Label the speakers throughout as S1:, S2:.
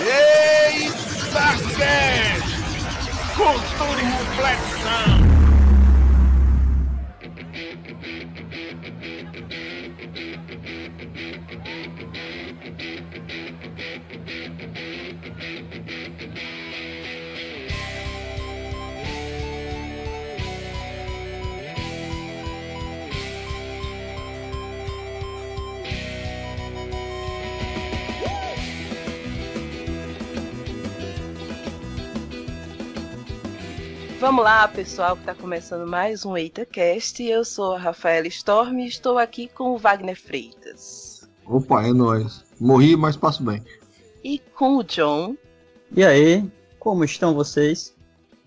S1: Eita Cast! Cultura e reflexão!
S2: Vamos lá, pessoal, que está começando mais um EitaCast. Eu sou a Rafaela Storm e estou aqui com o Wagner Freitas.
S3: Opa, é nóis. Morri, mas passo bem.
S2: E com o John.
S4: E aí, como estão vocês?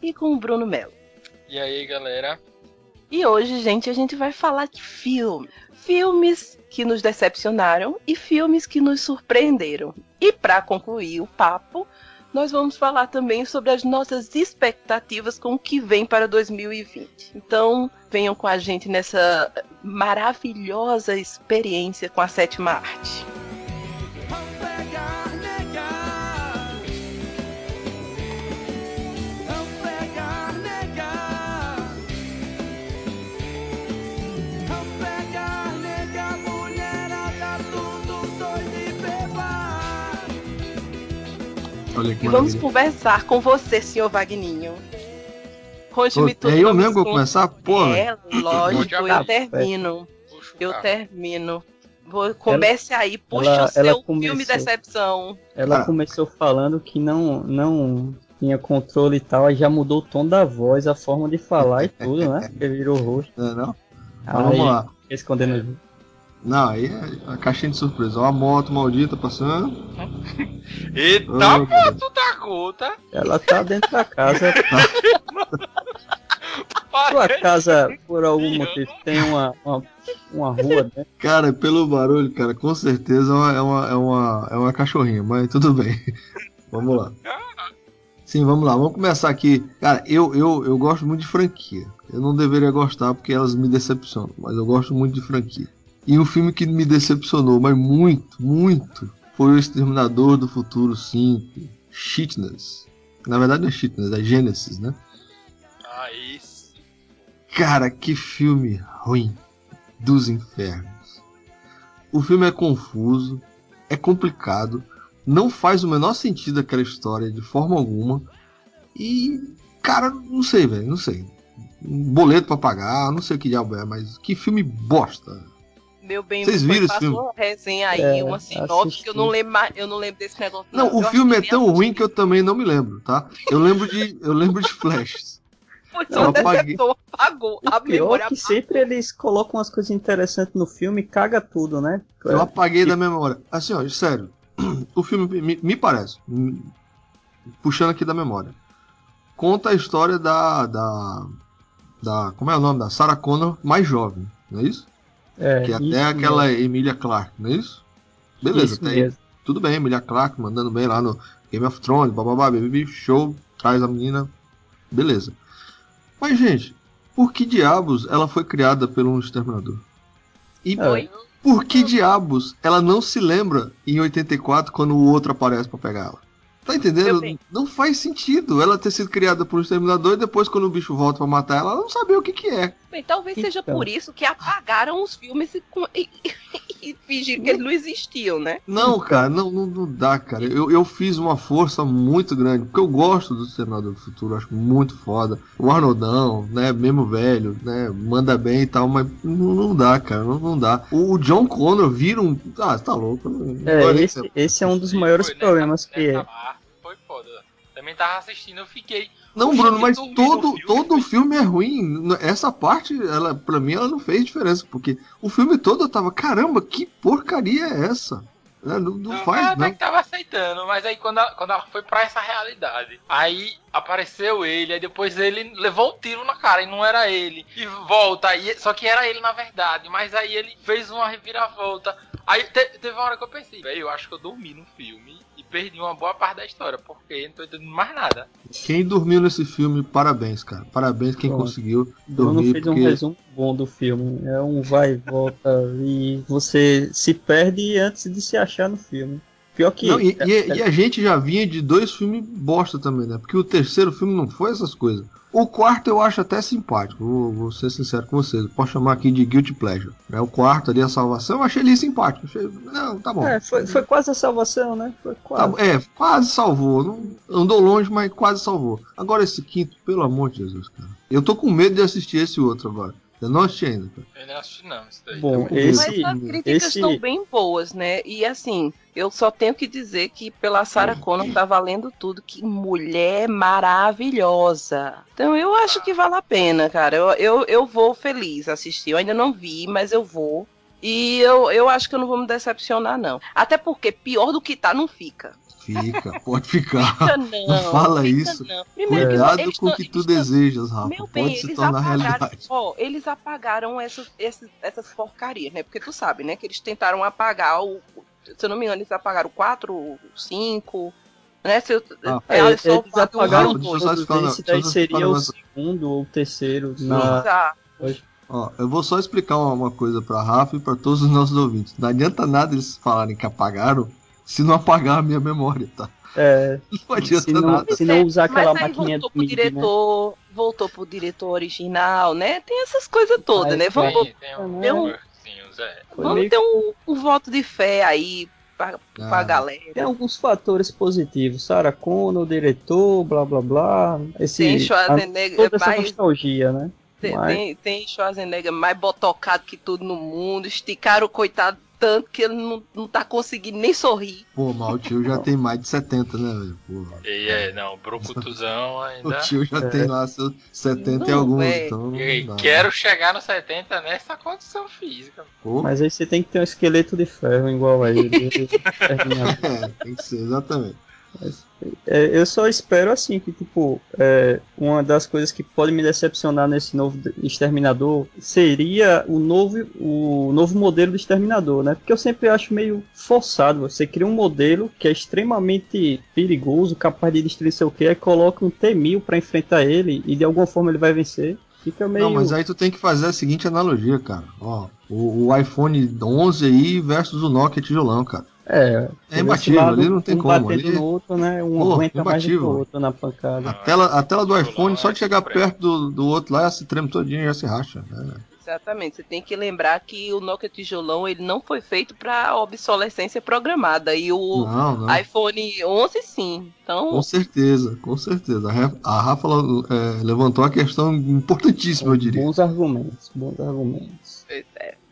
S2: E com o Bruno Melo.
S5: E aí, galera?
S2: E hoje, gente, a gente vai falar de filme. Filmes que nos decepcionaram e filmes que nos surpreenderam. E para concluir o papo, nós vamos falar também sobre as nossas expectativas com o que vem para 2020. Então, venham com a gente nessa maravilhosa experiência com a sétima arte.
S3: Olha que
S2: E vamos conversar com você, senhor Vagninho. Conte-me tudo.
S3: É eu mesmo que vou
S2: com-
S3: começar? Pô,
S2: É, lógico, eu termino. Eu termino. Vou, comece aí, puxa
S4: ela-
S2: o seu
S4: ela
S2: filme
S4: começou.
S2: decepção.
S4: Ela
S3: Ah.
S4: começou falando que não, não tinha controle e tal, aí já mudou o tom da voz, a forma de falar e tudo, né? Porque virou rosto.
S3: é, não?
S4: Aí,
S3: vamos lá.
S4: Escondendo.
S3: Não, aí é a caixinha de surpresa. Ó, a moto maldita passando.
S5: Eita,
S3: Oh, Deus.
S5: puto da gota!
S4: Ela tá dentro da casa. Sua
S5: Parece
S4: casa, por algum motivo, tem uma, uma, uma rua dentro.
S3: Cara, pelo barulho, cara, com certeza é uma, é uma, é uma, é uma cachorrinha, mas tudo bem. vamos lá. Sim, vamos lá. Vamos começar aqui. Cara, eu, eu, eu gosto muito de franquia. Eu não deveria gostar porque elas me decepcionam, mas eu gosto muito de franquia. E um filme que me decepcionou, mas muito, muito, foi o Exterminador do Futuro 5, Shitness. Na verdade não é Shitness, é Genesis, né?
S5: Aí sim.
S3: Cara, que filme ruim dos infernos. O filme é confuso, é complicado, não faz o menor sentido aquela história de forma alguma. E, cara, não sei, velho, não sei. Um boleto pra pagar, não sei o que diabo é, mas que filme bosta.
S2: Meu bem,
S3: Vocês viram esse filme?
S2: uma resenha aí,
S4: É,
S2: uma sinopse, que eu não lembro, mais- eu não lembro desse negócio.
S3: Não, o
S2: Eu
S3: filme é tão ruim que eu também não me lembro, tá? Eu lembro de, eu lembro de flashes.
S2: Foi
S3: eu apaguei.
S2: apagou.
S4: O
S2: A
S4: pior
S2: memória
S4: é que sempre eles colocam umas coisas interessantes no filme e caga tudo, né?
S3: Eu apaguei da memória. Assim, ó, sério. O filme me, me parece, puxando aqui da memória, conta a história da, da, da como é o nome da Sarah Connor mais jovem, não é isso?
S4: É,
S3: que até
S4: isso
S3: aquela
S4: mesmo,
S3: Emilia Clarke, não é isso? Beleza,
S4: isso
S3: tem,
S4: mesmo.
S3: tudo bem, Emilia Clarke mandando bem lá no Game of Thrones, bababá, baby, show, traz a menina, beleza. Mas gente, por que diabos ela foi criada pelo exterminador? E
S4: É.
S2: Oi?
S3: por que diabos ela não se lembra em 84 quando o outro aparece pra pegar ela? Tá entendendo? Não faz sentido ela ter sido criada por um exterminador e depois quando o bicho volta pra matar ela, ela não sabia o que que é.
S2: Bem, talvez seja
S4: Então.
S2: por isso que apagaram os filmes e, e, e fingiram que eles não existiam, né?
S3: Não, cara, não, não, não dá, cara. Eu, eu fiz uma força muito grande, porque eu gosto do Exterminador do Futuro, acho muito foda. O Arnoldão, né, mesmo velho, né, manda bem e tal, mas não, não dá, cara, não, não dá. O John Connor vira um... Ah, você tá louco. não-
S4: É, esse, esse é um dos
S5: Foi
S4: maiores
S5: nessa-
S4: problemas que
S5: nessa
S4: é.
S5: Foi foda. Também tava assistindo, eu fiquei.
S3: Não, Bruno, mas todo,
S5: filme,
S3: todo o filme é ruim. Essa parte, ela, pra mim, ela não fez diferença, porque o filme todo eu tava, caramba, que porcaria é essa? É, Não, não faz,
S5: até
S3: não.
S5: que tava aceitando, mas aí quando ela, quando ela foi pra essa realidade, aí apareceu ele, aí depois ele levou um tiro na cara e não era ele. E volta, aí, só que era ele na verdade, mas aí ele fez uma reviravolta. Aí te- teve uma hora que eu pensei, velho, eu acho que eu dormi no filme e perdi uma boa parte da história, porque não tô entendendo mais nada.
S3: Quem dormiu nesse filme, parabéns, cara. Parabéns quem
S4: Pronto.
S3: conseguiu
S4: Bruno
S3: dormir,
S4: fez um
S3: porque...
S4: resumo bom do filme. É um vai e volta e você se perde antes de se achar no filme. Pior que.
S3: Não, e,
S4: é-
S3: e-
S4: é-
S3: e a gente já vinha de dois filmes bosta também, né? Porque o terceiro filme não foi essas coisas. O quarto eu acho até simpático, vou, vou ser sincero com vocês. Posso chamar aqui de Guilty Pleasure. Né? O quarto ali, a salvação, eu achei ele simpático. Achei- Não, tá bom.
S4: é, foi, foi quase a salvação, né? Foi
S3: Tá
S4: quase.
S3: bom, é, quase salvou. Não, andou longe, mas quase salvou. Agora esse quinto, pelo amor de Jesus, cara. Eu tô com medo de assistir esse outro agora. Eu não assisti ainda, cara.
S5: Eu não assisti não, isso daí.
S4: Bom, esse.
S2: Mas as críticas
S4: esse-
S2: estão bem boas, né? E assim, eu só tenho que dizer que pela Sarah Connor tá valendo tudo. Que mulher maravilhosa. Então eu acho que vale a pena, cara. Eu, eu, eu vou feliz assistir. Eu ainda não vi, mas eu vou. E eu, eu acho que eu não vou me decepcionar, não. Até porque pior do que tá, não fica.
S3: Fica, pode ficar.
S2: Fica não.
S3: Não fala
S2: fica
S3: isso.
S2: não. Primeiro
S3: Cuidado
S2: eles
S3: com o que tu
S2: eles tão-
S3: desejas, Rafa.
S2: Meu bem,
S3: Pode se
S2: eles
S3: tornar
S2: apagaram,
S3: realidade.
S2: ó, eles apagaram essas, essas, essas porcarias, né? Porque tu sabe, né? Que eles tentaram apagar o. Se eu não me engano, eles apagaram o 4, 5, né? Se eu,
S3: Ah,
S4: É,
S2: eles só
S4: eles
S2: apagaram
S4: todos.
S3: um
S4: Esse daí seria o
S3: negócio.
S4: segundo ou terceiro
S3: Sim.
S4: na.
S3: Ó, eu vou só explicar uma, uma coisa pra Rafa e pra todos os nossos ouvintes. Não adianta nada eles falarem que apagaram se não apagar a minha memória, tá?
S4: É,
S3: Não adianta
S4: se, não,
S3: nada.
S4: se não usar aquela
S2: Mas aí
S4: maquininha
S2: voltou pro
S4: MIDI, né?
S2: diretor, voltou pro diretor original, né? Tem essas coisas todas, né? Vamos,
S5: Tem, tem um Errozinhos, é.
S4: Foi
S2: vamos
S4: meio-
S2: ter um, um voto de fé aí pra, pra
S3: Ah.
S2: galera.
S4: Tem alguns fatores positivos. Sarah Connor, diretor, blá blá blá. Esse,
S2: Tem
S4: a-
S2: Schwarzenegger
S4: toda essa
S2: mais
S4: nostalgia, né?
S2: Tem,
S4: Mas-
S2: tem, tem Schwarzenegger mais botocado que tudo no mundo. Esticaram o coitado tanto que ele não, não tá conseguindo nem sorrir.
S3: Pô, mas o tio já tem mais de 70, né, velho? Porra.
S5: E é, não, Brucutuzão
S3: O
S5: ainda.
S3: tio já
S4: É.
S3: tem lá seus 70 e
S2: Não,
S3: alguns,
S2: é.
S3: então.
S5: E
S3: não dá.
S5: quero chegar no 70 nessa condição física.
S3: Pô,
S4: Mas aí você tem que ter um esqueleto de ferro igual a ele.
S3: É, tem que ser, exatamente.
S4: É, eu só espero assim que, tipo, é, uma das coisas que pode me decepcionar nesse novo Exterminador seria o novo, o novo modelo do Exterminador, né? Porque eu sempre acho meio forçado. Você cria um modelo que é extremamente perigoso, capaz de destruir seu que, aí coloca um T-1000 pra enfrentar ele e de alguma forma ele vai vencer. Fica meio.
S3: Não, mas aí tu tem que fazer a seguinte analogia, cara. Ó, o, o iPhone 11 aí versus o Nokia tijolão, cara.
S4: É,
S3: É imbatível, ali não tem
S4: um
S3: como.
S4: batendo
S3: Ali,
S4: no outro, né? Um
S3: Pô,
S4: aguenta mais do que o
S3: imbatível.
S4: outro na pancada.
S3: a, tela, a tela do iPhone, só
S5: é
S3: de chegar perto do, do outro lá, ela se treme todinho e já se racha. né?
S2: Exatamente. Você tem que lembrar que o Nokia tijolão ele não foi feito para obsolescência programada. E o
S3: Não, não.
S2: iPhone 11 sim. Então,
S3: Com certeza, com certeza. A Rafa, é, levantou a questão importantíssima, eu diria.
S4: Bons argumentos, bons argumentos.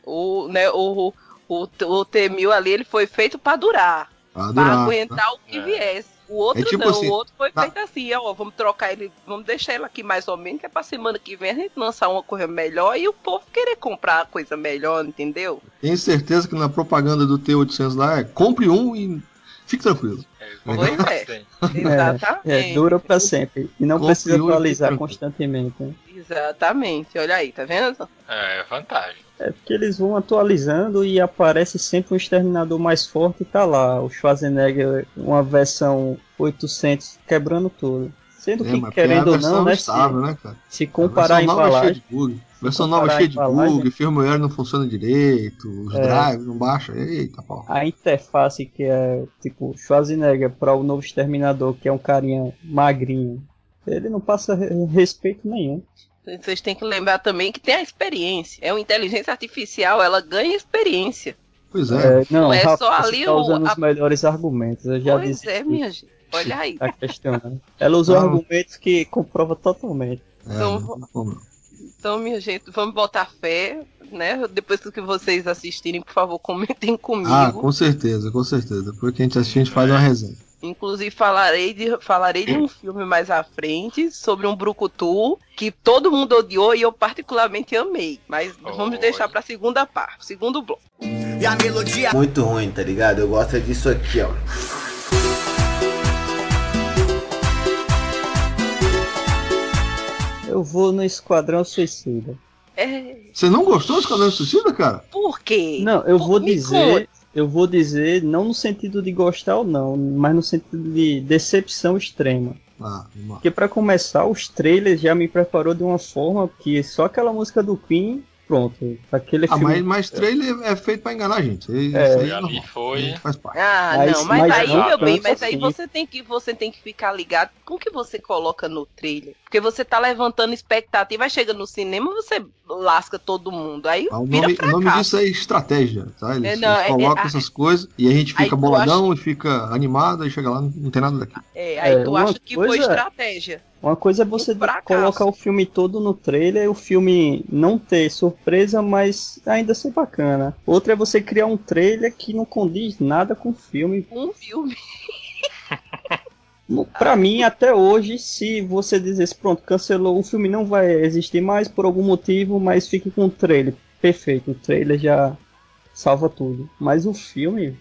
S2: o, né, o, o, o T1000 ali ele foi feito para durar.
S3: Pra
S2: Pra
S3: adorar, né?
S2: aguentar o que
S5: É.
S2: viesse. O outro
S3: É tipo
S2: não,
S3: assim,
S2: o outro foi
S3: tá.
S2: feito assim, ó, vamos trocar ele, vamos deixar ele aqui mais ou menos, que é pra semana que vem a gente lançar uma coisa melhor e o povo querer comprar a coisa melhor, entendeu?
S3: Tenho certeza que na propaganda do T800 lá é compre um e fique tranquilo.
S5: É,
S2: Pois é. Exatamente.
S4: É, dura pra sempre. E não
S3: Compre
S4: precisa atualizar constantemente. Né?
S2: Exatamente. Olha aí, tá vendo?
S5: É, vantagem.
S4: É porque eles vão atualizando e aparece sempre um exterminador mais forte e tá lá. O Schwarzenegger, uma versão 800, quebrando tudo. Sendo
S3: É,
S4: que,
S3: a
S4: querendo ou não, né, se,
S3: estável, né, cara?
S4: se comparar a
S3: versão nova é cheia
S4: embalagem,
S3: de bug.
S4: se
S3: versão nova é cheia
S4: a
S3: de bug, firmware não funciona direito, os
S4: É.
S3: drives não baixam. Eita, pau.
S4: a interface que é tipo Schwarzenegger para o novo exterminador, que é um carinha magrinho, ele não passa re- respeito nenhum.
S2: Vocês têm que lembrar também que tem a experiência. É uma inteligência artificial, ela ganha experiência.
S3: Pois é.
S4: É, não,
S2: é
S4: Rafa,
S2: só ali
S4: tá
S2: o-
S4: usando
S2: a-
S4: os melhores argumentos. Eu já
S2: pois
S4: disse
S2: é,
S4: que
S2: minha gente. Olha aí.
S4: tá questionando. Ela usou
S3: Não.
S4: argumentos que comprova totalmente.
S3: É,
S2: então,
S3: não não.
S2: Então, minha gente, vamos botar fé, né? Depois que vocês assistirem, por favor, comentem comigo.
S3: Ah, com certeza, com certeza. Depois que a gente assistir, a gente faz uma resenha.
S2: Inclusive, falarei de, falarei de um filme mais à frente sobre um brucutu que todo mundo odiou e eu particularmente amei. Mas vamos
S5: Oi.
S2: deixar pra segunda parte, segundo bloco.
S6: E a melodia
S7: Muito ruim, tá ligado? Eu gosto é disso aqui, ó.
S4: Eu vou no Esquadrão Suicida.
S2: É,
S3: Você não gostou do Esquadrão Suicida, cara?
S2: por quê?
S4: Não, eu
S2: Pô,
S4: vou
S2: me
S4: dizer. Eu vou dizer, não no sentido de gostar ou não, mas no sentido de decepção extrema.
S3: Ah.
S4: Porque pra começar, os trailers já me preparou de uma forma que só aquela música do Queen pronto. Aquele
S3: Ah,
S4: filme.
S3: mas, mas trailer é feito pra enganar a gente. Isso
S4: É.
S3: aí é
S5: Ali foi.
S3: A faz parte.
S2: Ah,
S4: Mas-
S2: não, mas,
S4: mas
S2: aí,
S5: não
S2: meu bem, mas aí
S4: assim.
S2: você tem que você tem que ficar ligado com o que você coloca no trailer. Porque você tá levantando expectativa, aí chega no cinema, você lasca todo mundo. Aí
S3: Ah, O
S2: vira
S3: nome, o nome disso é estratégia, tá? Eles,
S2: É, não,
S3: eles
S2: é-
S3: colocam
S2: é-
S3: essas coisas e a gente
S2: Aí
S3: fica
S2: tu
S3: boladão e fica animado e chega lá não, tem nada daqui.
S2: É, aí
S4: É,
S2: tu acha que foi
S4: coisa-
S2: estratégia.
S4: Uma coisa é você colocar o filme todo no trailer e o filme não ter surpresa, mas ainda ser bacana. Outra é você criar um trailer que não condiz nada com o filme.
S2: Um filme.
S4: Pra mim, até hoje, se você dissesse, pronto, cancelou, o filme não vai existir mais por algum motivo, mas fique com o trailer. Perfeito, o trailer já salva tudo. Mas o filme,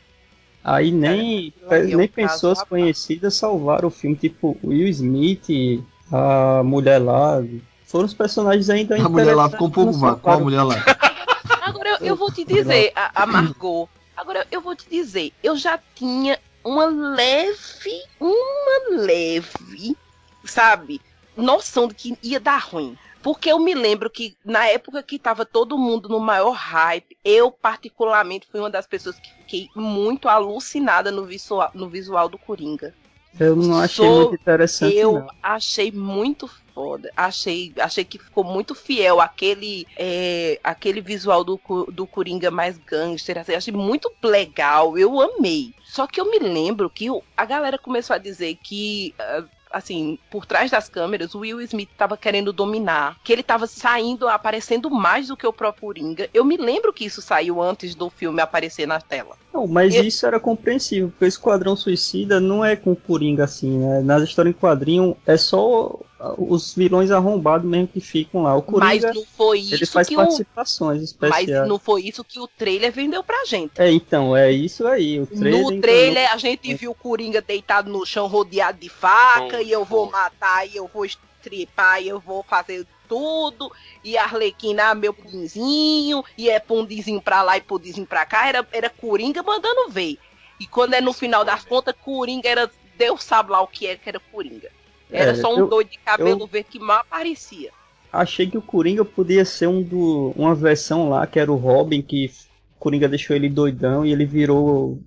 S4: aí nem,
S2: é um
S4: nem
S2: caso
S4: pessoas conhecidas salvaram o filme, tipo Will Smith, a mulher lá. Foram os personagens ainda
S3: A mulher lá ficou um pouco vaga. Qual a mulher lá?
S2: Agora eu, eu vou te dizer, a, a Margot. Agora eu vou te dizer, eu já tinha uma leve, uma leve, sabe, noção de que ia dar ruim. Porque eu me lembro que na época que tava todo mundo no maior hype, eu particularmente fui uma das pessoas que fiquei muito alucinada no visual, no visual do Coringa.
S4: Eu não achei
S2: Sou-
S4: muito interessante,
S2: Eu
S4: não.
S2: achei muito foda. Achei, achei que ficou muito fiel àquele, é, aquele visual do, do Coringa mais gangster. Assim, achei muito legal. Eu amei. Só que eu me lembro que a galera começou a dizer que. ah, Assim, por trás das câmeras, o Will Smith tava querendo dominar, que ele tava saindo, aparecendo mais do que o próprio Coringa. Eu me lembro que isso saiu antes do filme aparecer na tela.
S4: Não, mas
S2: E-
S4: isso era compreensível, porque o Esquadrão Suicida não é com Coringa assim, né? Nas histórias em quadrinho é só os vilões arrombados mesmo que ficam lá. O
S2: Mas
S4: Coringa,
S2: não foi
S4: ele
S2: isso
S4: faz
S2: que o.
S4: participações
S2: Mas
S4: especiais.
S2: não foi isso que o trailer vendeu pra gente.
S4: É, então, é isso aí. O trailer,
S2: no
S4: então,
S2: trailer, a gente viu o Coringa deitado no chão, rodeado de faca, e eu vou matar, e eu vou estripar, e eu vou fazer tudo, e a Arlequina, ah, meu pudinzinho, e é pundizinho pra lá e pudinzinho pra cá, era, era Coringa mandando ver. E quando é no final das contas, Coringa era, Deus sabe lá o que é que era Coringa. Era
S4: É,
S2: só um
S4: eu-
S2: doido de cabelo
S4: eu-
S2: verde que mal aparecia.
S4: Achei que o Coringa podia ser um do, uma versão lá, que era o Robin, que o Coringa deixou ele doidão e ele virou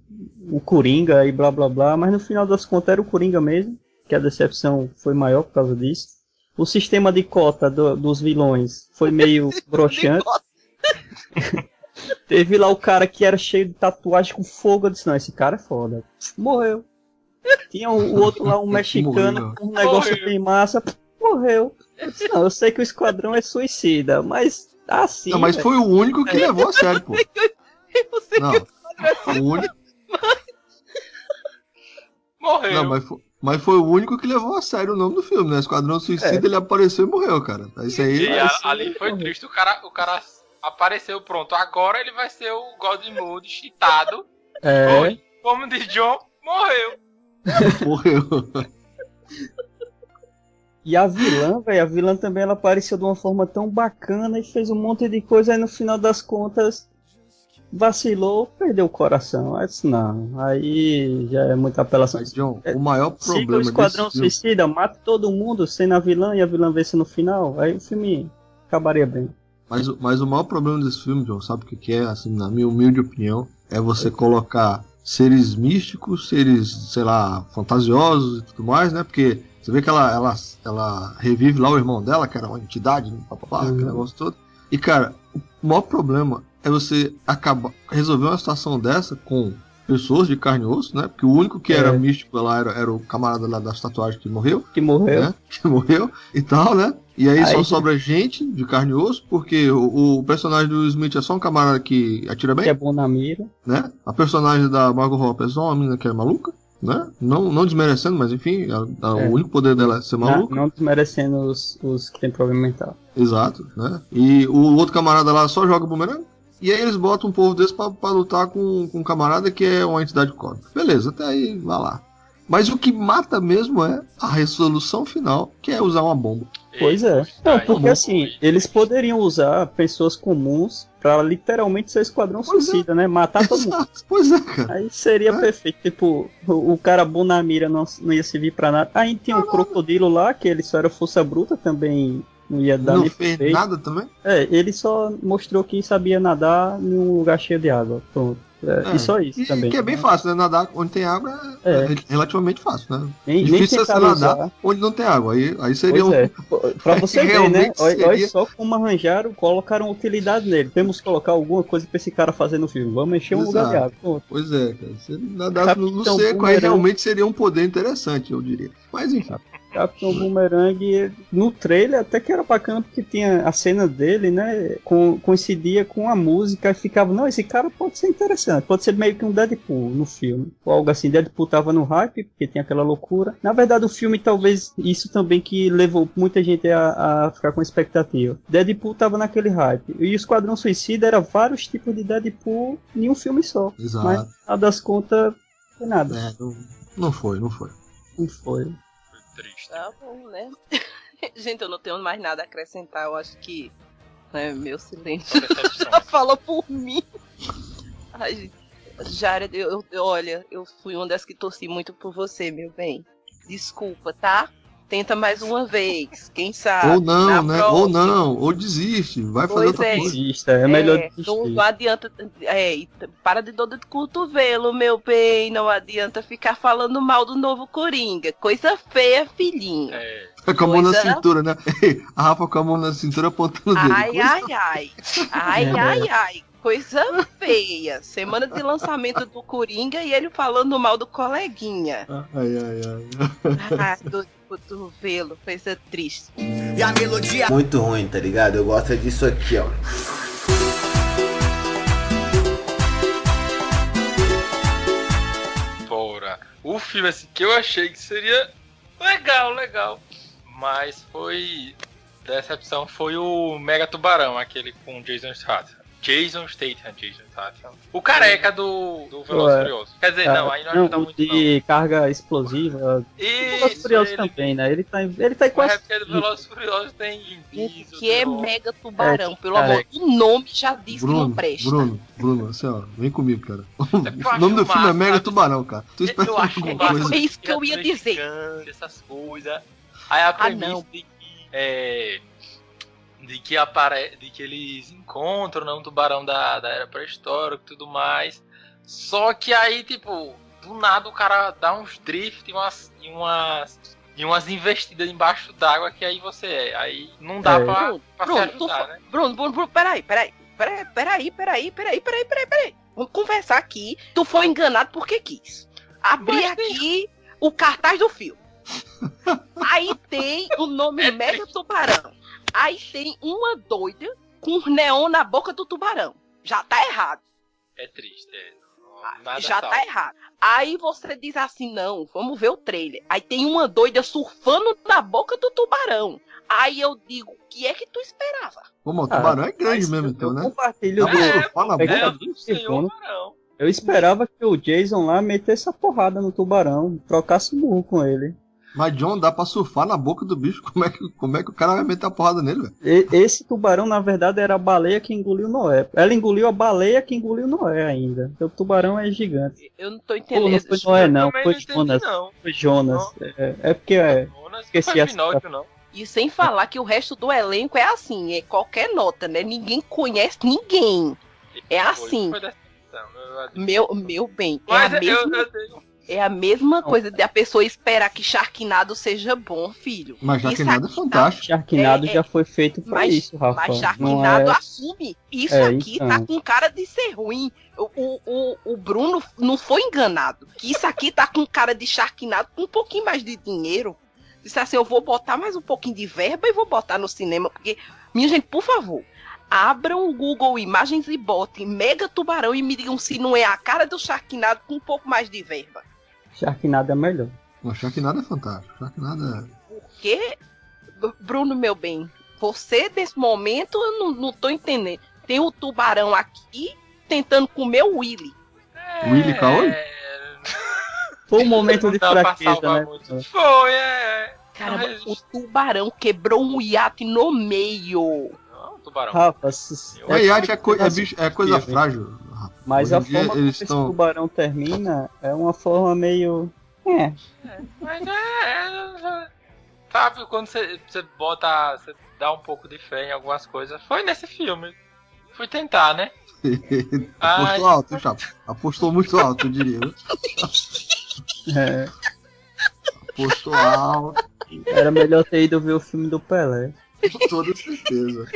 S4: o Coringa e blá blá blá, mas no final das contas era o Coringa mesmo, que a decepção foi maior por causa disso. O sistema de cota do- dos vilões foi meio broxante. Teve lá o cara que era cheio de tatuagem com fogo. Eu disse, não, esse cara é foda. Morreu. Tinha o, o outro lá, um mexicano,
S3: Morreu.
S4: com um negócio
S5: Morreu.
S4: bem massa. Morreu. Eu disse, não, eu sei que o esquadrão é suicida, mas assim.
S3: Não, mas
S4: velho.
S3: foi o único que levou a sério, pô.
S2: E você
S3: Não, o único,
S5: Morreu.
S3: não mas, foi, mas foi o único que levou a sério o nome do filme, né? Esquadrão Suicida, ele apareceu e morreu, cara. Isso aí.
S5: E a- ali foi
S4: morreu.
S5: triste. O cara, o cara apareceu pronto. Agora ele vai ser o Godmode cheatado.
S4: É,
S5: Foi. Como diz John, morreu.
S3: Morreu.
S4: e a vilã, velho, a vilã também ela apareceu de uma forma tão bacana e fez um monte de coisa, aí no final das contas vacilou, perdeu o coração. Aí disse, não, aí já é muita apelação.
S3: Mas, John, o maior
S4: Siga o
S3: problema
S4: Esquadrão
S3: desse filme...
S4: Suicida, mata todo mundo, sendo a vilã e a vilã vence no final, aí o filme acabaria bem.
S3: Mas, o- mas o maior problema desse filme, John, sabe o que, que é? Assim, na minha humilde opinião, é você colocar seres místicos, seres, sei lá, fantasiosos e tudo mais, né? Porque você vê que ela, ela, ela revive lá o irmão dela, que era uma entidade, né? papapá, aquele
S4: Uhum.
S3: negócio todo. E, cara, o maior problema é você acabar resolver uma situação dessa com pessoas de carne e osso, né? Porque o único que era
S4: É.
S3: místico lá era, era o camarada lá das tatuagens que morreu
S4: Que morreu.
S3: né? Que morreu e tal, né? E aí, só
S4: Aí-
S3: sobra gente de carne e osso, porque o, o personagem do Smith é só um camarada que atira bem,
S4: Que é bom na mira.
S3: né? A personagem da Margot Robbie é só uma menina que é maluca, né? Não, não desmerecendo, mas enfim, a- a-
S4: É.
S3: o único poder dela é ser
S4: Não,
S3: maluca.
S4: não desmerecendo os, os que tem problema mental.
S3: Exato, né? E o outro camarada lá só joga bumerangue. E aí eles botam um povo desse pra, pra lutar com, com um camarada que é uma entidade cósmica. Beleza, até aí, vai lá. Mas o que mata mesmo é a resolução final, que é usar uma bomba.
S4: Pois é. Não, porque assim, eles poderiam usar pessoas comuns pra literalmente ser esquadrão
S3: Pois é.
S4: suicida, né? Matar todo mundo.
S3: Exato, pois é, cara.
S4: Aí seria
S3: É.
S4: perfeito. Tipo, o, o cara bom na mira não, não ia servir pra nada. Aí tinha um crocodilo lá, que ele só era força bruta, também Não ia dar
S3: Não
S4: nem
S3: fez
S4: feito.
S3: nada também?
S4: É, ele só mostrou que sabia nadar em um lugar cheio de água. Pronto. É,
S3: É,
S4: e só isso
S3: E
S4: também.
S3: que é bem fácil, né? Nadar onde tem água é,
S4: É.
S3: é relativamente fácil, né?
S4: Nem, nem
S3: Difícil é você
S4: tentaram
S3: nadar
S4: usar.
S3: onde não tem água. Aí, aí seria
S4: Pois
S3: um.
S4: é. Pra você ver, né?
S3: Realmente
S4: Olha,
S3: seria-
S4: só como arranjaram, colocaram utilidade nele. Temos que colocar alguma coisa pra esse cara fazer no filme. Vamos encher um lugar de água. Pronto.
S3: Pois é, cara. Se nadasse no, seco, aí realmente seria um poder interessante, eu diria. Mas enfim.
S4: Capitão Boomerang no trailer até que era bacana porque tinha a cena dele, né? Com, coincidia com a música e ficava, não, esse cara pode ser interessante, pode ser meio que um Deadpool no filme. Ou algo assim, Deadpool tava no hype, porque tinha aquela loucura. Na verdade, o filme talvez isso também que levou muita gente a, a ficar com expectativa. Deadpool tava naquele hype. E o Esquadrão Suicida era vários tipos de Deadpool em um filme só.
S3: Exato.
S4: Mas, a das contas, foi nada.
S3: É, não, não foi, não foi.
S4: Não foi.
S5: Triste.
S2: Tá bom, né? Gente, eu não tenho mais nada a acrescentar. Eu acho que. Né, meu silêncio
S5: Decepção.
S2: falou por mim. Ai, gente. Jared, eu, eu- olha, eu fui uma das que torci muito por você, meu bem. Desculpa, tá? Tenta mais uma vez, quem sabe.
S3: ou não, né?
S2: próxima.
S3: Ou não, ou desiste. Vai fazer
S2: Pois
S3: outra
S2: é.
S3: coisa.
S4: Desista, é melhor
S2: não,
S4: desistir.
S2: não adianta. É, para de dor de cotovelo, meu bem. Não adianta ficar falando mal do novo Coringa. Coisa feia, filhinho.
S5: É,
S3: Com a mão na cintura, né? a Rafa com a mão na cintura apontando o dedo.
S2: Ai,
S3: Coisa-
S2: ai, ai. Ai,
S4: É.
S2: ai, ai. Coisa feia. Semana de lançamento do Coringa e ele falando mal do coleguinha.
S3: Ai, ai, ai.
S2: Dor de cotovelo. Coisa triste.
S7: E a melodia. Muito ruim, tá ligado? Eu gosto disso aqui, ó.
S5: Bora. O filme assim que eu achei que seria legal, legal. Mas foi. Decepção foi o Mega Tubarão, aquele com Jason Statham. Jason Statham, Jason Statham. O careca do, do Veloz
S4: Ué.
S5: Furioso. Quer dizer,
S4: Ah,
S5: não, aí não
S4: não,
S5: ajuda
S4: o
S5: muito não.
S4: de carga explosiva. O Velozes
S5: Isso,
S4: Furiosos
S5: ele,
S4: também, né? Ele tá, em- ele tá em
S5: o
S4: quase.
S5: rap do Velozes Furiosos tem Diesel,
S2: que é
S5: Rock.
S2: mega tubarão,
S4: É,
S2: pelo
S4: cara.
S2: amor. O nome já diz que não
S3: Bruno,
S2: presta.
S3: Bruno, Bruno, assim, ó, vem comigo, cara.
S5: porque eu
S3: O nome do
S5: acho
S3: filme é
S5: massa,
S3: Mega
S5: sabe?
S3: Tubarão, cara. Tu espera
S5: Eu acho
S3: alguma
S2: massa.
S3: coisa.
S2: É isso que eu ia dizer.
S5: Essas coisas. Aí a premissa
S2: não.
S5: de que é, de que apare... de que eles encontram né, um tubarão da, da era pré-histórica e tudo mais. Só que aí, tipo, do nada o cara dá uns drift e umas, e umas, e umas investidas embaixo d'água que aí você é. Aí não dá
S4: É.
S5: pra,
S2: Bruno,
S5: pra
S2: Bruno,
S5: ajudar,
S2: fa-
S5: né?
S2: Bruno, Bruno, Bruno, peraí, peraí. Peraí, peraí, peraí, peraí, peraí, peraí, peraí. Vamos conversar aqui. Tu foi enganado porque quis. Abri
S5: Mas tem-
S2: aqui o cartaz do filme. Aí tem o nome
S5: É
S2: Mega Tubarão. Aí tem uma doida com neon na boca do tubarão. Já tá errado.
S5: É triste, é. Não- Nada
S2: já tá errado. Aí você diz assim, não, vamos ver o trailer. Aí tem uma doida surfando na boca do tubarão. Aí eu digo, o que é que tu esperava?
S3: Pô, mas o
S4: Ah,
S3: tubarão é grande mesmo,
S4: eu-
S3: então, né?
S4: compartilho
S3: Dá
S4: do-
S5: É,
S3: na
S4: é,
S3: boca?
S5: É,
S4: do
S5: senhor
S4: tubarão. Eu esperava que o Jason lá metesse a porrada no tubarão, trocasse murro com ele.
S3: Mas, John, dá pra surfar na boca do bicho. Como é que, como é que o cara vai meter a porrada nele, velho?
S4: E- esse tubarão, na verdade, era a baleia que engoliu Noé. Ela engoliu a baleia que engoliu Noé ainda. Então, o tubarão é gigante.
S2: Eu não tô
S4: Pô,
S2: entendendo.
S4: não foi Noé, não. Foi Jonas.
S5: não.
S4: Foi Jonas. É, é porque é.
S5: Jonas,
S4: Esqueci
S5: não foi Pinóquio, não.
S2: E sem falar que o resto do elenco é assim, é qualquer nota, né? Ninguém conhece ninguém. É assim.
S5: eu.
S2: Meu, meu bem, é a
S5: Mas eu,
S2: mesma,
S5: eu tenho.
S2: É a mesma coisa de a pessoa esperar que Sharknado seja bom, filho.
S3: Mas já
S2: Isso
S3: que nada é fantástico.
S4: Sharknado
S2: É, é,
S4: já foi feito pra
S2: Mas,
S4: isso, Rafa.
S2: mas Sharknado
S4: é...
S2: assume. Isso
S4: É,
S2: aqui
S4: então.
S2: tá com cara de ser ruim. O, o, o, o Bruno não foi enganado. Que isso aqui tá com cara de Sharknado com um pouquinho mais de dinheiro. Disse assim, eu vou botar mais um pouquinho de verba e vou botar no cinema. Porque, minha gente, por favor, abram o Google Imagens e botem Mega Tubarão e me digam se não é a cara do Sharknado com um pouco mais de verba.
S4: Sharknado é melhor.
S3: Não, Sharknado é fantástico. Sharknado é...
S2: Porque, Bruno, meu bem, você desse momento eu não, não tô entendendo. Tem o tubarão aqui tentando comer o Willy.
S3: Willy Caolho?
S5: É,
S4: Foi um momento de fraqueza, né?
S5: muito. Foi, é.
S2: Caramba,
S5: Mas-
S2: o tubarão quebrou um iate no meio.
S5: Não, tubarão.
S4: Rafa, s-
S3: O iate é, coi- é bicho- é coisa frágil.
S4: Mas
S3: Hoje
S4: a forma como esse
S3: estão...
S4: tubarão termina é uma forma meio. É.
S5: Mas é. é, Sabe, quando você, você bota. Você dá um pouco de fé em algumas coisas. Foi nesse filme. Fui tentar, né? Ai.
S3: Apostou alto, chapa. Apostou muito alto, eu diria.
S4: É,
S3: Apostou alto,
S4: era melhor ter ido ver o filme do Pelé.
S3: com toda certeza.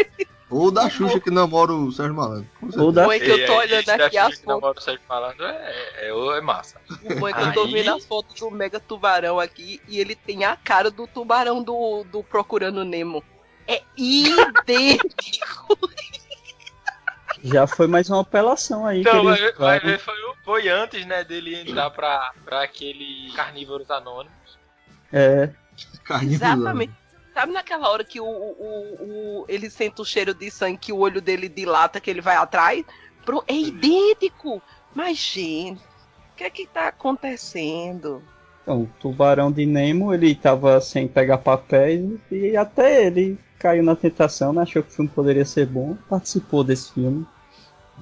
S3: Ou da Xuxa que namora o Sérgio Malandro.
S4: Ou da
S2: Foi que eu tô olhando aqui as
S5: que
S2: fotos.
S5: namora o Sérgio falando é, é, é massa.
S2: O bom é que eu tô vendo as fotos do mega tubarão aqui e ele tem a cara do tubarão do, do Procurando Nemo. É idêntico.
S4: Já foi mais uma apelação aí.
S5: Então,
S4: que
S5: vai, vai ver, foi, o- foi antes, né, dele entrar pra, pra aquele Carnívoros Anônimos.
S4: É,
S3: Carlinhos
S2: Exatamente. Sabe naquela hora que o, o, o- ele sente o cheiro de sangue, que o olho dele dilata, que ele vai atrás? Pro- é idêntico! Mas, gente, o que é que tá acontecendo?
S4: então, o tubarão de Nemo, ele tava sem pegar papéis e até ele caiu na tentação, né? achou que o filme poderia ser bom, participou desse filme.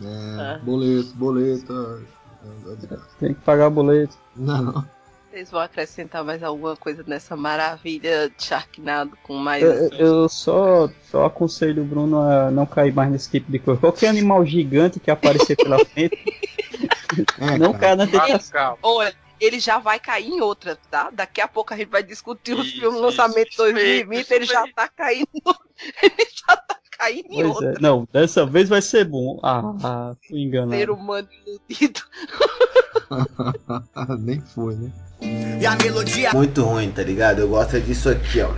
S3: É,
S2: Ah.
S3: boleto, boleto.
S4: Tem que pagar boleto.
S3: Não, não.
S2: Vocês vão acrescentar mais alguma coisa nessa maravilha de Sharknado com mais.
S4: Eu, eu só, só aconselho o Bruno a não cair mais nesse tipo de coisa. Qualquer animal gigante que aparecer pela frente,
S3: É,
S4: não caia na tentação.
S2: Olha, ele já vai cair em outra, tá? Daqui a pouco a gente vai discutir os
S5: Isso,
S2: filmes
S5: isso,
S2: lançamento
S5: isso
S2: 2020,
S5: mesmo,
S2: ele já tá caindo. Ele já tá caindo em
S4: Pois
S2: outra.
S4: é, não, dessa vez vai ser bom. Ah, ah fui
S2: Ser
S4: enganado.
S2: humano iludido.
S3: Nem foi, né?
S7: E a melodia muito ruim, tá ligado? Eu gosto é disso aqui, ó.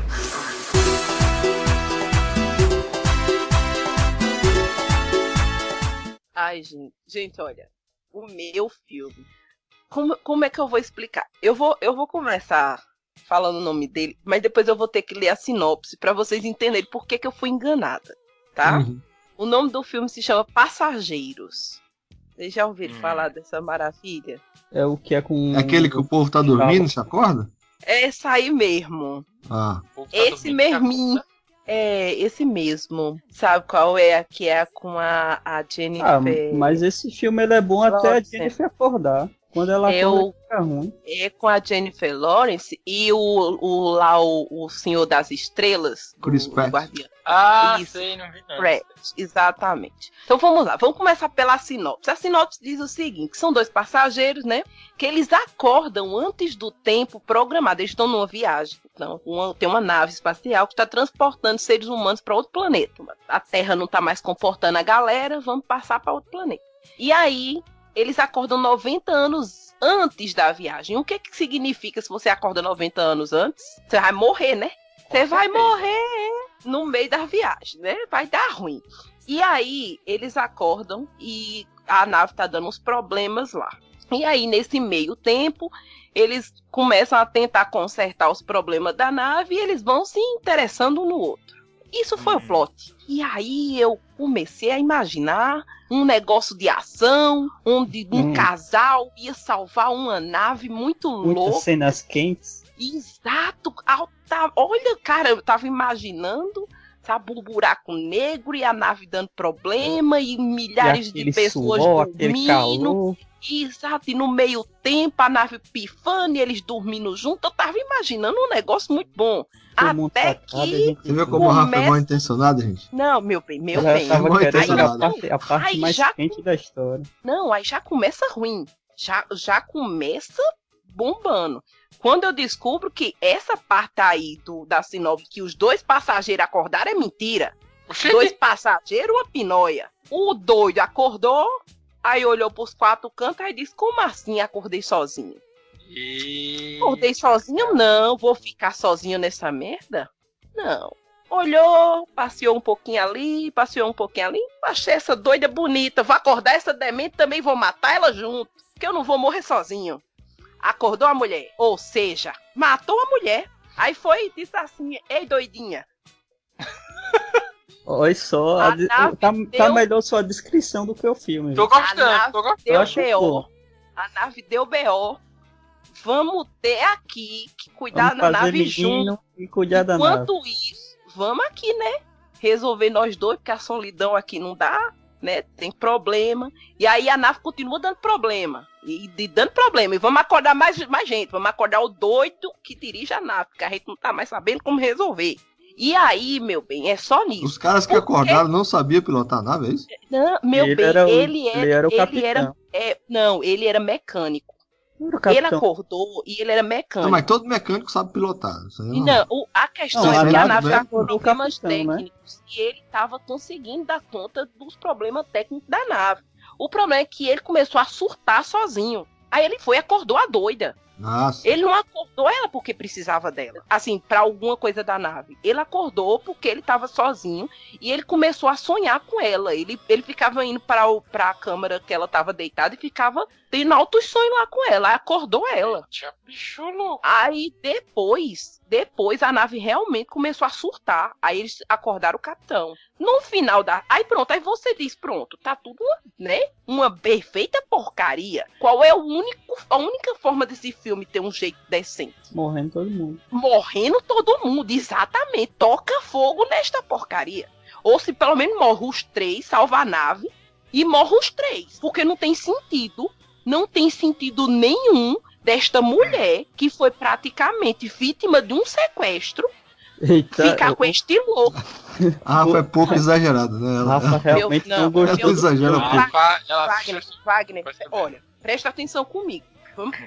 S2: Ai, gente. Gente, olha. O meu filme. Como, como é que eu vou explicar? Eu vou, eu vou começar falando o nome dele, mas depois eu vou ter que ler a sinopse pra vocês entenderem por que, que eu fui enganada, tá?
S3: Uhum.
S2: O nome do filme se chama Passageiros. Vocês já ouviram
S5: Hum.
S2: falar dessa maravilha?
S4: É o que é com.
S3: É aquele que o povo tá dormindo, se acorda?
S2: É essa aí mesmo.
S3: Ah,
S5: O tá
S2: Esse
S5: tá
S2: É, esse mesmo. Sabe qual é? Que é com a, a Jennifer.
S4: Ah, mas esse filme ele é bom até a
S2: Lawrence.
S4: Jennifer acordar. Quando ela
S2: Eu-
S4: acorda, fica ruim.
S2: É com a Jennifer Lawrence e o, o lá o, o Senhor das Estrelas.
S3: Chris Pratt.
S2: Guardião.
S5: Ah,
S2: Isso.
S5: sei, não vi.
S2: Pratt, exatamente. Então vamos lá, vamos começar pela sinopse. A sinopse diz o seguinte: são dois passageiros, né? Que eles acordam antes do tempo programado. Eles estão numa viagem. Então, uma- tem uma nave espacial que está transportando seres humanos para outro planeta. A Terra não está mais comportando a galera, vamos passar para outro planeta. E aí, eles acordam 90 anos antes da viagem. O que, que significa se você acorda 90 anos antes? Você vai morrer, né? Você vai morrer no meio da viagem, né? Vai dar ruim. E aí, eles acordam e a nave tá dando uns problemas lá. E aí, nesse meio tempo, eles começam a tentar consertar os problemas da nave e eles vão se interessando um no outro. Isso foi o
S5: Uhum.
S2: plot. E aí eu comecei a imaginar um negócio de ação, onde um
S4: Hum.
S2: casal ia salvar uma nave muito
S4: Muitas
S2: louca.
S4: cenas quentes.
S2: Exato. Alta... Olha, cara, eu tava imaginando, sabe, um buraco negro e a nave dando problema e milhares
S4: e
S2: de pessoas
S4: suor,
S2: dormindo. Exato, e no meio tempo a nave pifando e eles dormindo junto. Eu tava imaginando um negócio muito bom.
S4: Todo
S2: Até que.
S4: gente
S3: você viu como o Rafa é mal intencionado, gente?
S2: Não, meu bem, meu
S4: ela
S2: bem.
S4: tava
S3: Mal
S4: querendo a
S3: intencionado.
S4: parte, a parte
S2: Ai,
S4: mais
S2: já-
S4: quente da história.
S2: Não, aí já começa ruim. Já, já começa bombando. Quando eu descubro que essa parte aí do, da sinopse, que os dois passageiros acordaram, é mentira.
S5: Oxi,
S2: Dois passageiros, uma pinóia. O doido acordou, aí olhou pros quatro cantos e disse: Como assim acordei sozinho?
S5: E...
S2: Acordei sozinho? Não, vou ficar sozinho nessa merda? Não. Olhou, passeou um pouquinho ali, passeou um pouquinho ali. Achei essa doida bonita. Vou acordar essa demente também, vou matar ela junto. Porque eu não vou morrer sozinho. Acordou a mulher. Ou seja, matou a mulher. Aí foi e disse assim: Ei, doidinha.
S4: Olha só, a
S2: A nave
S4: tá,
S2: deu-
S4: tá melhor sua descrição do que o filme.
S5: Tô gostando,
S2: nave
S5: tô gostando.
S2: Deu B.O. A nave deu B.O. Vamos ter aqui que cuidar
S4: Vamos
S2: da
S4: fazer
S2: nave junto.
S4: e cuidar da nave.
S2: Enquanto isso, vamos aqui, né? Resolver nós dois, porque a solidão aqui não dá, né? Tem problema. E aí a nave continua dando problema. E, e dando problema. E vamos acordar mais, mais gente. Vamos acordar o doido que dirige a nave, porque a gente não tá mais sabendo como resolver. E aí, meu bem, é só nisso.
S3: Os caras que
S2: Por quê?
S3: acordaram não sabiam pilotar a nave, é isso?
S2: Não, meu
S4: Ele
S2: bem,
S4: era o-
S2: ele era.
S4: ele era o
S2: ele
S4: capitão.
S2: era- é, não, ele era mecânico. Ele acordou e ele era mecânico.
S3: Não, mas todo mecânico sabe pilotar. Isso aí não.
S2: Não, o- a questão
S4: Não,
S2: é
S3: a
S2: que a
S3: nave
S4: acordou
S2: problemas
S4: né?
S2: técnicos e ele estava conseguindo dar conta dos problemas técnicos da nave. O problema é que ele começou a surtar sozinho. Aí ele foi e acordou a doida.
S3: Nossa.
S2: Ele não acordou ela porque precisava dela. Assim, pra alguma coisa da nave. Ele acordou porque ele tava sozinho e ele começou a sonhar com ela. Ele, ele ficava indo para pra câmara que ela tava deitada e ficava tendo altos sonhos lá com ela. Aí acordou ela.
S5: Tinha bicho louco.
S2: Aí depois, depois a nave realmente começou a surtar. Aí eles acordaram o capitão. No final da. Aí pronto, aí você diz: pronto, tá tudo, né? Uma perfeita porcaria. Qual é o único, a única forma desse filme ter um jeito decente?
S4: Morrendo todo mundo.
S2: Morrendo todo mundo, exatamente. Toca fogo nesta porcaria. Ou se pelo menos morre os três, salva a nave e morre os três. Porque não tem sentido, não tem sentido nenhum desta mulher que foi praticamente vítima de um sequestro
S4: Eita,
S2: ficar
S4: o-
S2: com este louco.
S3: A Rafa é pouco exagerada, né? Ela-
S4: Rafa realmente
S2: não,
S4: não, gostou.
S3: exagera
S2: eu-
S3: pouco.
S5: Rafa, ela
S2: Wagner, Wagner,
S5: Percebe?
S2: olha, presta atenção comigo.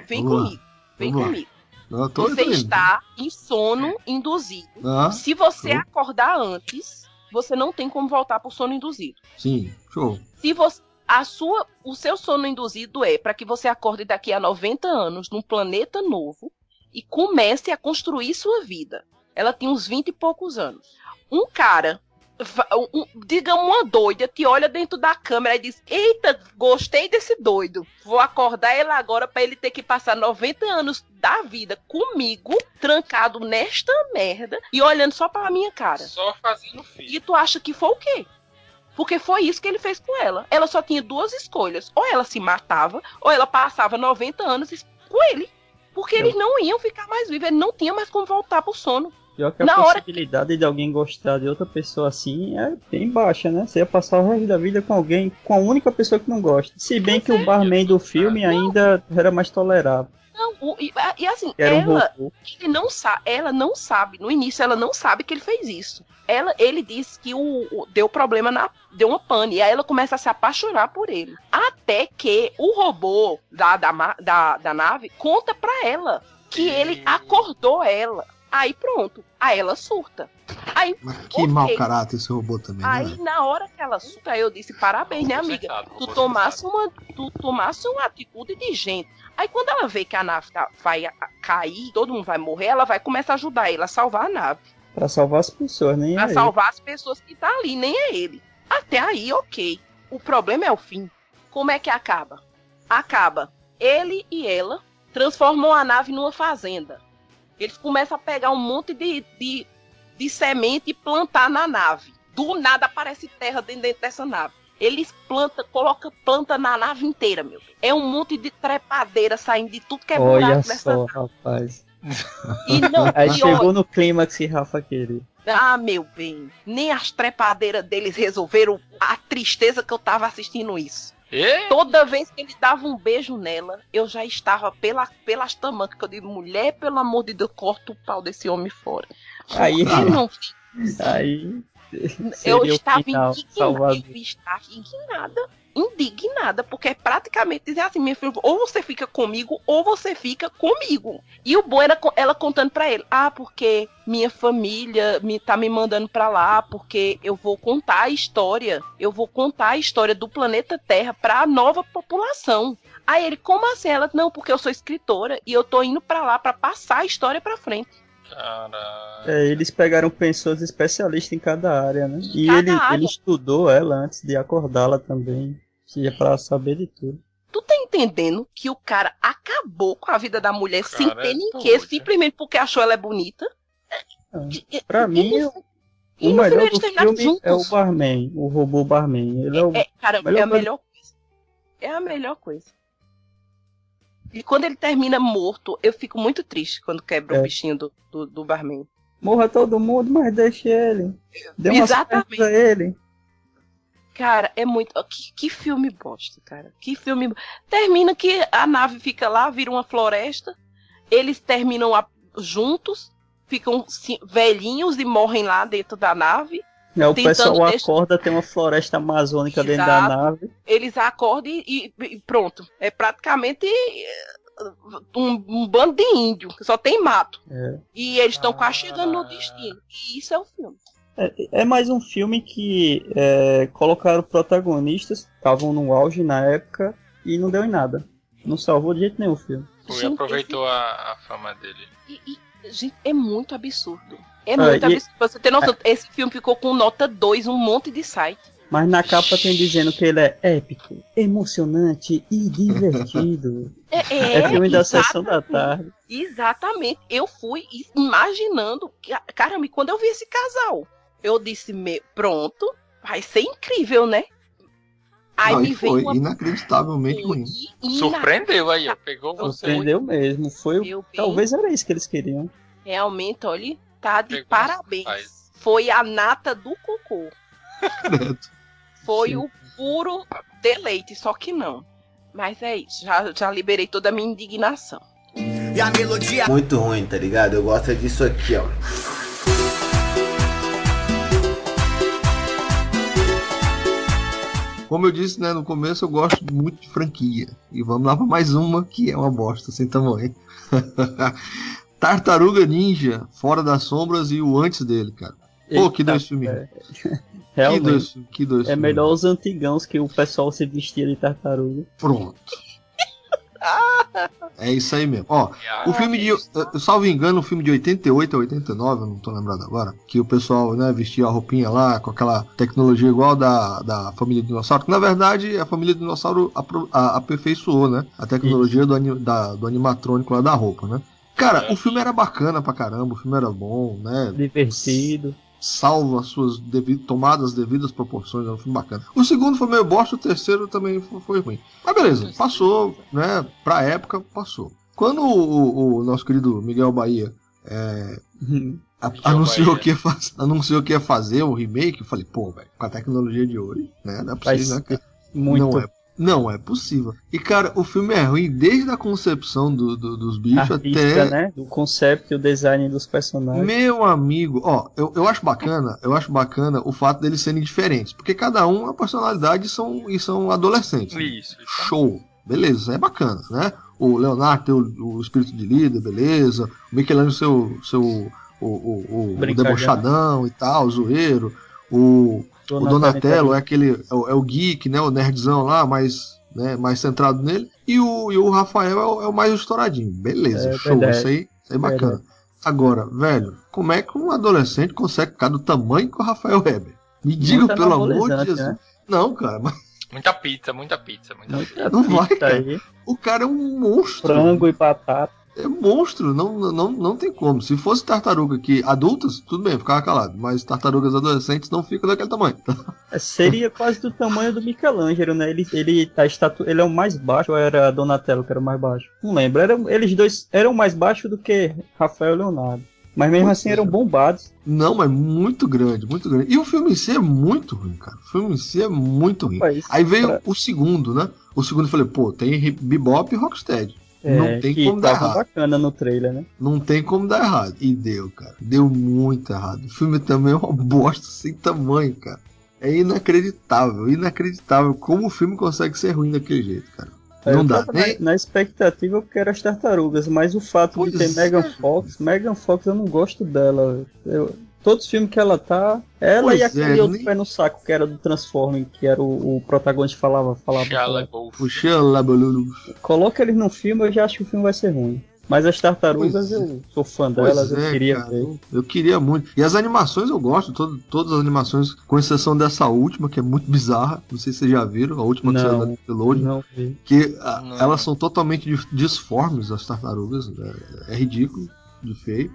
S2: Vem comigo. Vem
S3: vamos
S2: comigo. Você
S3: indo.
S2: está em sono induzido.
S3: Ah,
S2: Se você
S3: Show.
S2: acordar antes, você não tem como voltar pro sono induzido.
S3: sim, show.
S2: Se você a sua, o seu sono induzido é para que você acorde daqui a 90 anos num planeta novo e comece a construir sua vida. Ela tem uns 20 e poucos anos. Um cara, um- digamos uma doida, te olha dentro da câmera e diz: Eita, gostei desse doido. Vou acordar ele agora para ele ter que passar 90 anos da vida comigo, trancado nesta merda e olhando só pra minha cara.
S5: só fazendo filho.
S2: E tu acha que foi o quê? Porque foi isso que ele fez com ela. Ela só tinha duas escolhas. Ou ela se matava, ou ela passava 90 anos com ele. Porque eles não iam ficar mais vivos. Ele não tinha mais como voltar pro sono.
S4: Pior que a
S2: Na hora-
S4: possibilidade de alguém gostar de outra pessoa assim é bem baixa, né? Você ia passar o resto da vida com alguém, com a única pessoa que não gosta. Se bem que o barman do filme ainda era mais tolerável.
S2: Não, o- e, e assim,
S4: Era um
S2: ela,
S4: robô.
S2: ele não sabe, ela não sabe. No início, ela não sabe que ele fez isso. Ela, ele disse que o, o- deu problema na. Deu uma pane. E aí ela começa a se apaixonar por ele. Até que o robô da, da, da, da nave conta pra ela que ele acordou ela. Aí pronto. Aí ela surta. Aí,
S3: Mas que
S2: Ok.
S3: mau caráter esse robô também, né?
S2: aí na hora que ela surta, eu disse: parabéns, né, amiga? Tu tomasse uma, tu tomasse uma atitude de gente. Aí quando ela vê que a nave tá- vai cair, todo mundo vai morrer, ela vai começar a ajudar ele a salvar a nave,
S4: Pra salvar as pessoas, nem
S2: a
S4: aí.
S2: salvar as pessoas que tá ali, nem é ele. Até aí, ok. O problema é o fim. Como é que acaba? Acaba. Ele e ela transformam a nave numa fazenda. Eles começam a pegar um monte de, de, de semente e plantar na nave. Do nada aparece terra dentro, dentro dessa nave. Eles plantam, colocam planta na nave inteira, meu. É um monte de trepadeira saindo de tudo que é
S4: Olha
S2: buraco nessa
S4: só,
S2: nave.
S4: rapaz.
S2: E não,
S4: Aí
S2: e
S4: chegou
S2: olha,
S4: no clímax que Rafa queria.
S2: ah, meu bem, nem as trepadeiras deles resolveram a tristeza que eu tava assistindo isso.
S5: E?
S2: Toda vez que ele dava um beijo nela, eu já estava pela, pelas tamancas. Que eu digo, mulher, pelo amor de Deus, corta o pau desse homem fora.
S4: Aí,
S2: não,
S4: aí
S2: eu estava indignada. Eu estava indignada. Indignada, porque é praticamente dizer assim, minha filha, ou você fica comigo, ou você fica comigo. E o bom era ela contando pra ele, ah, porque minha família me tá me mandando pra lá, porque eu vou contar a história, eu vou contar a história do planeta Terra pra nova população. Aí ele, como assim? Ela, não, porque eu sou escritora e eu tô indo pra lá pra passar a história pra frente.
S5: Caralho.
S4: É, eles pegaram pessoas especialistas em cada área, né? E
S2: Cada
S4: ele,
S2: área.
S4: ele estudou ela antes de acordá-la também. Que é pra saber de tudo.
S2: Tu tá entendendo que o cara acabou com a vida da mulher sem
S5: Cara,
S2: ter
S5: é
S2: ninguém,
S5: doido.
S2: simplesmente porque achou ela bonita?
S4: Ah,
S2: E- e-
S4: Pra
S2: e
S4: mim,
S2: no-
S4: o
S2: e
S4: melhor do
S2: eles terminaram
S4: filme é o barman, o robô barman. Ele é o
S2: É, cara,
S4: melhor
S2: é a melhor coisa. É a melhor coisa. E quando ele termina morto, eu fico muito triste quando quebra
S4: É.
S2: o bichinho do, do, do barman.
S4: Morra todo mundo, mas deixe ele. Dê umas
S2: Exatamente.
S4: a ele.
S2: Cara, é muito. Que, que filme bosta, cara. Que filme. Termina que a nave fica lá, vira uma floresta. Eles terminam a- juntos, ficam velhinhos e morrem lá dentro da nave.
S4: É, o pessoal
S2: deixar-
S4: acorda, tem uma floresta amazônica dentro da
S2: Exato.
S4: nave.
S2: Eles acordam e, e- pronto. É praticamente eh, um, um bando de índio. que Só tem mato.
S4: É.
S2: E eles estão quase chegando no
S5: Ah.
S2: destino. E isso é o filme.
S4: É, é mais um filme que é, colocaram protagonistas, estavam no auge na época e não deu em nada. Não salvou de jeito nenhum o filme.
S5: Foi, aproveitou a, a fama dele.
S2: E, e, gente, é muito absurdo. É
S4: Ah,
S2: muito
S4: e-
S2: absurdo. Pra Você ter noção, esse filme ficou com nota 2, um monte de site.
S4: Mas na capa tem dizendo que ele é épico, emocionante e divertido.
S2: É,
S4: É, filme da sessão da tarde.
S2: Exatamente. Eu fui imaginando. que- Caramba, e quando eu vi esse casal, eu disse: "Me- pronto, vai ser incrível, né? Aí
S3: Não,
S2: me
S3: e
S2: veio
S3: foi
S2: uma
S3: inacreditavelmente ruim.
S5: Surpreendeu aí, ó. Pegou você.
S4: Surpreendeu mesmo. Foi, o-
S2: Meu bem,
S4: talvez era isso que eles queriam.
S2: Realmente, olha, tá de
S5: Pegou
S2: parabéns. Foi a nata do cocô.
S3: Credo.
S2: Foi
S4: Sim.
S2: o puro deleite, só que não. Mas é isso, já, já liberei toda a minha indignação.
S7: E a melodia muito ruim, tá ligado? Eu gosto disso aqui, ó.
S3: Como eu disse né, no começo, eu gosto muito de franquia. E vamos lá para mais uma que é uma bosta sem tamanho. Tartaruga Ninja, Fora das Sombras e o antes dele, cara. Pô, que
S4: Eita,
S3: dois filmes.
S4: é.
S3: Que
S4: Realmente.
S3: dois, que dois
S4: É
S3: filmes.
S4: melhor os antigãos que o pessoal se vestia de tartaruga.
S3: Pronto. É isso aí mesmo. Ó, o filme de. Eu salvo engano, o filme de 88 a 89, eu não tô lembrado agora. Que o pessoal, né, vestia a roupinha lá com aquela tecnologia igual da, da família dinossauro. Que na verdade a família dinossauro apro- a- aperfeiçoou, né? A tecnologia do, da- do animatrônico lá da roupa, né? Cara, o filme era bacana pra caramba, o filme era bom, né?
S4: Divertido.
S3: salvo as suas tomadas as devidas proporções, é um filme bacana. O segundo foi meio bosta, o terceiro também foi, ruim. Mas beleza, passou, né? Pra época, passou. Quando o, o- nosso querido Miguel Bahia é, a- anunciou,
S5: Bahia.
S3: que ia faz- anunciou que ia fazer o remake, eu falei, pô, velho, com a tecnologia de hoje, né? Não é possível, né?
S4: Muito.
S3: Não é, não é possível. E, cara, o filme é ruim desde a concepção do- do- dos bichos
S4: artística,
S3: até.
S4: né? Do concept e o design dos personagens.
S3: Meu amigo, ó, eu, eu acho bacana, eu acho bacana o fato deles serem diferentes, porque cada um é uma personalidade e são, e são adolescentes. né?
S5: Isso. isso.
S3: Show, beleza, é bacana, né? O Leonardo tem o, o espírito de líder, beleza. O Michelangelo seu, seu o, o, o, o debochadão e tal, o zoeiro. O, o Donatello é aquele, é o, é o geek, né? O nerdzão lá, mais, né, mais centrado nele. E o, e o Rafael é o, é o mais estouradinho. Beleza,
S4: É
S3: show,
S4: verdade.
S3: isso aí, isso aí é bacana. Agora, velho, como é que um adolescente consegue ficar do tamanho que o Rafael Weber? Me diga,
S4: Muito
S3: pelo amor de Jesus.
S4: né?
S3: Não, cara, mas
S5: Muita pizza, muita pizza, muita pizza.
S4: Muita
S3: Não vai,
S4: pizza
S3: cara.
S4: aí.
S3: o cara é um monstro.
S4: Frango e batata.
S3: É monstro, não, não, não tem como. Se fosse tartaruga que adultas, tudo bem, ficava calado. Mas tartarugas adolescentes não ficam daquele tamanho.
S4: É, Seria quase do tamanho do Michelangelo, né? Ele, ele, a estatu... ele é o mais baixo ou era Donatello que era o mais baixo? Não lembro. Era, eles dois eram mais baixos do que Rafael e Leonardo. Mas mesmo
S3: Pois
S4: assim eram bombados.
S3: Não, mas muito grande, muito grande. E o filme em si é muito ruim, cara. O filme em si é muito ruim.
S4: Mas,
S3: Aí veio
S4: pra-
S3: o segundo, né? O segundo eu falei, pô, tem Bebop e Rocksteady. Não
S4: é,
S3: tem
S4: que
S3: como dar errado.
S4: bacana no trailer, né?
S3: Não tem como dar errado. E deu, cara. Deu muito errado. O filme também é uma bosta sem tamanho, cara. É inacreditável, inacreditável como o filme consegue ser ruim daquele jeito, cara. Não
S4: eu
S3: dá,
S4: tava
S3: nem-
S4: na, na expectativa porque era as tartarugas, mas o fato
S3: Pois
S4: de ter
S3: é.
S4: Megan Fox, Megan Fox eu não gosto dela. Eu- todos os filmes que ela tá, ela
S3: Pois
S4: e
S3: é,
S4: aquele outro
S3: nem-
S4: pé no saco que era do Transforming, que era o, o protagonista que falava, falava.
S3: Xalabalulu.
S4: Coloca eles no filme, eu já acho que o filme vai ser ruim. Mas as tartarugas
S3: Pois é.
S4: eu sou fã
S3: Pois
S4: delas, eu
S3: é,
S4: queria
S3: cara,
S4: ver.
S3: eu- Eu queria muito. E as animações eu gosto, todo- todas as animações, com exceção dessa última, que é muito bizarra. Não sei se vocês já viram, a última que saiu da Nickelodeon.
S4: Não vi.
S3: Que a-
S5: Não.
S3: elas são totalmente dis- disformes, as tartarugas. É, é ridículo, de feio.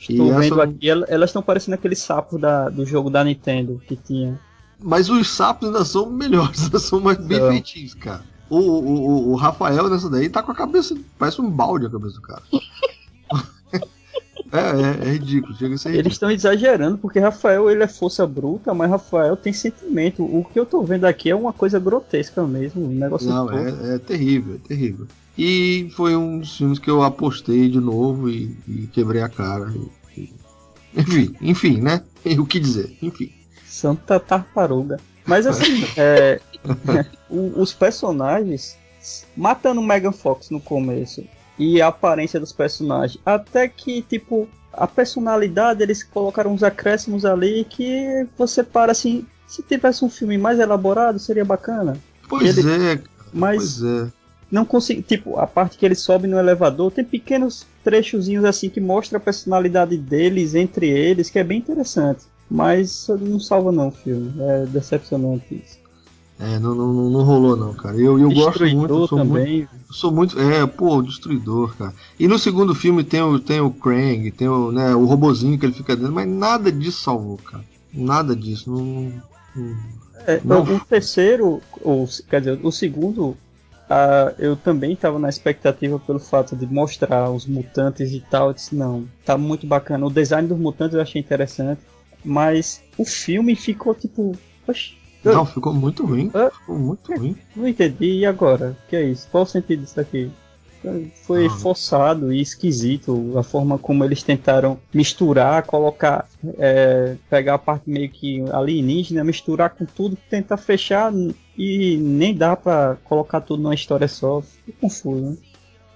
S4: Estou
S3: essa-
S4: vendo aqui, ela- elas estão parecendo aqueles sapos da, do jogo da Nintendo que tinha.
S3: Mas os sapos ainda são melhores, ainda são mais bem feitinhos, cara. O, o, o, o Rafael nessa daí tá com a cabeça. Parece um balde a cabeça do cara. É, é, é ridículo, chega a ser
S4: Eles
S3: ridículo.
S4: estão exagerando, porque Rafael ele é força bruta, mas Rafael tem sentimento. O que eu tô vendo aqui é uma coisa grotesca mesmo. Um negócio
S3: Não, é, é terrível, é terrível. E foi um dos filmes que eu apostei de novo e, e quebrei a cara. E- e- Enfim, enfim, né? O que dizer? Enfim.
S4: Santa tartaruga. Mas assim, é, os personagens, matando Megan Fox no começo e a aparência dos personagens, até que, tipo, a personalidade eles colocaram uns acréscimos ali que você para assim. Se tivesse um filme mais elaborado, seria bacana.
S3: Pois
S4: Ele-
S3: é,
S4: Mas
S3: pois é.
S4: não consigo. Tipo, a parte que eles sobem no elevador, tem pequenos trechozinhos assim que mostra a personalidade deles entre eles, que é bem interessante. Mas não salva não o filme. É decepcionante isso.
S3: É, não, não, não- rolou não, cara. Eu, eu gosto muito, sou muito,
S4: também.
S3: eu sou muito, é, pô, o destruidor, cara. E no segundo filme tem o tem o Krang, tem o, né, o robozinho que ele fica dentro, mas nada disso salvou, cara. Nada disso, não, não-
S4: É,
S3: Não.
S4: o terceiro, ou, quer dizer, o segundo, ah, eu também estava na expectativa pelo fato de mostrar os mutantes e tal. Eu disse, não, tá muito bacana. O design dos mutantes eu achei interessante, mas o filme ficou tipo, eu
S3: não, ficou muito ruim, ficou muito ruim.
S4: não entendi. E agora? O que é isso? Qual o sentido disso aqui? Foi
S3: Ah.
S4: forçado e esquisito a forma como eles tentaram misturar, colocar, é, pegar a parte meio que alienígena, misturar com tudo, tentar fechar e nem dá pra colocar tudo numa história só. Fico confuso. Né?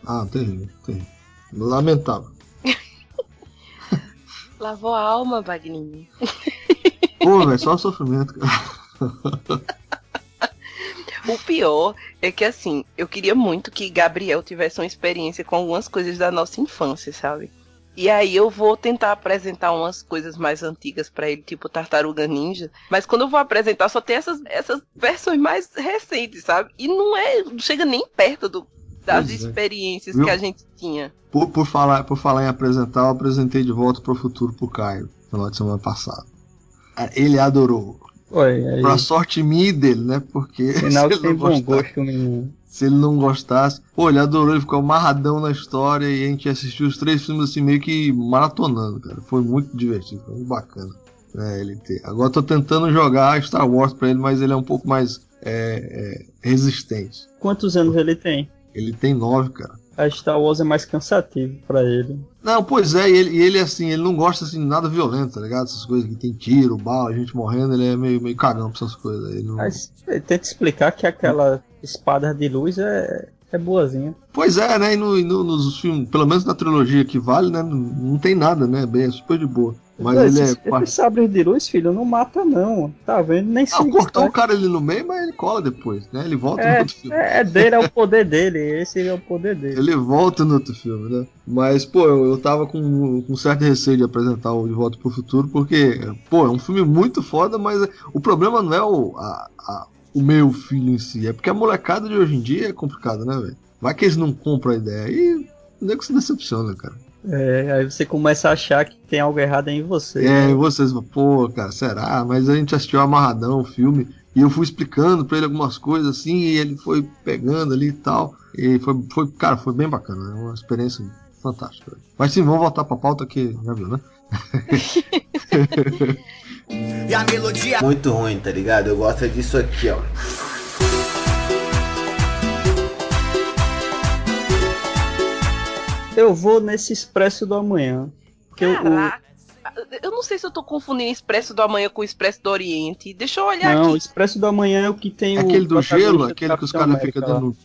S3: Ah, terrível, terrível. Lamentável.
S2: Lavou a alma, Bagninho.
S3: Pô, velho, só sofrimento, cara.
S2: O pior é que, assim, eu queria muito que Gabriel tivesse uma experiência com algumas coisas da nossa infância, sabe? E aí eu vou tentar apresentar umas coisas mais antigas pra ele, tipo Tartaruga Ninja. Mas quando eu vou apresentar, só tem essas, essas versões mais recentes, sabe? E não é. Não chega nem perto do, das
S3: Pois é.
S2: experiências
S3: Viu?
S2: que a gente tinha.
S3: Por, por, falar, por falar em apresentar, eu apresentei de volta pro futuro pro Caio, no final de semana passada. Ah, Ele adorou.
S4: Olha, aí,
S3: Pra sorte minha e dele, né? Porque
S4: sinal que tem bom gosto, menino.
S3: se ele não gostasse. Pô, ele adorou, ele ficou amarradão na história e a gente assistiu os três filmes assim, meio que maratonando, cara. Foi muito divertido, foi muito bacana. Né, ele ter. Agora eu tô tentando jogar Star Wars pra ele, mas ele é um pouco mais é, é, resistente.
S4: Quantos anos ele tem?
S3: Ele tem nove, cara.
S4: A Star Wars é mais cansativo pra ele.
S3: Não, pois é, e ele, ele assim, ele não gosta assim de nada violento, tá ligado? Essas coisas que tem tiro, bala, gente morrendo, ele é meio, meio cagão pra essas coisas. Ele não...
S4: Mas eh, tenta explicar que aquela espada de luz é, é boazinha.
S3: Pois é, né? E, no, no- nos filmes, pelo menos na trilogia que vale, né? Não, não tem nada, né? Bem, é super de boa. Mas ele é.
S4: esses, sabres de luz, filho, não mata não. Tá vendo? Nem sei.
S3: cortou o cara ali no meio, mas ele cola depois, né? Ele volta no outro filme.
S4: É, é dele, é o poder dele. Esse é o poder dele.
S3: Ele volta no outro filme, né? Mas, pô, eu, eu tava com, com certo receio de apresentar o De Volta pro Futuro, porque, pô, é um filme muito foda, mas o problema não é o, a- a- o meu filho em si, é porque a molecada de hoje em dia é complicada, né, velho? Vai que eles não compram a ideia e o nego se decepciona, cara.
S4: É, aí você começa a achar que tem algo errado em você.
S3: É, e vocês, pô, cara, será? Mas a gente assistiu amarradão o filme e eu fui explicando pra ele algumas coisas assim e ele foi pegando ali e tal. E foi, foi cara, foi bem bacana, é uma experiência fantástica. Mas sim, vamos voltar pra pauta que já viu, né?
S7: E a melodia muito ruim, tá ligado? Eu gosto disso aqui, ó.
S4: Eu vou nesse Expresso do Amanhã. Eu- o-
S2: não sei se eu tô confundindo Expresso do Amanhã com Expresso do Oriente. Deixa eu olhar
S4: não, o
S2: aqui.
S4: Expresso do Amanhã é o que tem
S3: É
S4: o.
S3: aquele do
S4: protagonista
S3: gelo,
S4: do
S3: aquele que os caras ficam dentro.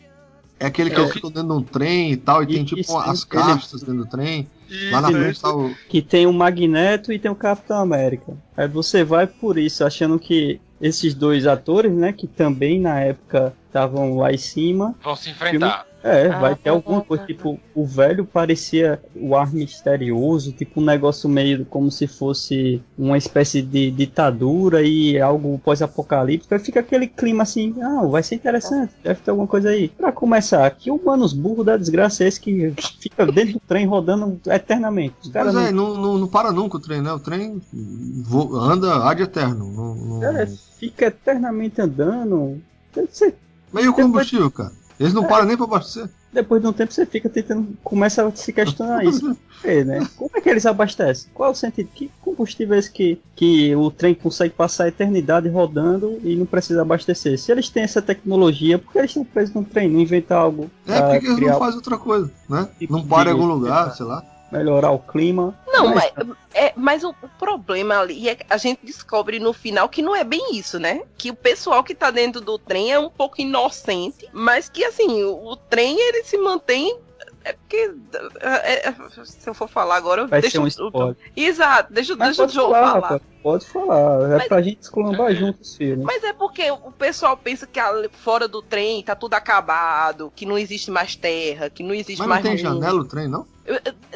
S3: É aquele que
S5: É o
S3: eles ficam dentro de um trem e tal, e tem
S4: Isso,
S3: tipo as
S4: ele-
S3: castas dentro do trem. Lá na frente tá o.
S4: que tem o Magneto e tem o Capitão América. Aí você vai por isso, achando que esses dois atores, né, que também na época estavam lá em cima,
S5: Vão se enfrentar.
S4: É,
S2: Ah,
S4: vai ter
S2: tá,
S4: alguma coisa,
S2: tá.
S4: tipo, o velho parecia o ar misterioso, tipo um negócio meio como se fosse uma espécie de ditadura e algo pós-apocalíptico, aí fica aquele clima assim, ah, vai ser interessante, deve ter alguma coisa aí. Pra começar, que humanos burros da desgraça é esse que fica dentro do trem rodando eternamente? Os caras
S3: Mas
S4: não
S3: é, não, não, não para nunca o trem, né? O trem anda ad eterno. Não, não-
S4: É, fica eternamente andando. Você-
S3: Mas e o combustível, cara? Eles
S4: É.
S3: não param nem pra abastecer.
S4: depois de um tempo você fica tentando, começa a se questionar isso. É, né? Como é que eles abastecem? Qual é o sentido? Que combustível é esse que, que o trem consegue passar a eternidade rodando e não precisa abastecer? Se eles têm essa tecnologia, por que eles estão presos no trem? Não inventar algo?
S3: É porque eles não fazem outra coisa, né?
S4: Tipo
S3: Não para em algum lugar, sei lá.
S4: Melhorar o clima.
S2: Não,
S4: Mas-
S2: mas, é, mas o, o problema ali é que a gente descobre no final que não é bem isso, né? Que o pessoal que tá dentro do trem é um pouco inocente, mas que assim, o, o trem ele se mantém. É porque. é- é- se eu for falar agora,
S4: Vai
S2: deixa
S4: ser um
S2: o-
S4: spoiler.
S2: Exato, deixa,
S4: Mas
S2: deixa o
S4: pode
S2: João
S4: falar,
S2: falar.
S4: rapaz, pode falar. É
S2: Mas-
S4: pra gente esculambar junto os filmes.
S2: Mas é porque o pessoal pensa que fora do trem tá tudo acabado, que não existe mais terra, que não existe
S3: Mas não
S2: mais.
S3: tem
S2: mundo.
S3: janela o trem, não?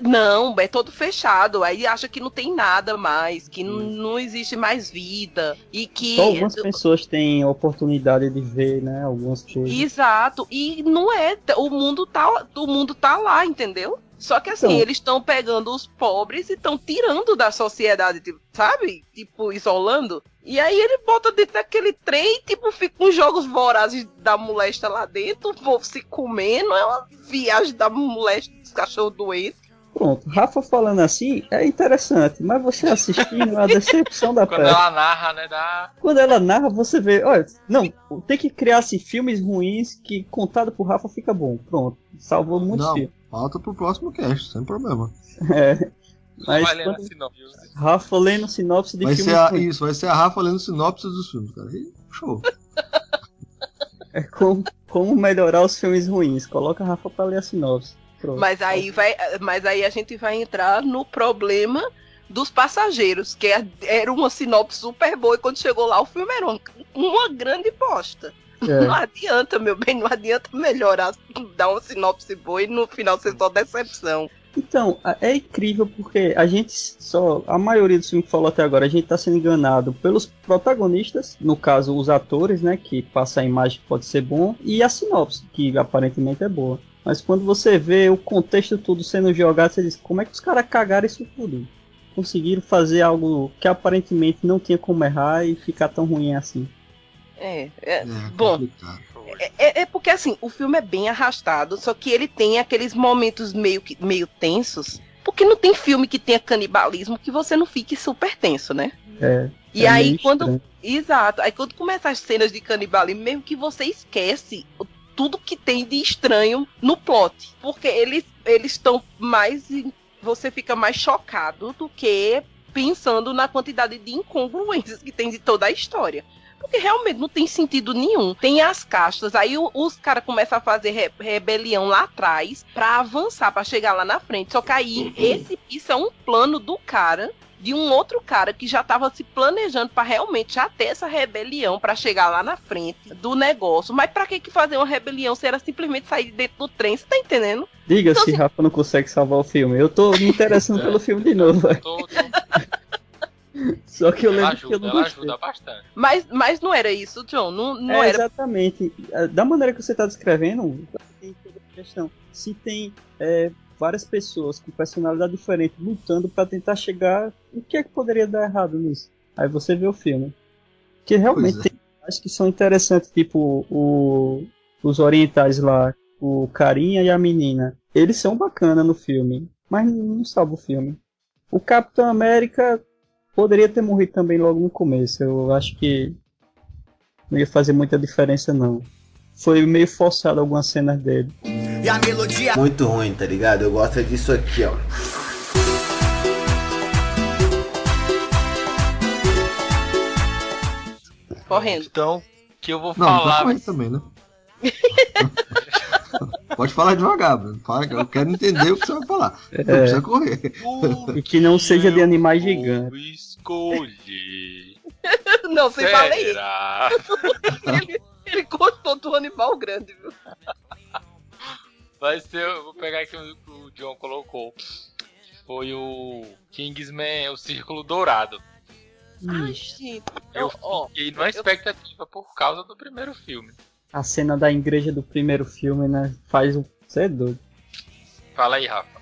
S2: Não, é todo fechado. Aí acha que não tem nada mais, que não, não existe mais vida. E que.
S4: Só algumas pessoas têm oportunidade de ver, né? Algumas coisas.
S2: Exato. E não é. O mundo tá, o mundo tá lá, entendeu? Só que assim,
S4: Então.
S2: eles estão pegando os pobres e estão tirando da sociedade, tipo, sabe? Tipo, isolando. E aí ele bota dentro daquele trem, tipo, fica com jogos vorazes da molesta lá dentro, o povo se comendo, é uma viagem da molesta dos cachorros doentes.
S4: Pronto, Rafa falando assim é interessante, mas você assistindo é a decepção da
S5: Quando
S4: peça.
S5: ela narra, né, dá...
S4: Quando ela narra, você vê, olha, não, tem que criar assim, filmes ruins que contado por Rafa fica bom. Pronto, salvou muitos filmes.
S3: Falta pro próximo cast, sem problema.
S4: É, Mas
S5: vai lendo
S4: quando-
S5: a sinopse.
S4: Rafa lendo sinopse de
S3: Vai
S4: filmes
S3: ser a,
S4: ruins.
S3: isso, vai ser a Rafa lendo sinopse dos filmes, cara. E show.
S4: É como, como melhorar os filmes ruins. Coloca a Rafa pra ler a sinopse. Pronto.
S2: Mas aí vai, mas aí a gente vai entrar no problema dos passageiros, que é- era uma sinopse super boa e quando chegou lá o filme era uma, uma grande bosta.
S4: É.
S2: Não adianta, meu bem, não adianta melhorar, dar uma sinopse boa e no final ser só decepção.
S4: Então, é incrível porque a gente só. A maioria dos filmes que falou até agora, a gente tá sendo enganado pelos protagonistas, no caso, os atores, né? Que passa a imagem que pode ser bom, e a sinopse, que aparentemente é boa. Mas quando você vê o contexto tudo sendo jogado, você diz, como é que os caras cagaram isso tudo? Conseguiram fazer algo que aparentemente não tinha como errar e ficar tão ruim assim.
S2: É, é,
S3: É,
S2: Bom.
S3: complicado.
S2: é, é porque assim, o filme é bem arrastado, só que ele tem aqueles momentos meio, que, meio tensos. Porque não tem filme que tenha canibalismo que você não fique super tenso, né?
S4: É.
S2: E
S4: é
S2: aí, quando
S4: estranho.
S2: Exato. Aí quando começa as cenas de canibalismo, mesmo que você esquece tudo que tem de estranho no plot. Porque eles eles estão mais. Você fica mais chocado do que pensando na quantidade de incongruências que tem de toda a história. Porque realmente não tem sentido nenhum. Tem as castas, aí o- os caras começam a fazer re- rebelião lá atrás pra avançar, pra chegar lá na frente. Só que aí esse, isso é um plano do cara de um outro cara que já tava se planejando pra realmente já ter essa rebelião pra chegar lá na frente do negócio. Mas pra que que fazer uma rebelião se era simplesmente sair de dentro do trem? Você tá entendendo?
S4: Diga
S2: Então,
S4: se
S2: se-
S4: Rafa não consegue salvar o filme. Eu tô me interessando pelo filme de novo, velho.
S5: Tô, tô,
S4: Só que eu lembro que eu
S5: ajuda,
S4: não
S5: ela
S4: gostei.
S5: ajuda bastante.
S2: Mas, mas não era isso, John. Não, não
S4: é,
S2: era.
S4: exatamente. É, Da maneira que você está descrevendo, tem toda a questão. Se tem é, várias pessoas com personalidade diferente lutando para tentar chegar, o que é que poderia dar errado nisso? Aí você vê o filme. Que realmente
S3: é.
S4: tem acho que são interessantes, tipo o, os orientais lá, o carinha e a menina. Eles são bacana no filme, mas não salva o filme. O Capitão América poderia ter morrido também logo no começo. Eu acho que não ia fazer muita diferença não. Foi meio forçado algumas cenas dele.
S7: E a melodia. Muito ruim, tá ligado? Eu gosto disso aqui, ó.
S2: Correndo.
S5: Então, que eu vou
S3: Não,
S5: falar.
S3: correndo também, né? Pode falar devagar, Bruno. Fala eu quero entender o que você vai falar. Não precisa correr.
S4: E que não seja de animais
S5: vou
S4: gigantes.
S5: Escolher.
S2: Não, falar isso.
S5: Será?
S2: Ele, ele gostou do animal grande, viu?
S5: Vai ser, eu vou pegar aqui o que o John colocou. Foi o Kingsman, o Círculo Dourado.
S2: Ai, gente.
S5: Eu
S2: Ó,
S5: fiquei na expectativa por causa do primeiro filme.
S4: A cena da igreja do primeiro filme, né? Faz um. Você é doido.
S5: Fala aí, Rafa.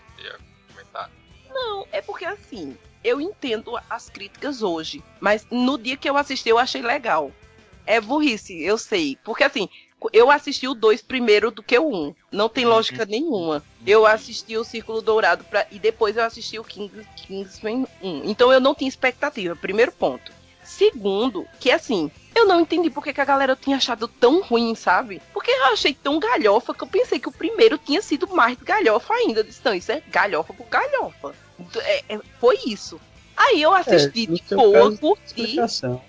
S5: comentar.
S2: Não, é porque assim, eu entendo as críticas hoje, mas no dia que eu assisti eu achei legal. É burrice, eu sei. Porque assim, eu assisti o 2 primeiro do que o 1. Um. Não tem lógica nenhuma. Eu assisti o Círculo Dourado pra, e depois eu assisti o King, Kingsman 1. Então eu não tinha expectativa, primeiro ponto. Segundo, que assim, eu não entendi porque que a galera tinha achado tão ruim, sabe? Porque eu achei tão galhofa que eu pensei que o primeiro tinha sido mais galhofa ainda. Eu disse, não, isso é galhofa por galhofa. É, é, foi isso. Aí eu assisti
S4: no
S2: de boa, curti,
S4: Explicação.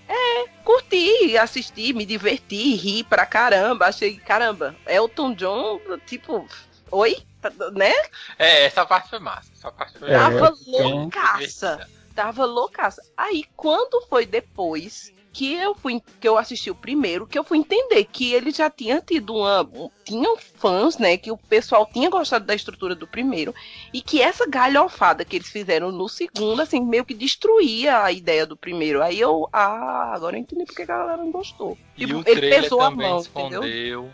S2: curti, assisti, me diverti, ri pra caramba. Achei, caramba, Elton John, tipo, oi? Tá- Né?
S5: É, essa parte foi massa. Essa parte foi
S4: É,
S2: Tava loucaça. Tava loucaça. Aí, quando foi depois que eu fui que eu assisti o primeiro, que eu fui entender que ele já tinha tido uma. um- tinham fãs, né? Que o pessoal tinha gostado da estrutura do primeiro. E que essa galhofada que eles fizeram no segundo, assim, meio que destruía a ideia do primeiro. Aí eu. Ah, agora eu entendi porque a galera não gostou.
S5: E
S2: Tipo,
S5: o
S2: ele
S5: trailer
S2: pesou a
S5: também
S2: mão,
S5: escondeu.
S2: entendeu?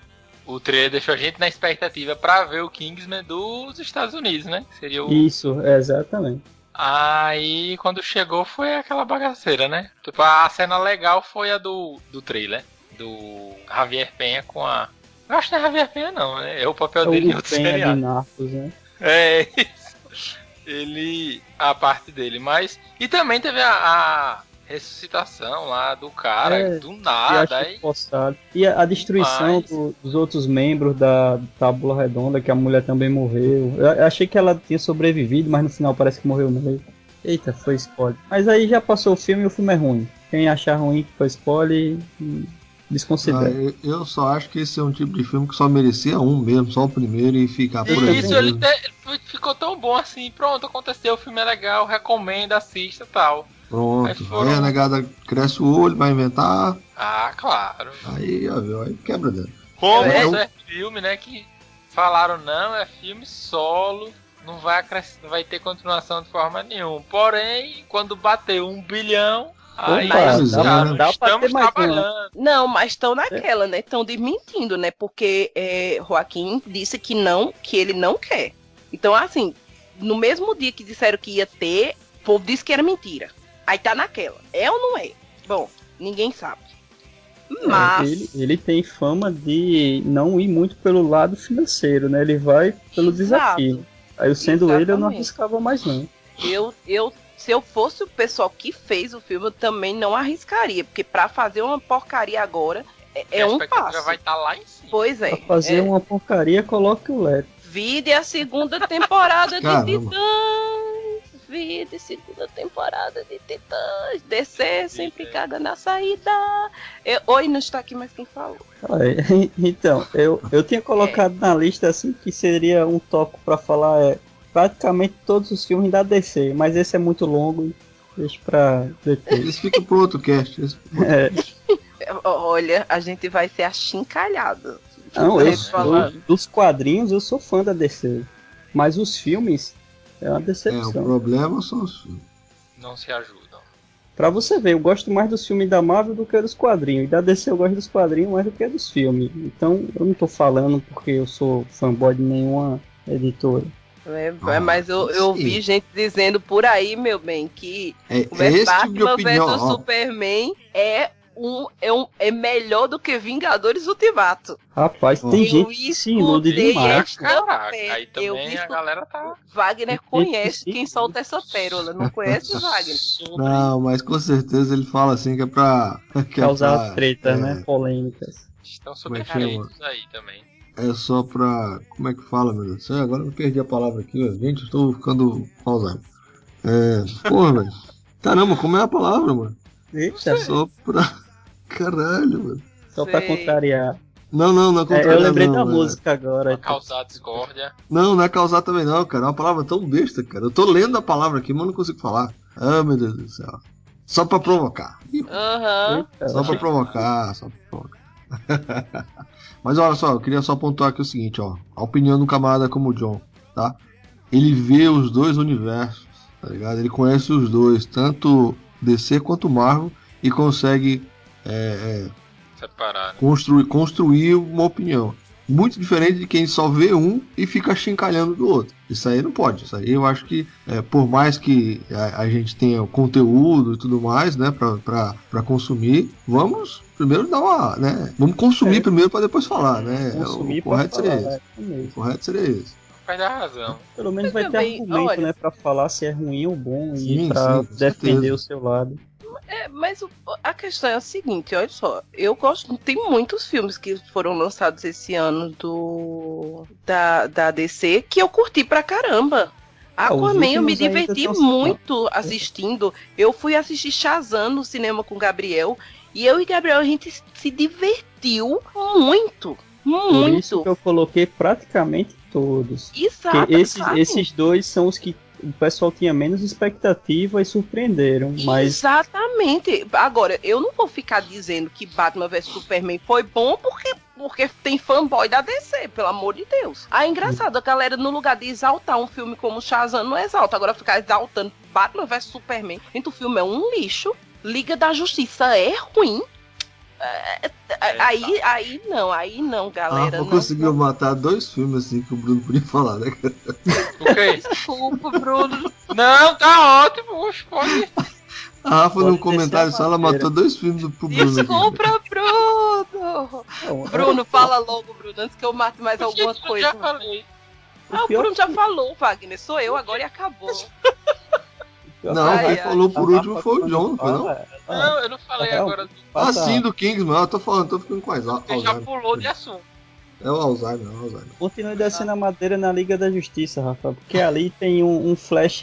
S5: O trailer deixou a gente na expectativa pra ver o Kingsman dos Estados Unidos, né? Seria o.
S4: Isso, exatamente.
S5: Aí quando chegou foi aquela bagaceira, né? Tipo, a cena legal foi a do, do trailer. Do Javier Penha com a. Eu acho que não é Javier Penha, não, né? É o papel
S4: É
S5: dele em
S4: o
S5: outro
S4: Penha de
S5: seriado.
S4: Narcos, né?
S5: É isso. Ele. A parte dele, mas. E também teve a, a ressuscitação lá do cara,
S4: É,
S5: do nada. Aí.
S4: E a, a destruição do- dos outros membros da Tábula Redonda, que a mulher também morreu. Eu, eu achei que ela tinha sobrevivido, mas no final parece que morreu mesmo. Eita, foi spoiler. Mas aí já passou o filme e o filme é ruim. Quem achar ruim que foi spoiler, hum,
S3: Ah,
S4: desconsidera.
S3: eu, eu só acho que esse é um tipo de filme que só merecia um mesmo, só o primeiro e ficar por aí.
S5: isso, ele, te- ele ficou tão bom assim. Pronto, aconteceu, o filme é legal, recomendo, assista e tal.
S3: Pronto.
S5: Aí foram-
S3: Aí a negada cresce o olho, vai inventar,
S5: Ah, claro.
S3: aí, ó, viu, aí quebra dentro.
S5: Como
S2: É,
S5: é filme, né? Que falaram, não, é filme solo, não vai, acres- não vai ter continuação de forma nenhuma. Porém, quando bateu um bilhão, aí
S4: Opa,
S5: eles
S3: dá-
S5: anunciaram,
S4: dá pra ter
S5: estamos
S4: mais um, né?"
S5: trabalhando.
S2: Não, mas estão naquela, né? Estão desmentindo, né? Porque é, Joaquim disse que não, que ele não quer. Então, assim, no mesmo dia que disseram que ia ter, o povo disse que era mentira. Aí tá naquela. É ou não é? Bom, ninguém sabe. Mas.
S4: É, ele, ele tem fama de não ir muito pelo lado financeiro, né? Ele vai pelo
S2: Exato.
S4: desafio. Aí, eu sendo ele, eu não
S2: Exatamente.
S4: arriscava mais, não.
S2: Eu, eu, se eu fosse o pessoal que fez o filme, eu também não arriscaria. Porque pra fazer uma porcaria agora é, é
S5: a
S2: um passo.
S5: vai estar lá em cima.
S2: Pois é.
S4: Pra fazer
S2: é.
S4: uma porcaria, coloque o Leto.
S2: Vide a segunda temporada de
S3: Caramba.
S2: Titãs. Vide segunda temporada de Titãs. DC sempre
S5: Eita.
S2: caga na saída. Eu- Oi, não está aqui mais quem falou.
S4: Aí, Então, eu, eu tinha colocado na lista assim que seria um tópico pra falar é, praticamente todos os filmes da DC, mas esse é muito longo e deixa pra depois.
S3: Esse fica pro outro cast.
S4: É,
S2: Olha, a gente vai ser achincalhado.
S4: não, eu, eu- dos quadrinhos eu sou fã da DC, mas os filmes é uma
S3: É, o
S4: decepção.
S3: problema são os filmes.
S5: Não se ajudam.
S4: Pra você ver, eu gosto mais dos filmes da Marvel do que dos quadrinhos. E da DC eu gosto dos quadrinhos mais do que dos filmes. Então eu não tô falando porque eu sou fanboy de nenhuma editora.
S2: É,
S3: Ah,
S2: mas eu, eu
S3: sim.
S2: vi gente dizendo por aí, meu bem, que
S3: É,
S2: o
S3: é tipo
S2: Batman
S3: opinião.
S2: vs. Superman é um, é um é melhor do que Vingadores Ultimato.
S4: Rapaz, tem
S2: Eu
S4: gente que se ilude demais.
S5: Caraca,
S2: pé-
S5: aí
S2: eu
S5: também
S2: vi
S5: a
S2: isso-
S5: galera tá
S2: Wagner conhece
S4: que-
S2: quem solta essa pérola, não conhece Wagner?
S5: sobre.
S3: Não, mas com certeza ele fala assim que é pra. Que é
S4: Causar
S3: pra-
S4: treta,
S3: é,
S4: né? Polêmicas.
S5: Estão
S3: Como é
S5: aí também.
S3: É só pra. Como é que fala, meu Deus do céu? Agora eu perdi a palavra aqui, velho. Gente, eu tô ficando Alzheimer. É. Porra, velho. Caramba, como é a palavra, mano?
S4: Eita,
S3: Só pra. Caralho, mano.
S4: só pra
S2: Sei.
S4: contrariar.
S3: Não, não, não é
S4: É, eu lembrei
S3: não,
S4: da
S3: é-
S4: música agora.
S5: Pra causar discórdia.
S3: Não, não é causar também não, cara. É uma palavra tão besta, cara. Eu tô lendo a palavra aqui, mas não consigo falar. Ah, meu Deus do céu. Só pra provocar.
S2: Aham.
S4: Eita,
S3: Só pra provocar, só pra provocar. Mas olha só, eu queria só pontuar aqui o seguinte, ó. A opinião de um camarada como o John, tá? Ele vê os dois universos, tá ligado? Ele conhece os dois, tanto DC quanto Marvel, e consegue é, é,
S5: Separar. né?
S3: construir, construir uma opinião. Muito diferente de quem só vê um e fica chincalhando do outro. Isso aí não pode. Isso aí eu acho que, é, por mais que a, a gente tenha o conteúdo e tudo mais, né, pra consumir, vamos primeiro dar uma, né, vamos consumir
S4: É.
S3: primeiro pra depois falar, né?
S4: consumir
S3: o correto
S4: falar.
S3: seria esse.
S4: é isso mesmo.
S3: O correto seria esse.
S5: perde a razão.
S4: Pelo menos
S2: Eu
S4: vai
S2: também,
S4: ter argumento,
S2: olha-
S4: né, pra falar se é ruim ou bom
S3: Sim,
S4: e pra
S3: sim,
S4: defender
S3: certeza.
S4: o seu lado.
S2: É, mas o- a questão é a seguinte, olha só, eu gosto, tem muitos filmes que foram lançados esse ano do da, da DC que eu curti pra caramba.
S4: Ah,
S2: Aquaman eu me diverti muito assistindo. Eu fui assistir Shazam no cinema com o Gabriel e eu e Gabriel a gente se divertiu muito,
S4: Por isso
S2: muito.
S4: que eu coloquei praticamente todos.
S2: Exato,
S4: esses, esses dois são os que o pessoal tinha menos expectativa e surpreenderam. Mas
S2: Exatamente. Agora, eu não vou ficar dizendo que Batman vs Superman foi bom porque, porque tem fanboy da DC, pelo amor de Deus. Ah, é engraçado, a galera, no lugar de exaltar um filme como Shazam, não exalta. Agora ficar exaltando Batman vs Superman. Gente, o filme é um lixo. Liga da Justiça é ruim. É, é, aí, aí não, aí não, galera.
S3: Rafa
S2: não,
S3: conseguiu
S2: não.
S3: matar dois filmes assim que o Bruno podia falar, né? cara?
S5: O quê?
S2: Desculpa, Bruno.
S5: Não, tá ótimo, pode.
S3: A Rafa,
S4: descer
S3: comentário só, ela matou dois filmes do- pro Bruno. aqui.
S2: Desculpa, Bruno.
S4: não,
S2: Bruno, fala logo, Bruno, antes que eu mate mais alguma
S5: Eu
S2: coisa.
S5: já falei.
S2: Ah, o Bruno já falou, Wagner. Sou eu agora e acabou.
S3: Não, quem falou por
S4: A
S3: último foi o John, não foi não?
S4: ela
S5: Não, eu não falei agora.
S3: Ah, sim, do Kingsman. Eu tô falando, tô ficando com Alzheimer.
S5: Você já pulou de assunto.
S3: É o Alzheimer, é o Alzheimer.
S4: Continue descendo a madeira na Liga da Justiça, Rafa. Porque ali tem um, um flash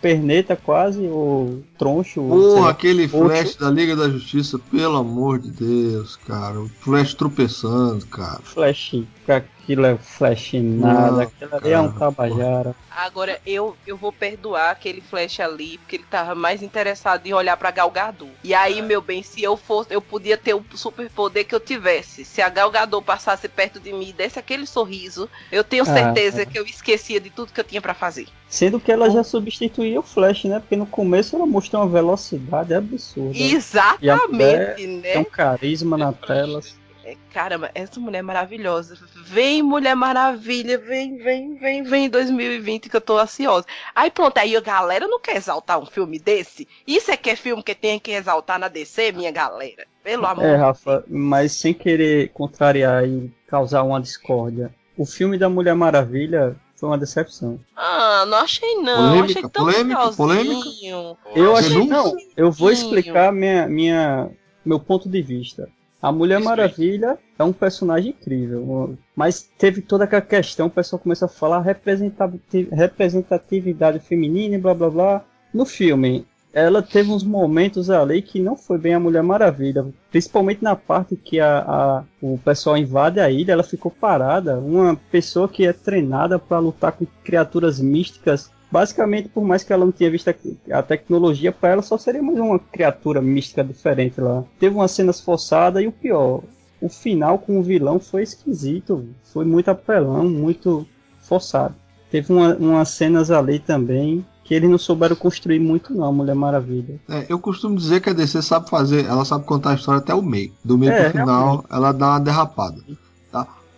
S4: perneta quase, ou troncho.
S3: Porra, aquele
S4: Outro-
S3: Flash da Liga da Justiça, pelo amor de Deus, cara. O Flash tropeçando, cara.
S4: Flash, aquilo é flash nada,
S3: Não,
S4: aquilo ali é um
S3: cara.
S4: tabajara.
S2: Agora, eu, eu vou perdoar aquele flash ali, porque ele tava mais interessado em olhar pra Gal Gadot. E aí, meu bem, se eu fosse, eu podia ter o superpoder que eu tivesse. Se a Gal Gadot passasse perto de mim e desse aquele sorriso, eu tenho
S4: Ah,
S2: certeza
S4: é.
S2: que eu esquecia de tudo que eu tinha pra fazer.
S4: Sendo que ela já substituía o Flash, né? Porque no começo ela mostrou uma velocidade absurda.
S2: Exatamente, né?
S4: Tem um carisma na tela.
S2: É, Caramba, essa mulher é maravilhosa. Vem, Mulher Maravilha, vem, vem, vem, vem 2020 que eu tô ansiosa. Aí pronto, aí a galera não quer exaltar um filme desse? Isso é que é filme que tem que exaltar na DC, minha galera? Pelo amor
S4: É,
S2: de
S4: Rafa, mas sem querer contrariar e causar uma discórdia. O filme da Mulher Maravilha foi uma decepção.
S2: Ah, não achei não.
S3: Polêmica,
S2: achei tão
S3: polêmica,
S2: legalzinho.
S4: Eu
S2: Achei
S4: não, eu vou explicar minha, minha, meu ponto de vista. A Mulher
S5: Explique.
S4: Maravilha é um personagem incrível, mas teve toda aquela questão, o pessoal começa a falar representati- representatividade feminina e blá blá blá. No filme, ela teve uns momentos ali que não foi bem a Mulher Maravilha, principalmente na parte que a, a- o pessoal invade a ilha, ela ficou parada, uma pessoa que é treinada para lutar com criaturas místicas Basicamente, por mais que ela não tinha visto a, a tecnologia, para ela só seria mais uma criatura mística diferente lá. Teve umas cenas forçadas e o pior, o final com o vilão foi esquisito. Foi muito apelão, muito forçado. Teve uma- umas cenas ali também que eles não souberam construir muito não, Mulher Maravilha.
S3: É, eu costumo dizer que a DC sabe fazer, ela sabe contar a história até o meio. Do meio
S4: É,
S3: pro final, ela dá uma derrapada.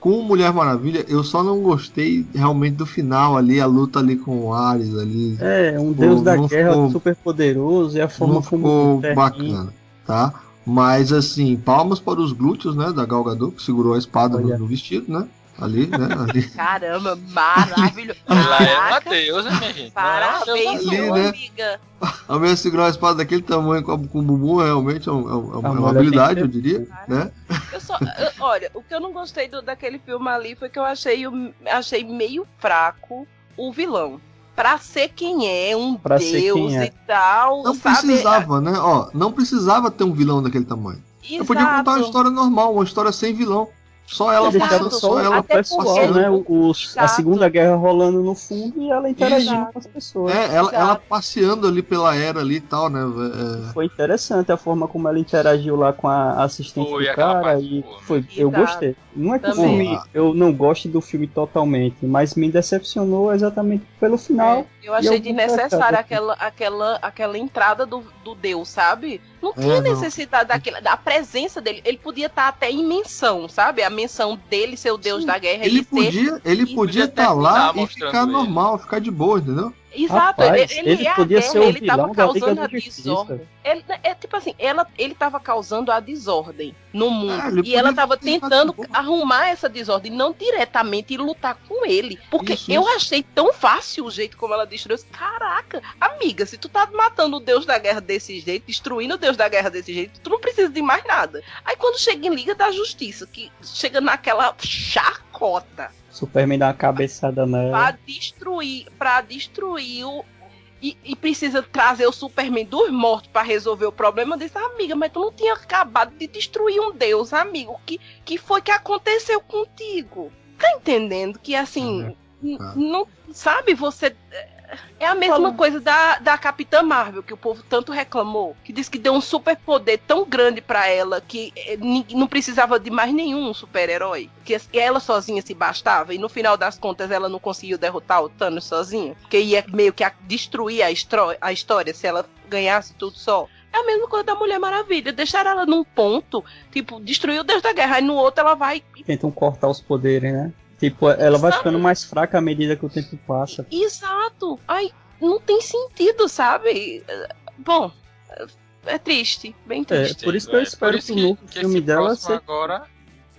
S3: Com Mulher Maravilha, eu só não gostei realmente do final ali, a luta ali com o Ares ali.
S4: É, um deus da guerra
S3: ficou-
S4: super poderoso e a forma
S3: não
S4: como
S3: ficou bacana, tá? Mas assim, palmas para os glúteos, né, da Gal Gadot, que segurou a espada no, no vestido, né? Ali, né? Ali.
S2: Caramba, maravilhoso.
S5: Ela é uma
S2: Caraca,
S5: deusa, minha gente.
S2: Parabéns,
S3: Ali,
S2: meu
S3: né?
S2: amiga.
S3: A mulher segurar uma espada daquele tamanho com, a- com o bumbum realmente é, um- é um- é uma habilidade, eu diria, né?
S2: Eu só, eu- olha, o que eu não gostei do, daquele filme ali foi que eu achei, o- achei meio fraco o vilão. Pra ser quem é, um
S4: Pra ser
S2: deus
S4: quem é.
S2: e tal.
S3: Não
S2: sabe?
S3: precisava, né? Ó, não precisava ter um vilão daquele tamanho. Eu podia contar uma
S2: Exato.
S3: história normal, uma história sem vilão. Só ela passando, só ela
S2: Até porque-
S4: né? Os, a. Segunda Guerra rolando no fundo e ela interagindo
S2: Exato.
S4: com as pessoas.
S3: É, ela, ela passeando ali pela era ali e tal, né? É,
S4: Foi interessante a forma como ela interagiu lá com a assistente
S5: Foi,
S4: do cara e
S5: boa,
S4: foi, eu gostei. Não é que o
S2: Também.
S4: filme eu não goste do filme totalmente, mas me decepcionou exatamente pelo final.
S2: É, eu achei desnecessária
S4: tratado.
S2: aquela, aquela, aquela entrada do, do Deus, sabe? Não tinha
S3: não.
S2: necessidade daquela, da presença dele. Ele podia estar até em menção, sabe? A menção dele ser o Deus
S3: Sim.
S2: da guerra
S3: ele podia, ele podia estar lá
S5: terminar
S3: e ficar
S5: ele.
S3: normal, ficar de boa, entendeu?
S2: Exato,
S4: Rapaz,
S2: ele, ele,
S4: ele
S2: é a
S4: podia
S2: guerra,
S4: ser o
S2: ele tava causando a desordem. Ele, é tipo assim, ela, ele tava causando a desordem no mundo.
S3: Ah,
S2: e ela tava tentando arrumar essa desordem, não diretamente e lutar com ele. Porque
S3: Isso,
S2: eu
S3: isso.
S2: achei tão fácil o jeito como ela destruiu. Caraca, amiga, se tu tá matando o deus da guerra desse jeito, destruindo o deus da guerra desse jeito, tu não precisa de mais nada. Aí quando chega em Liga da Justiça, que chega naquela chacota
S4: Superman dá uma cabeçada nela.
S2: pra destruir, para destruir o e, e precisa trazer o Superman dos mortos pra resolver o problema desse amiga, mas tu não tinha acabado de destruir um deus, amigo. O que que foi que aconteceu contigo? Tá entendendo que assim,
S3: Ah.
S2: não sabe você é a mesma coisa da, da Capitã Marvel, que o povo tanto reclamou, que disse que deu um superpoder tão grande pra ela que eh, não precisava de mais nenhum super-herói, que que ela sozinha se bastava e no final das contas ela não conseguiu derrotar o Thanos sozinha, porque ia meio que a- destruir a, estro- a história se ela ganhasse tudo só. É a mesma coisa da Mulher Maravilha, deixar ela num ponto, tipo, destruir o Deus da Guerra, aí no outro ela vai
S4: Tentam cortar os poderes, né? Tipo, ela vai
S2: Sabe?
S4: ficando mais fraca à medida que o tempo passa.
S2: Exato. Ai, não tem sentido, sabe? Bom, é triste, bem
S4: É,
S2: triste.
S4: por isso que eu
S5: É,
S4: espero
S5: por isso
S4: que o novo
S5: que
S4: filme dela seja.
S5: agora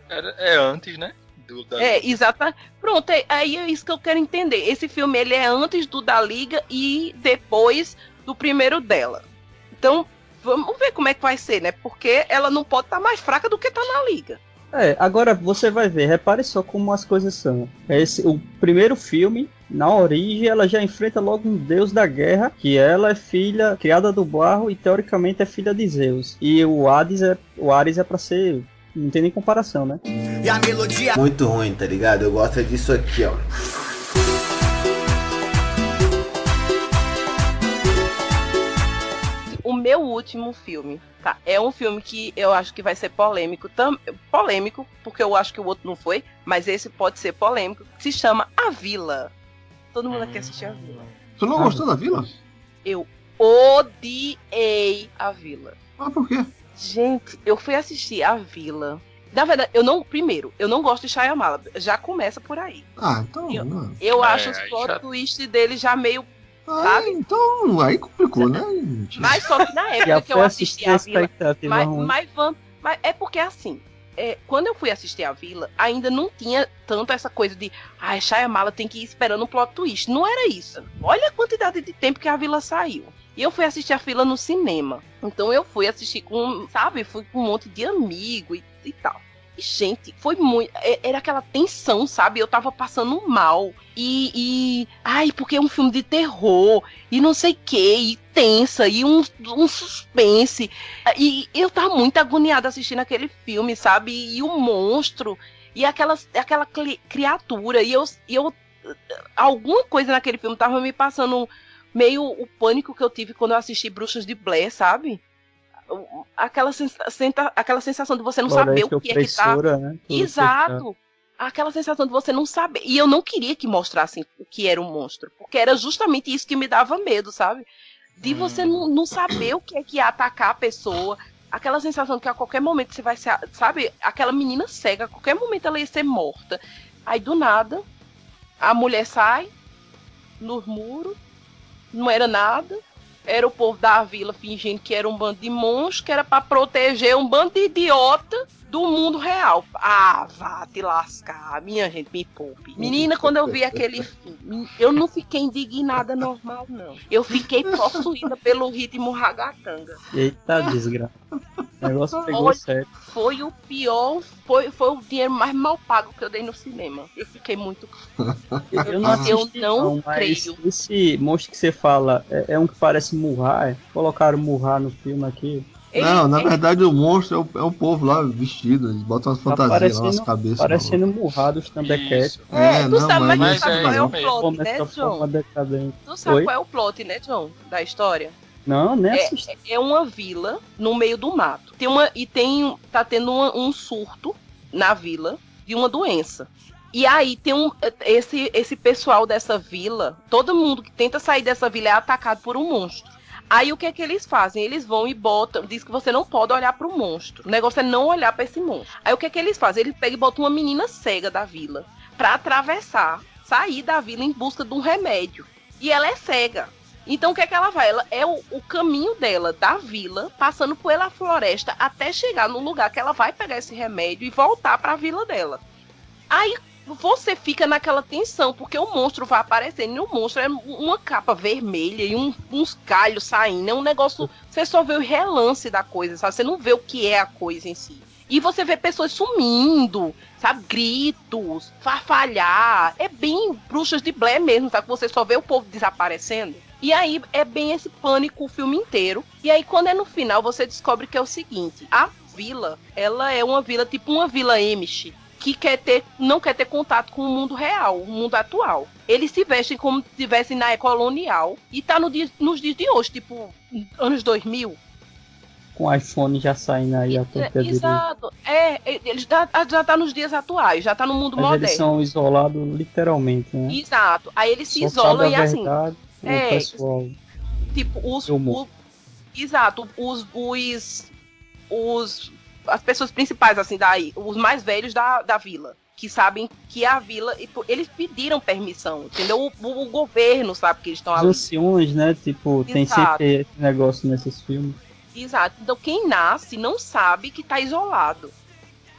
S5: é, é antes, né? Do, da-
S2: É, exata. Pronto, é, aí é isso que eu quero entender. Esse filme ele é antes do da Liga e depois do primeiro dela. Então, vamos ver como é que vai ser, né? Porque ela não pode estar mais fraca do que tá na Liga.
S4: É, agora você vai ver, repare só como as coisas são. Esse, o primeiro filme, na origem, ela já enfrenta logo um deus da guerra, que ela é filha, criada do barro e teoricamente é filha de Zeus. E o Hades é, o Ares é pra ser, não tem nem comparação, né?
S7: E a melodia muito ruim, tá ligado? Eu gosto disso aqui, ó.
S2: Meu último filme, tá? É um filme que eu acho que vai ser polêmico, tam, polêmico, porque eu acho que o outro não foi, mas esse pode ser polêmico, se chama A Vila. Todo mundo aqui assistiu A Vila.
S3: Tu não
S4: Ah,
S3: gostou da vila?
S2: Eu odiei A Vila.
S3: Ah, por quê?
S2: Gente, eu fui assistir A Vila. Na verdade, eu não. Primeiro, eu não gosto de Shyamala. Já começa por aí.
S3: Ah, então.
S2: Eu-. Eu
S5: É,
S2: acho os plot
S5: já-
S2: twist dele já meio. Sabe?
S3: então, aí complicou, né? gente?
S2: Mas só que na época que eu assisti A Vila. Mas, mas vamos. Mas é porque assim. é, quando eu fui assistir a Vila, ainda não tinha tanto essa coisa de ai, Shyamala tem que ir esperando um plot twist. Não era isso. Olha a quantidade de tempo que a Vila saiu. E eu fui assistir a Vila no cinema. Então eu fui assistir com, sabe, fui com um monte de amigo e, e tal. Gente, foi muito. é- Era aquela tensão, sabe? Eu tava passando mal. E. e ai, porque é um filme de terror. E não sei o que. E tensa. E um, um suspense. E eu tava muito agoniada assistindo aquele filme, sabe? E o monstro. E aquela, aquela criatura. E eu, e eu. Alguma coisa naquele filme tava me passando meio o pânico que eu tive quando eu assisti Bruxas de Blair, sabe? Aquela, senta- aquela sensação de você não saber o que é que tá.
S4: né?
S2: Exato. Aquela sensação de você não saber. E eu não queria que mostrassem o que era um monstro. Porque era justamente isso que me dava medo, sabe? De você não, não saber o que é que ia atacar a pessoa. Aquela sensação de que a qualquer momento você vai ser. Sabe? Aquela menina cega, a qualquer momento ela ia ser morta. Aí do nada, a mulher sai nos muros, não era nada. Era o povo da vila fingindo que era um bando de monstros, que era pra proteger um bando de idiota do mundo real. Ah, vá te lascar, minha gente, me poupe. Menina, quando eu vi aquele filme, eu não fiquei indignada normal, não. Eu fiquei possuída pelo ritmo ragatanga.
S4: Eita desgraça. O negócio pegou
S2: Olha.
S4: sério.
S2: Foi o pior, foi, foi o dinheiro mais mal pago que eu dei no cinema. Eu fiquei muito.
S4: Eu não
S2: Eu não
S4: não,
S2: creio.
S4: esse monstro que você fala é, é um que parece Murrar. é? Colocaram Murrar no filme aqui.
S2: Ele-
S3: Não, na
S2: ele-
S3: verdade o monstro é o, é o povo lá vestido, eles botam umas fantasias lá nas cabeças.
S4: Parecendo Murrar dos Thundercats.
S5: Isso.
S2: É,
S3: É,
S2: tu
S3: não,
S2: sabe, mas,
S3: mas
S2: sabe
S5: é
S2: qual é o
S5: isso mesmo.
S2: plot, né, John? Tu sabe
S4: Oi?
S2: qual é o plot, né, John? Da história?
S4: Não, nem
S2: É, é uma vila no meio do mato. Tem uma e tem tá tendo uma- um surto na vila de uma doença. E aí tem um esse esse pessoal dessa vila, todo mundo que tenta sair dessa vila é atacado por um monstro. Aí o que é que eles fazem? Eles vão e botam, diz que você não pode olhar pro monstro. O negócio é não olhar pra esse monstro. Aí o que é que eles fazem? Eles pegam e botam uma menina cega da vila pra atravessar, sair da vila em busca de um remédio. E ela é cega. Então o que é que ela vai? Ela é o, o caminho dela da vila, passando pela floresta até chegar no lugar que ela vai pegar esse remédio e voltar para a vila dela. Aí você fica naquela tensão, porque o monstro vai aparecendo e o monstro é uma capa vermelha e um- uns galhos saindo. É um negócio. Você só vê o relance da coisa, sabe? Você não vê o que é a coisa em si. E você vê pessoas sumindo, sabe? Gritos, farfalhar. É bem bruxas de Blair mesmo, sabe? Você só vê o povo desaparecendo. E aí é bem esse pânico o filme inteiro. E aí, quando é no final, você descobre que é o seguinte: a vila, ela é uma vila, tipo uma vila Amish, que quer ter, não quer ter contato com o mundo real, o mundo atual. Eles se vestem como se estivessem na época colonial e tá no dia- nos dias de hoje, tipo, anos 2000.
S4: Com o iPhone já saindo aí a torta
S2: É, exato. É, é, eles já, já tá nos dias atuais, já tá no mundo
S4: Mas
S2: moderno.
S4: eles são isolados literalmente, né?
S2: Exato. Aí eles se isolam e assim,
S4: verdade,
S2: é,
S4: o pessoal.
S2: tipo, os, o- exato, os, os, os, as pessoas principais, assim, daí, os mais velhos da, da vila, que sabem que a vila, e, pô, eles pediram permissão, entendeu? O, o- governo sabe que eles estão
S4: Os
S2: ali.
S4: anciões, né? Tipo, tem
S2: Exato.
S4: sempre esse negócio nesses filmes.
S2: Exato. Então quem nasce não sabe que tá isolado.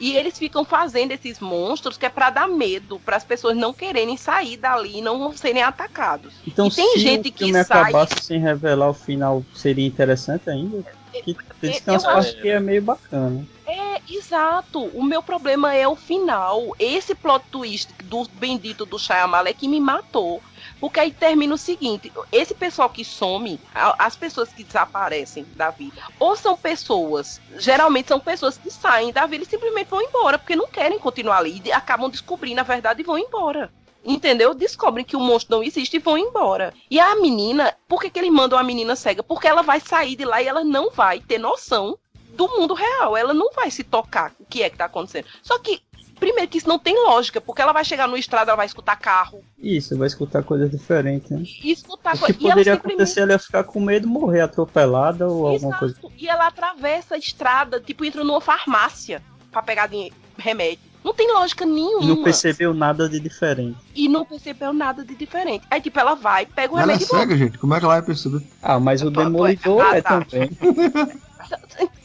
S2: E eles ficam fazendo esses monstros que é pra dar medo, para as pessoas não quererem sair dali e não serem atacados.
S4: Então,
S2: E tem
S4: se
S2: gente
S4: o
S2: que
S4: filme
S2: sai-
S4: acabasse sem revelar o final, seria interessante ainda? Que têm
S2: eu
S5: acho-
S4: que é meio bacana.
S2: É, exato. O meu problema é o final. Esse plot twist do bendito do Shyamalan é que me matou. Porque aí termina o seguinte: esse pessoal que some, as pessoas que desaparecem da vida, ou são pessoas, geralmente são pessoas que saem da vida e simplesmente vão embora, porque não querem continuar ali e acabam descobrindo a verdade e vão embora. Entendeu? Descobrem que o monstro não existe e vão embora. E a menina, por que, que eles mandam a menina cega? Porque ela vai sair de lá e ela não vai ter noção do mundo real. Ela não vai se tocar o que é que tá acontecendo. Só que, primeiro, que isso não tem lógica, porque ela vai chegar no estrada, ela vai escutar carro
S4: Isso, vai escutar coisas diferentes, né?
S2: e escutar
S4: O que
S2: ela
S4: poderia
S2: simplesmente-
S4: acontecer ela ia ficar com medo, morrer atropelada ou alguma coisa.
S2: Exato. E ela atravessa a estrada, tipo, entra numa farmácia pra pegar remédio. Não tem lógica nenhuma.
S4: E não percebeu nada de diferente.
S2: E não percebeu nada de diferente. Aí, tipo, ela vai, pega o
S3: Ela é
S2: remédio e volta.
S3: cega, gente. Como é que ela vai perceber?
S4: Ah, mas o Demolidor
S2: ah,
S4: é
S2: tá.
S4: também.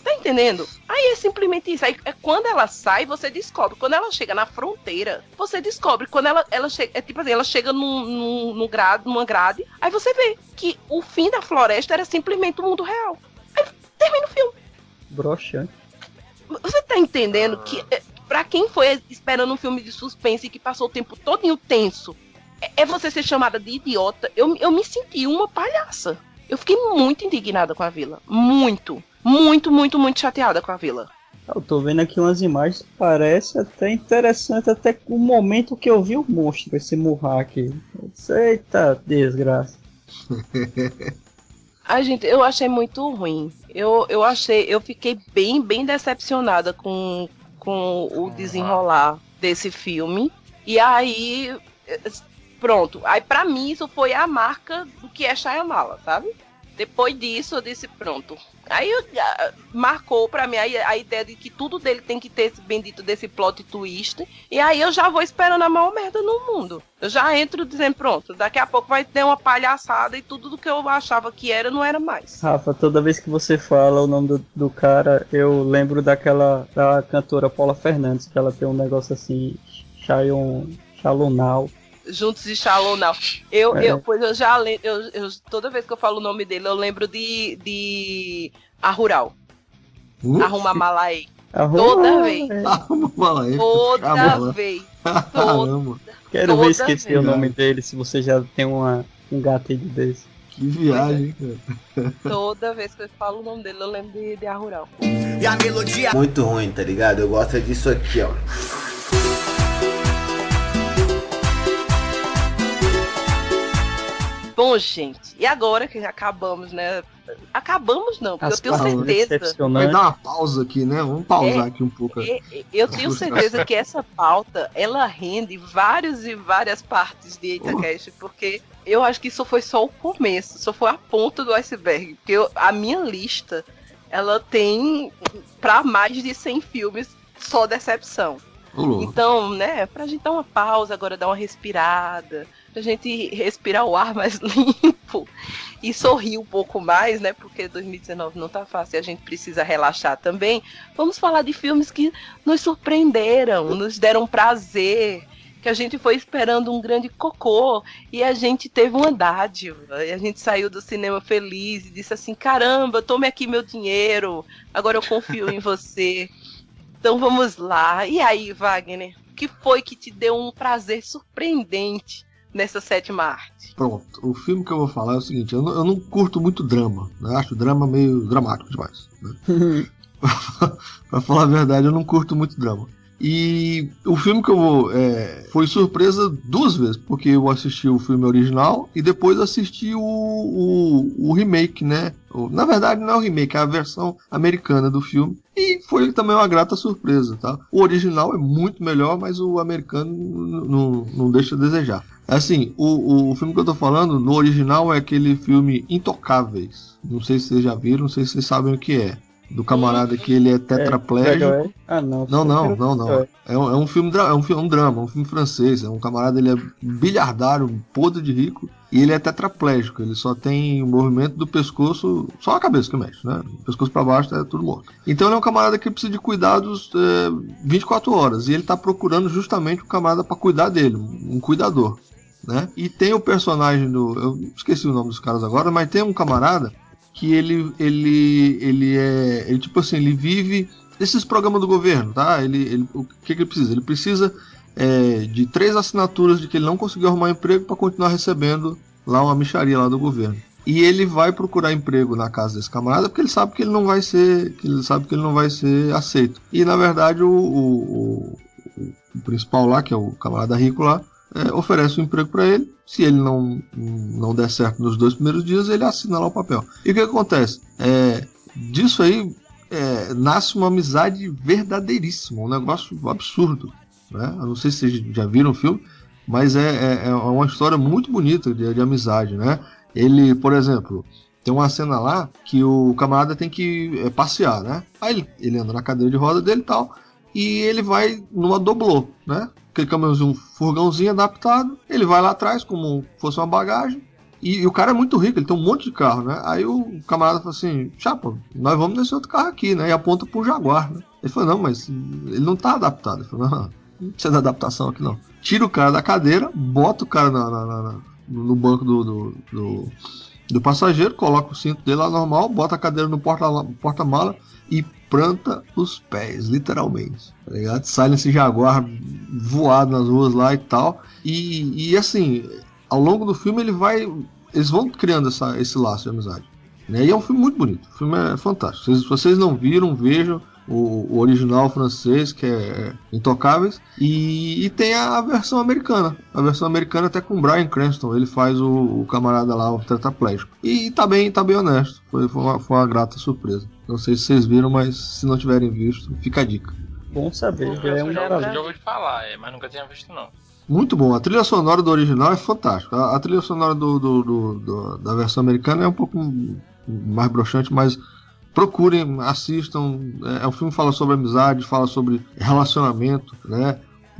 S2: Tá entendendo? Aí é simplesmente isso. Aí, é quando ela sai, você descobre. Quando ela chega na fronteira, você descobre. Quando ela, ela chega. É tipo assim, ela chega num, num, num grade, numa grade. Aí você vê que o fim da floresta era simplesmente o mundo real. Aí termina o filme.
S4: Broxante.
S2: Você tá entendendo que, é, pra quem foi esperando um filme de suspense e que passou o tempo todinho tenso, é, é você ser chamada de idiota. Eu, eu me senti uma palhaça. Eu fiquei muito indignada com a vila. Muito. Muito, muito, muito chateada com a vila.
S4: Eu tô vendo aqui umas imagens, parece até interessante, até o momento que eu vi o monstro, esse Murrak. Eita desgraça.
S2: Ai, gente, eu achei muito ruim. Eu, eu achei, eu fiquei bem, bem decepcionada com, com o desenrolar desse filme. E aí, eh, pronto. Aí pra mim isso foi a marca do que é Shyamala, sabe? Depois disso eu disse, pronto. Aí ah, marcou pra mim a, a ideia de que tudo dele tem que ter esse bendito desse plot twist. E aí eu já vou esperando a maior merda no mundo. Eu já entro dizendo, pronto, daqui a pouco vai ter uma palhaçada e tudo do que eu achava que era não era mais.
S4: Rafa, toda vez que você fala o nome do, do cara, eu lembro daquela da cantora Paula Fernandes, que ela tem um negócio assim, Chayon, Chalonal.
S2: Juntos de Shalom, não. Eu,
S4: É.
S2: eu, pois eu já lembro, eu, eu- toda vez que eu falo o nome dele, eu lembro de, de A Rural.
S3: Uh,
S2: Arruma Malai.
S4: Arruma,
S2: Toda vez.
S4: é.
S3: Arruma fala aí.
S2: Toda
S3: Acabou.
S2: vez.
S3: Caramba,
S4: Quero
S2: toda
S4: ver esquecer
S2: vez.
S4: o nome dele, se você já tem uma, um gatilho desse.
S3: que viagem, cara.
S2: Toda vez que eu falo o nome dele, eu lembro de, de A Rural.
S7: E a melodia muito ruim, tá ligado? Eu gosto disso aqui, ó.
S2: Bom, gente, e agora que acabamos, né? Acabamos não, porque
S4: As
S2: eu tenho certeza.
S3: Vai dar uma pausa aqui, né? Vamos pausar
S2: É.
S3: aqui um pouco.
S2: E- e- Eu tenho certeza que essa pauta ela rende vários e várias partes de EitaCast, porque eu acho que isso foi só o começo, só foi a ponta do iceberg. Porque eu- a minha lista ela tem pra mais de 100 filmes só decepção.
S3: Louco.
S2: Então, né, pra gente dar uma pausa agora, dar uma respirada, pra gente respirar o ar mais limpo e sorrir um pouco mais, né? Porque 2019 não tá fácil e a gente precisa relaxar também. Vamos falar de filmes que nos surpreenderam, nos deram prazer, que a gente foi esperando um grande cocô e a gente teve uma dádiva. E a gente saiu do cinema feliz e disse assim: caramba, tome aqui meu dinheiro, agora eu confio em você. Então vamos lá. E aí, Wagner? O que foi que te deu um prazer surpreendente nessa sétima arte?
S3: Pronto, o filme que eu vou falar é o seguinte: eu não, eu não curto muito drama, né? acho drama meio dramático demais. Né? pra falar a verdade, eu não curto muito drama. E o filme que eu vou. É, foi surpresa duas vezes, porque eu assisti o filme original e depois assisti o, o, o remake, né? Na verdade, não é o remake, é a versão americana do filme. E foi também uma grata surpresa, tá? O original é muito melhor, mas o americano não, deixa a desejar. Assim, o, o filme que eu tô falando, no original, é aquele filme Intocáveis. Não sei se vocês já viram, não sei se vocês sabem o que é do camarada que ele é tetraplégico. É,
S4: ah, não.
S3: Não, não, não, não. É um, é um filme, é um, filme, um drama, um filme francês. É um camarada, ele é bilhardário, podre de rico, e ele é tetraplégico. Ele só tem o movimento do pescoço, só a cabeça que mexe, né? O pescoço para baixo é tudo morto. Então ele é um camarada que precisa de cuidados é, 24 horas, e ele tá procurando justamente um camarada para cuidar dele, um cuidador. Né? E tem o personagem do. Eu esqueci o nome dos caras agora, mas tem um camarada que ele ele ele é ele tipo assim ele vive esses programas do governo tá? Ele, ele o que, que ele precisa? Ele precisa é, de três assinaturas de que ele não conseguiu arrumar emprego para continuar recebendo lá uma micharia lá do governo. E ele vai procurar emprego na casa desse camarada porque ele sabe que ele não vai ser que ele sabe que ele não vai ser aceito. E na verdade o, o, o, o principal lá que é o camarada rico lá é, oferece um emprego para ele. Se ele não, não der certo nos dois primeiros dias, ele assina lá o papel. E o que acontece? É, disso aí é, nasce uma amizade verdadeiríssima, um negócio absurdo. Né? Eu não sei se vocês já viram o filme, mas é, é, é uma história muito bonita de, de amizade. Né? Ele, por exemplo, tem uma cena lá que o camarada tem que é, passear, né? Aí ele, ele anda na cadeira de roda dele e tal, e ele vai numa doblô, né? aquele caminhãozinho, um furgãozinho adaptado. Ele vai lá atrás como fosse uma bagagem. E, e, o cara é muito rico, ele tem um monte de carro, né? Aí o camarada fala assim: Chapa, nós vamos nesse outro carro aqui, né? E aponta pro Jaguar, né? Ele falou: Não, mas ele não tá adaptado. Ele falou: Não, não precisa de adaptação aqui não. Tira o cara da cadeira, bota o cara na, na, na, no banco do, do, do, do, passageiro, coloca o cinto dele lá normal, bota a cadeira no porta-mala porta e planta os pés, literalmente. Tá ligado? Sai nesse jaguar voado nas ruas lá e tal. E, e assim, ao longo do filme ele vai. Eles vão criando essa, esse laço de amizade. Né? E é um filme muito bonito. O filme é fantástico. Se vocês não viram, vejam o, o original francês, que é Intocáveis, e, e, tem a versão americana. A versão americana até com o Brian Cranston, ele faz o, o camarada lá, o tetraplégico. E tá bem, tá bem honesto. Foi, foi, uma, foi uma grata surpresa. Não sei se vocês viram, mas se não tiverem visto, fica a dica.
S4: Bom saber,
S5: já é um já, já ouvi falar, é, mas nunca tinha visto não.
S3: Muito bom. A trilha sonora do original é fantástica. A, a trilha sonora do, do, do, do, da versão americana é um pouco mais broxante, mas procurem, assistam. É, o filme fala sobre amizade, fala sobre relacionamento, né?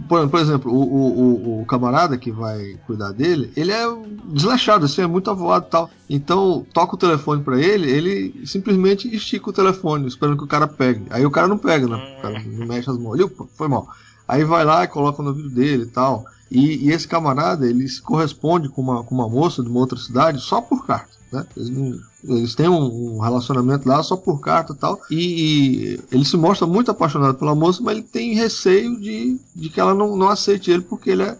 S3: Por, por exemplo, o, o, o, camarada que vai cuidar dele, ele é desleixado, assim, é muito avoado e tal. Então, toca o telefone para ele, ele simplesmente estica o telefone, esperando que o cara pegue. Aí o cara não pega, né? O cara não mexe as mãos. Ele, foi mal. Aí vai lá e coloca no vídeo dele e tal. E, e, esse camarada, ele se corresponde com uma, com uma moça de uma outra cidade só por carta. Né? Eles, não, eles, têm um, um, relacionamento lá só por carta e tal. E, e, ele se mostra muito apaixonado pela moça, mas ele tem receio de, de que ela não, não aceite ele porque ele é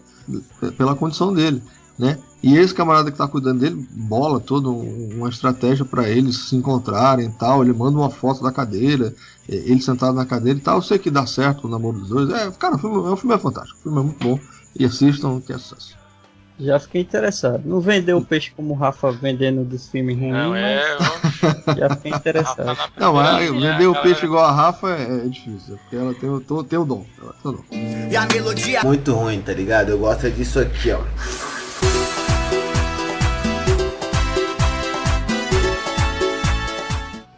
S3: pela condição dele. Né? E esse camarada que está cuidando dele bola toda uma estratégia para eles se encontrarem e tal. Ele manda uma foto da cadeira, ele sentado na cadeira e tal. Eu sei que dá certo o namoro dos dois. É, cara, o filme, o filme é fantástico, o filme é muito bom. E assistam, que é sucesso.
S4: Já fiquei interessado. Não vendeu o peixe como o Rafa vendendo dos filmes ruins, não, é, mas já fiquei interessado.
S3: Não, mas vender o peixe igual a Rafa é, é difícil, porque ela tem, tem, tem o dom. Tem o dom.
S7: E a melodia muito ruim, tá ligado? Eu gosto disso aqui, ó.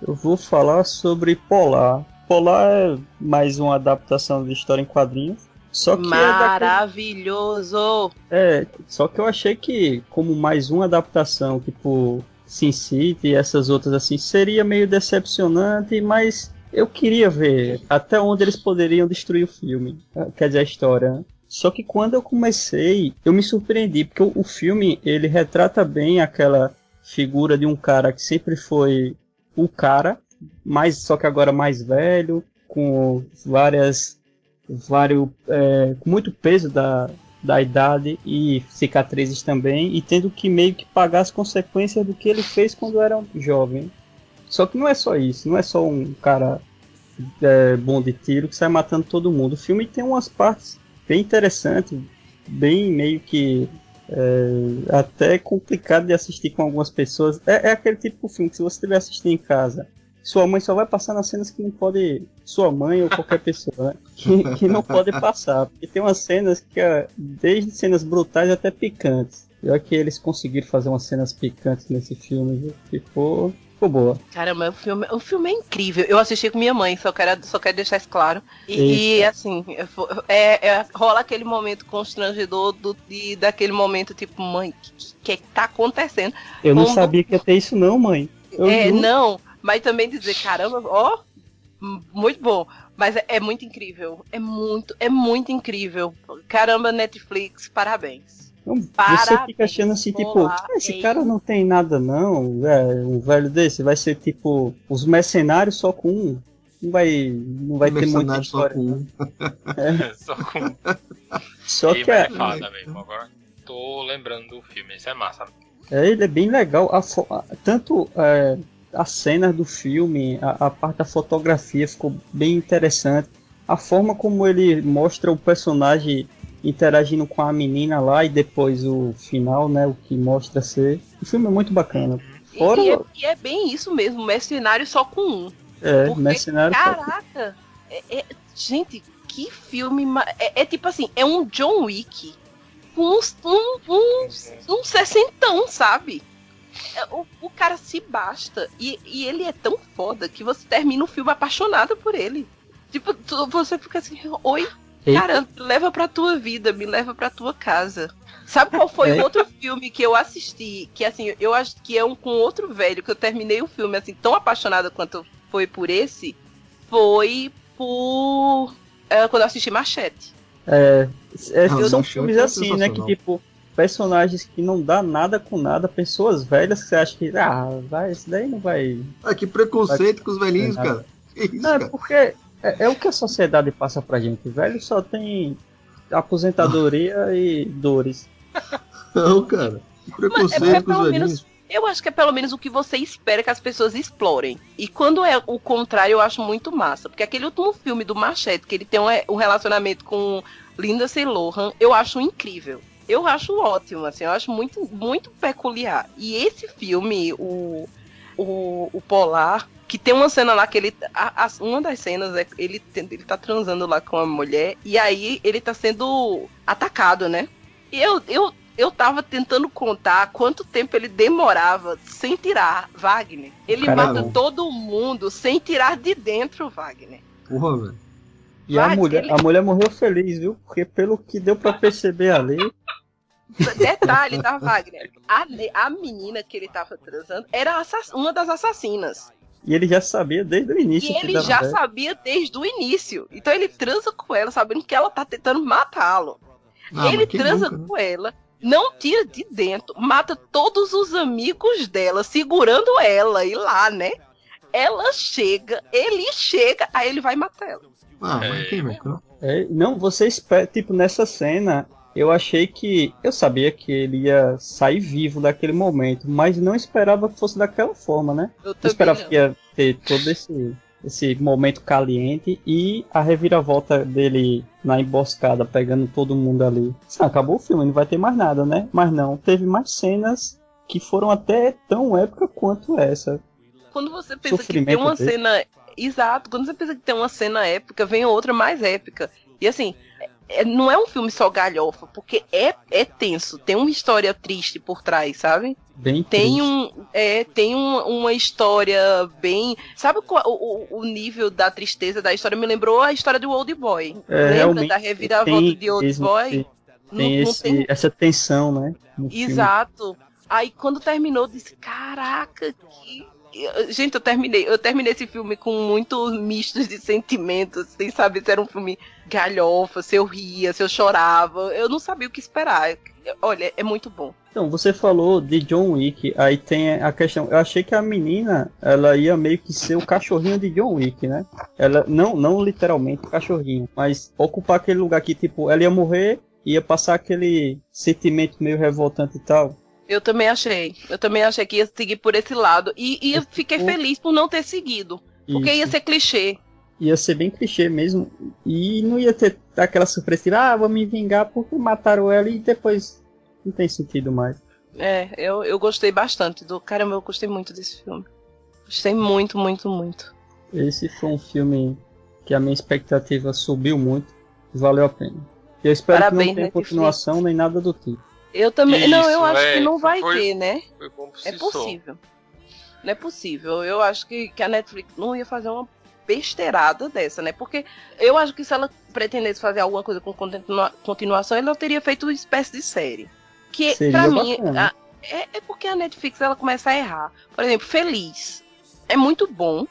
S4: Eu vou falar sobre Polar. Polar é mais uma adaptação de história em quadrinhos Só que é daquele-
S2: Maravilhoso!
S4: É, só que eu achei que, como mais uma adaptação, tipo Sin City e essas outras assim, seria meio decepcionante, mas eu queria ver até onde eles poderiam destruir o filme, quer dizer, a história. né? Só que quando eu comecei, eu me surpreendi, porque o, o filme, ele retrata bem aquela figura de um cara que sempre foi o cara, mas só que agora mais velho, com várias vários é, com muito peso da, da idade e cicatrizes também, e tendo que meio que pagar as consequências do que ele fez quando era jovem. Só que não é só isso, não é só um cara é, bom de tiro que sai matando todo mundo. O filme tem umas partes bem interessantes, bem meio que é, até complicado de assistir com algumas pessoas. É, é aquele tipo de filme que se você estiver assistindo em casa, sua mãe só vai passar nas cenas que não pode. Sua mãe ou qualquer pessoa, né? que, que não pode passar. Porque tem umas cenas que, desde cenas brutais até picantes. Pior que eles conseguiram fazer umas cenas picantes nesse filme? Ficou, ficou boa.
S2: Caramba, o filme, o filme é incrível. Eu assisti com minha mãe, só quero, só quero deixar isso claro. E, e, assim, é, é- rola aquele momento constrangedor do, de, daquele momento, tipo, mãe, o que, que tá acontecendo?
S4: Eu não
S2: Quando-
S4: sabia que ia ter isso, não, mãe. Eu
S2: é,
S4: juro.
S2: não, mas também dizer, caramba, ó, muito bom. Mas é, é muito incrível. É muito, é muito incrível. Caramba, Netflix, parabéns.
S4: Então, você
S2: Parabéns,
S4: fica achando assim, tipo, "Ah, esse
S2: ei."
S4: cara não tem nada não, é, um velho desse, vai ser tipo, os mercenários só com um. Não vai, não vai ter muita
S3: Mercenário só
S4: história.
S3: com um.
S5: Só com.
S4: Só
S5: Ei,
S4: que é,
S5: é foda mesmo. Agora tô lembrando do filme. Isso é massa.
S4: é, ele é bem legal, a fo- a- tanto é, as cenas do filme, a, a parte da fotografia ficou bem interessante. A forma como ele mostra o personagem interagindo com a menina lá e depois o final, né, o que mostra ser. O filme é muito bacana. Fora-
S2: E, é, e é bem isso mesmo, mercenário só com um.
S4: É,
S2: Porque,
S4: mercenário. só-
S2: Caraca! é- é- gente, que filme. É, é tipo assim, é um John Wick com uns, um, uns, um sessentão, sabe? É, O, o cara se basta. E, e ele é tão foda que você termina o filme apaixonada por ele. Tipo, tu- você fica assim, oi,
S4: Eita.
S2: cara, me leva pra tua vida, me leva pra tua casa. Sabe qual foi o outro filme que eu assisti? Que assim, eu acho que é um com outro velho, que eu terminei o filme assim, tão apaixonada quanto foi por esse. Foi por. é, quando eu assisti Machete.
S4: É, é,
S3: Ah,
S4: são filmes
S3: é
S4: assim, né? Que tipo, personagens que não dá nada com nada, pessoas velhas que você acha que, ah, vai, isso daí não vai.
S3: Ah, que preconceito com os velhinhos,
S4: Nada.
S3: cara. Que isso,
S4: Não, é
S3: cara?
S4: porque é, é o que a sociedade passa pra gente. Velho só tem aposentadoria e dores.
S3: Não, cara. Que
S2: Mas é
S3: preconceito
S2: porque
S3: com os
S2: pelo
S3: velhinhos.
S2: menos. Eu acho que é pelo menos o que você espera que as pessoas explorem. E quando é o contrário, eu acho muito massa. Porque aquele último filme do Machete, que ele tem um, um relacionamento com Lindsay Lohan, eu acho incrível. Eu acho ótimo, assim, eu acho muito, muito peculiar. E esse filme, o, o, o Polar, que tem uma cena lá que ele. a- a- uma das cenas é que ele, ele tá transando lá com a mulher, e aí ele tá sendo atacado, né? E eu, eu, eu tava tentando contar quanto tempo ele demorava sem tirar Wagner. Ele
S4: Caramba.
S2: mata todo mundo sem tirar de dentro Wagner.
S3: Porra, velho.
S4: E a
S2: Vai,
S4: mulher,
S2: ele-
S4: a mulher morreu feliz, viu? Porque pelo que deu pra perceber ali,
S2: Detalhe, tá, Wagner? A, a menina que ele tava transando era uma das assassinas.
S4: e ele já sabia desde o início.
S2: E ele já sabia desde o início. Então ele transa com ela, sabendo que ela tá tentando matá-lo.
S3: Ah,
S2: ele transa
S3: nunca, né?
S2: com ela, não tira de dentro, mata todos os amigos dela, segurando ela e lá, né? Ela chega, ele chega, aí ele vai matar ela.
S3: Ah,
S5: É,
S3: quem nunca?
S4: É, não, você espera, tipo, nessa cena, eu achei que. Eu sabia que ele ia sair vivo daquele momento, mas não esperava que fosse daquela forma, né?
S2: Eu
S4: Eu esperava
S2: não.
S4: que ia ter todo esse, esse momento caliente e a reviravolta dele na emboscada, pegando todo mundo ali. Ah, acabou o filme, não vai ter mais nada, né? Mas não, teve mais cenas que foram até tão épica quanto essa.
S2: Quando você pensa que tem uma
S4: dele.
S2: cena. Exato, quando você pensa que tem uma cena épica, vem outra mais épica. E assim, é- não é um filme só galhofa, porque é, é tenso, tem uma história triste por trás, sabe?
S4: Bem
S2: Tem
S4: triste.
S2: um, é, tem um- uma história bem. Sabe qual- o, o- nível da tristeza da história? Me lembrou a história do Old Boy.
S4: É,
S2: Lembra da reviravolta de Old Boy?
S4: esse-
S2: Não-
S4: Tem,
S2: não
S4: esse,
S2: tem-
S4: essa tensão, né? no filme.
S2: Exato. Aí quando terminou, eu disse, caraca, que. Gente, eu terminei, eu terminei esse filme com muitos mistos de sentimentos, sem saber se era um filme galhofa, se eu ria, se eu chorava. Eu não sabia o que esperar. Olha, é muito bom.
S4: Então, você falou de John Wick, aí tem a questão. Eu achei que a menina, ela ia meio que ser o cachorrinho de John Wick, né? Ela, não, não literalmente o cachorrinho, mas ocupar aquele lugar que, tipo, ela ia morrer, ia passar aquele sentimento meio revoltante e tal.
S2: Eu também achei. Eu também achei que ia seguir por esse lado. E, e eu
S4: Esse
S2: fiquei
S4: ponto-
S2: feliz por não ter seguido. Porque ia
S4: Isso.
S2: ser clichê.
S4: Ia ser bem clichê mesmo. E não ia ter aquela surpresa, tipo, ah, vou me vingar porque mataram ela e depois não tem sentido mais.
S2: É, eu, eu gostei bastante do. Caramba, eu gostei muito desse filme. Gostei muito, muito, muito.
S4: Esse foi um filme que a minha expectativa subiu muito. Valeu a pena. Eu espero
S2: Parabéns,
S4: que não tenha
S2: Netflix.
S4: continuação nem nada do tipo.
S2: Eu também. não, eu
S5: Isso,
S2: acho
S5: é,
S2: que não vai
S5: foi-
S2: ter, né?
S5: Si
S2: É
S5: só.
S2: possível. Não é possível. Eu acho que, que a Netflix não ia fazer uma besteirada dessa, né? Porque eu acho que se ela pretendesse fazer alguma coisa com continua- continuação, ela teria feito uma espécie de série. Que
S4: Seria
S2: pra mim a- é, é porque a Netflix ela começa a errar. Por exemplo, Feliz é muito bom.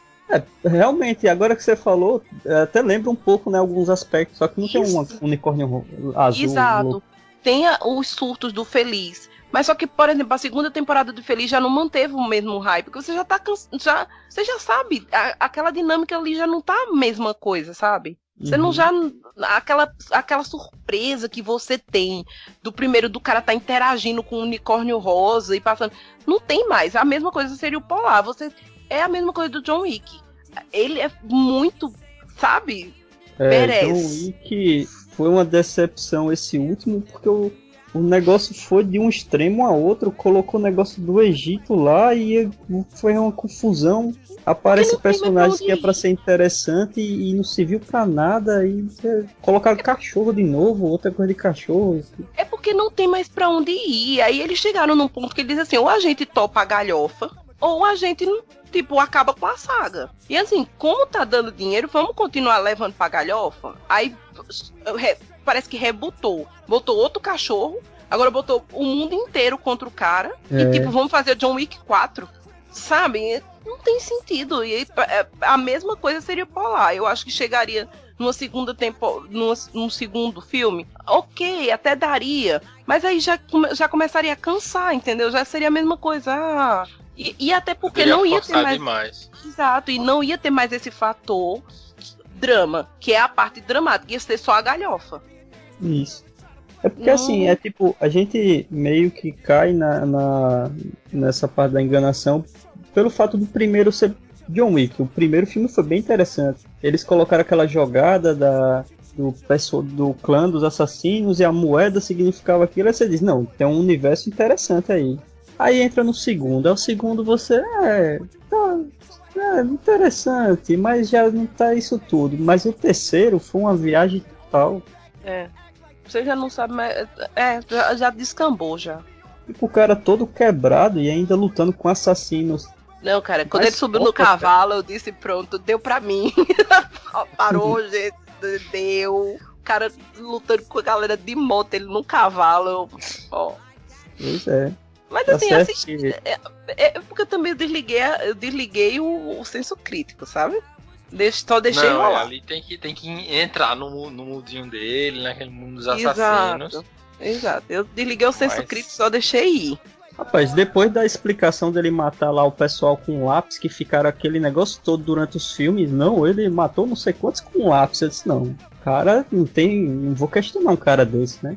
S4: Realmente, agora que você falou, até lembra um pouco, né, alguns aspectos, só que não tem
S2: Isso.
S4: um unicórnio azul.
S2: Exato.
S4: louco.
S2: Tem a- os surtos do Feliz. Mas só que, por exemplo, a segunda temporada do Feliz já não manteve o mesmo hype, porque você já tá cansa... já Você já sabe, a- aquela dinâmica ali já não tá a mesma coisa, sabe? Você não
S4: Uhum.
S2: já. Aquela, aquela surpresa que você tem do primeiro do cara tá interagindo com o unicórnio rosa e passando. Não tem mais. A mesma coisa seria o Polar. Você. É a mesma coisa do John Wick. Ele é muito. Sabe?
S4: É,
S2: merece.
S4: John Wick foi uma decepção esse último, porque o, o negócio foi de um extremo a outro, colocou o negócio do Egito lá e foi uma confusão. Aparece personagens
S2: pra
S4: que é
S2: ir.
S4: ser interessante e, e não se viu pra nada. E é, colocaram cachorro de novo, outra coisa de cachorro.
S2: É porque não tem mais pra onde ir. Aí eles chegaram num ponto que eles dizem assim: ou a gente topa a galhofa, ou a gente, tipo, acaba com a saga. E assim, como tá dando dinheiro, vamos continuar levando pra galhofa? Aí re- parece que rebutou. Botou outro cachorro, agora botou o mundo inteiro contra o cara.
S4: É.
S2: E tipo, vamos fazer John Wick 4. Sabe? Não tem sentido. E é, a mesma coisa seria Polar. Eu acho que chegaria numa segunda tempo, numa- num segundo filme, ok, até daria. Mas aí já, já começaria a cansar, entendeu? Já seria a mesma coisa. Ah, e, e até porque
S5: Poderia
S2: não ia ter mais.
S5: demais.
S2: Exato, e não ia ter mais esse fator drama, que é a parte dramática, ia ser só a galhofa.
S4: Isso. É porque
S2: Não.
S4: assim, é tipo, a gente meio que cai na, na- nessa parte da enganação pelo fato do primeiro ser John Wick. O primeiro filme foi bem interessante. Eles colocaram aquela jogada da, do, pessoal, do clã dos assassinos e a moeda significava aquilo. Aí você diz, não, tem um universo interessante aí. Aí entra no segundo. Aí o segundo você é. Tá, é interessante, mas já não tá isso tudo. Mas o terceiro foi uma viagem total.
S2: É. Você já não sabe mais. É, já, já descambou já.
S4: Tipo, o cara todo quebrado e ainda lutando com assassinos.
S2: Não, cara, quando
S4: Mas
S2: ele subiu no cavalo, eu disse, pronto, deu pra mim. Parou, gente, deu. O cara lutando com a galera de moto, ele no cavalo. Ó.
S4: Pois é.
S2: Mas
S4: Tá
S2: assim, assisti.
S4: que-
S2: É porque eu também desliguei, a- eu desliguei o, o senso crítico, sabe? Deix- só deixei
S5: não, é,
S2: rolar.
S5: ali tem que, tem que entrar no, no mundinho dele, naquele mundo dos assassinos.
S2: Exato. Exato. Eu desliguei o senso
S5: Mas-
S2: crítico, só deixei ir.
S4: Rapaz, depois da explicação dele matar lá o pessoal com lápis, que ficaram aquele negócio todo durante os filmes, não, ele matou não sei quantos com lápis. Eu disse, não, cara, não tem. Não vou questionar um cara desse, né?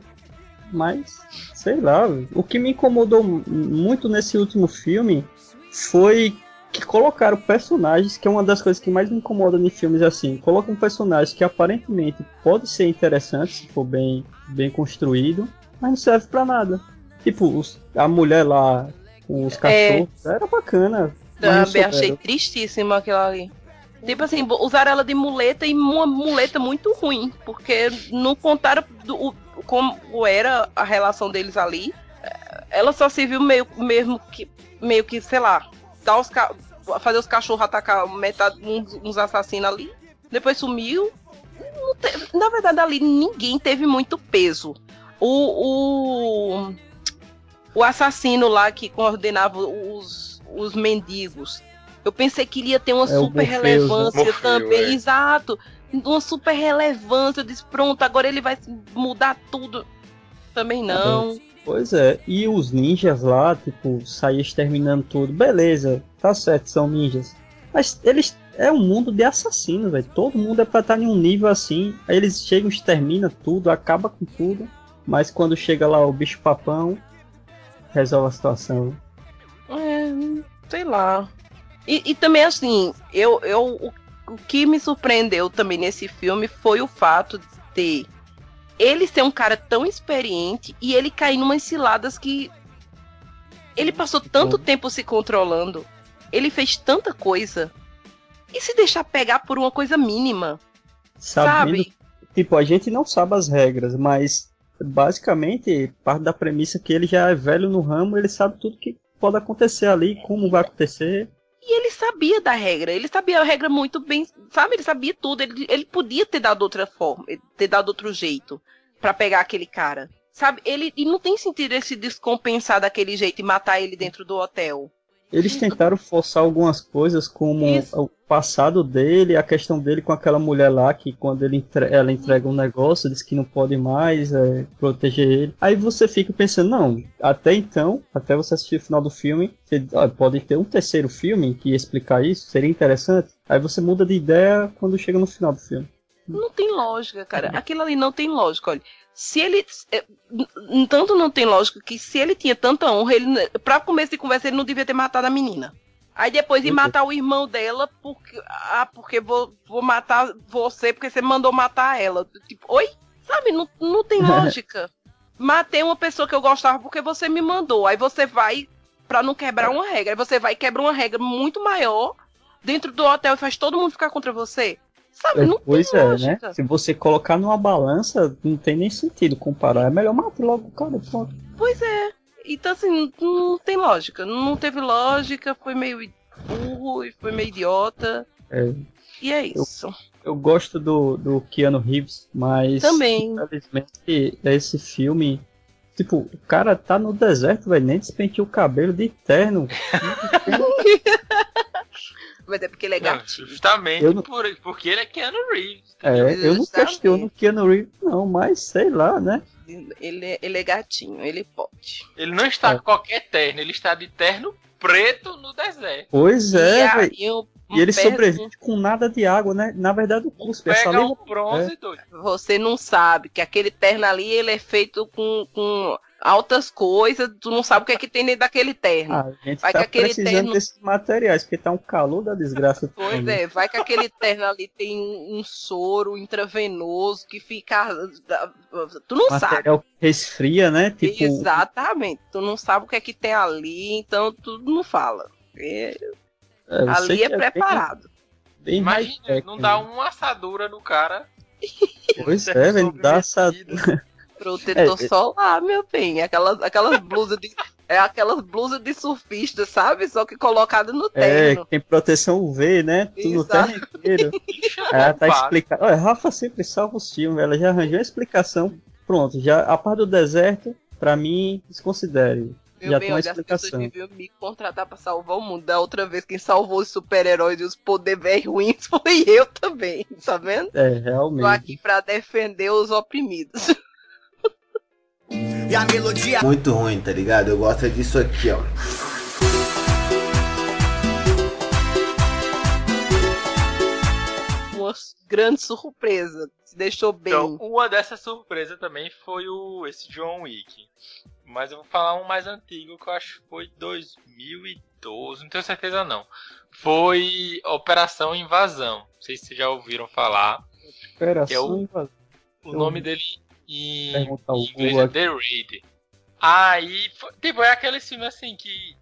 S4: Mas, sei lá, o que me incomodou muito nesse último filme foi que colocaram personagens, que é uma das coisas que mais me incomoda em filmes assim. Colocam personagens que aparentemente pode ser interessante, se for bem, bem construído, mas não serve pra nada. Tipo, os- a mulher lá com os
S2: É.
S4: cachorros, era bacana.
S2: Também achei tristíssimo aquilo ali. Tipo assim, usaram ela de muleta e uma muleta muito ruim, porque não contaram do, o, como era a relação deles ali. Ela só se viu meio, mesmo que, meio que, sei lá, dar os, fazer os cachorros atacar metade, uns, uns assassinos ali. Depois sumiu. Teve, na verdade, ali ninguém teve muito peso. O, o, o assassino lá que coordenava os, os mendigos eu pensei que iria ter uma é super Morpheus, relevância né? também. É. Exato. Uma super relevância. Eu disse, pronto, agora ele vai mudar tudo. Também tá não.
S4: Pois é, e os ninjas lá, tipo, sair exterminando tudo. Beleza, tá certo, são ninjas. Mas eles é um mundo de assassinos, velho. Todo mundo é pra estar em um nível assim. Aí eles chegam, extermina tudo, acaba com tudo. Mas quando chega lá o bicho papão, resolve a situação.
S2: É, sei lá. E, e também, assim, eu, eu, o, o que me surpreendeu também nesse filme foi o fato de ter ele ser um cara tão experiente e ele cair numas ciladas que ele passou tanto tempo se controlando, ele fez tanta coisa e se deixar pegar por uma coisa mínima, Sabendo, sabe?
S4: Tipo, a gente não sabe as regras, mas basicamente parte da premissa que ele já é velho no ramo, ele sabe tudo que pode acontecer ali, como vai acontecer.
S2: E ele sabia da regra, ele sabia a regra muito bem, sabe? Ele sabia tudo, ele, ele podia ter dado outra forma, ter dado outro jeito para pegar aquele cara. Sabe? Ele e não tem sentido esse descompensar daquele jeito e matar ele dentro do hotel.
S4: Eles tentaram forçar algumas coisas, como Isso. o passado dele, a questão dele com aquela mulher lá, que quando ele entre... ela entrega um negócio, diz que não pode mais é, proteger ele. Aí você fica pensando, não, até então, até você assistir o final do filme, você, ah, pode ter um terceiro filme que explicar isso, seria interessante. Aí você muda de ideia quando chega no final do filme.
S2: Não tem lógica, cara. Aquilo ali não tem lógica, olha se ele. É, tanto não tem lógica que se ele tinha tanta honra, ele, pra começo de conversa, ele não devia ter matado a menina. Aí depois ir matar o irmão dela, porque. Ah, porque vou, vou matar você porque você mandou matar ela. Tipo, oi? Sabe? Não, não tem lógica. Matei uma pessoa que eu gostava porque você me mandou. Aí você vai para não quebrar uma regra. Aí você vai e quebra uma regra muito maior dentro do hotel e faz todo mundo ficar contra você. Sabe, não
S4: pois é, né? Se você colocar numa balança, não tem nem sentido comparar. É melhor matar logo o cara, pronto.
S2: Pois é. Então, assim, não tem lógica. Não teve lógica, foi meio burro e foi meio idiota.
S4: É.
S2: E é isso.
S4: Eu, eu gosto do, do Keanu Reeves, mas.
S2: Também.
S4: Infelizmente, esse filme. Tipo, o cara tá no deserto, velho. Nem despenteou o cabelo de terno.
S2: Mas é porque ele é gatinho.
S5: justamente não... por, porque ele é Keanu Reeves.
S4: É, eu não questiono Keanu Reeves, não, mas sei lá, né?
S2: Ele, é, ele é gatinho, ele pode.
S5: Ele não está é. com qualquer terno, ele está de terno preto no deserto.
S4: Pois é, velho. E ele sobrevive com nada de água, né? Na verdade, o curso
S5: é Pega um bronze,
S2: é. Você não sabe que aquele terno ali ele é feito com, com altas coisas, tu não sabe o que é que tem dentro daquele terno.
S4: Ah, a gente vai tá que aquele precisando terno... desses materiais, porque tá um calor da desgraça.
S2: Pois é, vai que aquele terno ali tem um soro intravenoso que fica. Tu não Material sabe.
S4: resfria, né? Tipo...
S2: Exatamente. Tu não sabe o que é que tem ali, então tu não fala. É... É, ali é, é preparado.
S5: Bem, bem Imagina, não dá uma assadura no cara.
S4: Pois é, velho, dá assadura.
S2: Protetor é, é, solar, meu bem. Aquelas, aquelas blusas de. É aquelas blusas de surfista, sabe? Só que colocada no é, terno.
S4: É, tem proteção UV, né? Tudo no terno inteiro. Ela tá explicando. Olha, Rafa sempre salva os filmes, ela já arranjou a explicação. Pronto, já a parte do deserto, pra mim, desconsidere. Meu já bem, olha, as pessoas
S2: deviam me contratar pra salvar o mundo. Da outra vez, quem salvou os super-heróis e os poderes ruins foi eu também, tá vendo?
S4: É, realmente.
S2: Tô aqui pra defender os oprimidos.
S7: E a melodia muito ruim, tá ligado? Eu gosto disso aqui, ó.
S2: Uma grande surpresa. Se deixou bem. Então,
S5: uma dessas surpresas também foi o esse John Wick. Mas eu vou falar um mais antigo que eu acho que foi 2012, não tenho certeza não. Foi Operação Invasão. Não sei se vocês já ouviram falar.
S4: Operação é o, Invasão.
S5: O nome dele em, em inglês é The Raid. Aí, tipo, é aquele filme assim que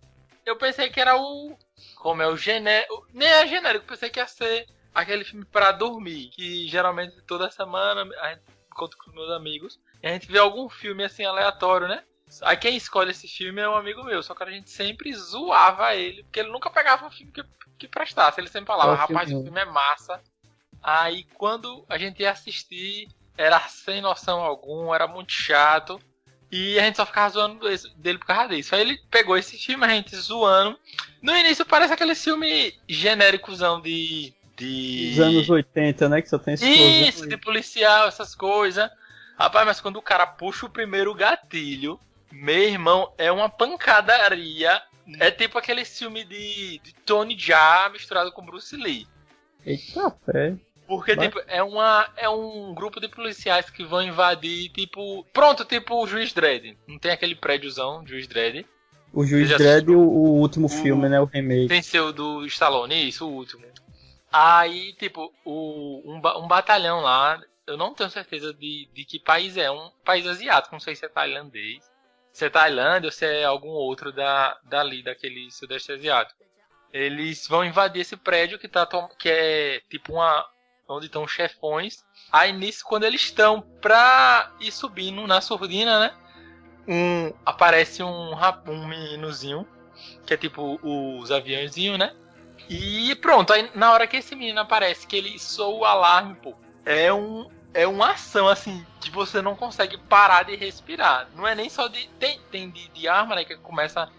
S5: eu pensei que era o. Como é o genérico. Nem é genérico, pensei que ia ser aquele filme pra dormir, que geralmente toda semana a gente encontra com meus amigos e a gente vê algum filme assim aleatório, né? Aí quem escolhe esse filme é um amigo meu, só que a gente sempre zoava ele, porque ele nunca pegava um filme que, que prestasse. Ele sempre falava,
S4: Qual
S5: rapaz, o filme é massa. Aí quando a gente ia assistir, era sem noção alguma, era muito chato. E a gente só ficava zoando dele por causa disso. Aí ele pegou esse filme, a gente zoando. No início parece aquele filme genéricozão de. de...
S4: Dos anos 80, né? Que só tem explosão.
S5: Isso, de policial, essas coisas. Rapaz, mas quando o cara puxa o primeiro gatilho, meu irmão, é uma pancadaria. É tipo aquele filme de, de Tony Jaa misturado com Bruce Lee.
S4: Eita pé.
S5: Porque,
S4: Vai.
S5: tipo, é, uma, é um grupo de policiais que vão invadir, tipo. Pronto, tipo o Juiz Dredd. Não tem aquele prédiozão, Juiz Dredd.
S4: O Juiz Dredd, o, o último
S5: O-
S4: filme, né? O remake.
S5: Tem seu do Stallone, isso, o último. Aí, tipo, o, um, um batalhão lá, eu não tenho certeza de, de que país é. Um país asiático, não sei se é tailandês, se é Tailândia ou se é algum outro da, dali, daquele sudeste asiático. Eles vão invadir esse prédio que, tá, que é tipo uma. Onde estão os chefões. Aí nisso, quando eles estão pra ir subindo na surdina, né? Um, aparece um, um meninozinho que é tipo os aviãozinhos, né? E pronto, aí na hora que esse menino aparece, que ele soa o alarme, pô, é um é uma ação assim que você não consegue parar de respirar. Não é nem só de tem, tem de, de arma, né, que começa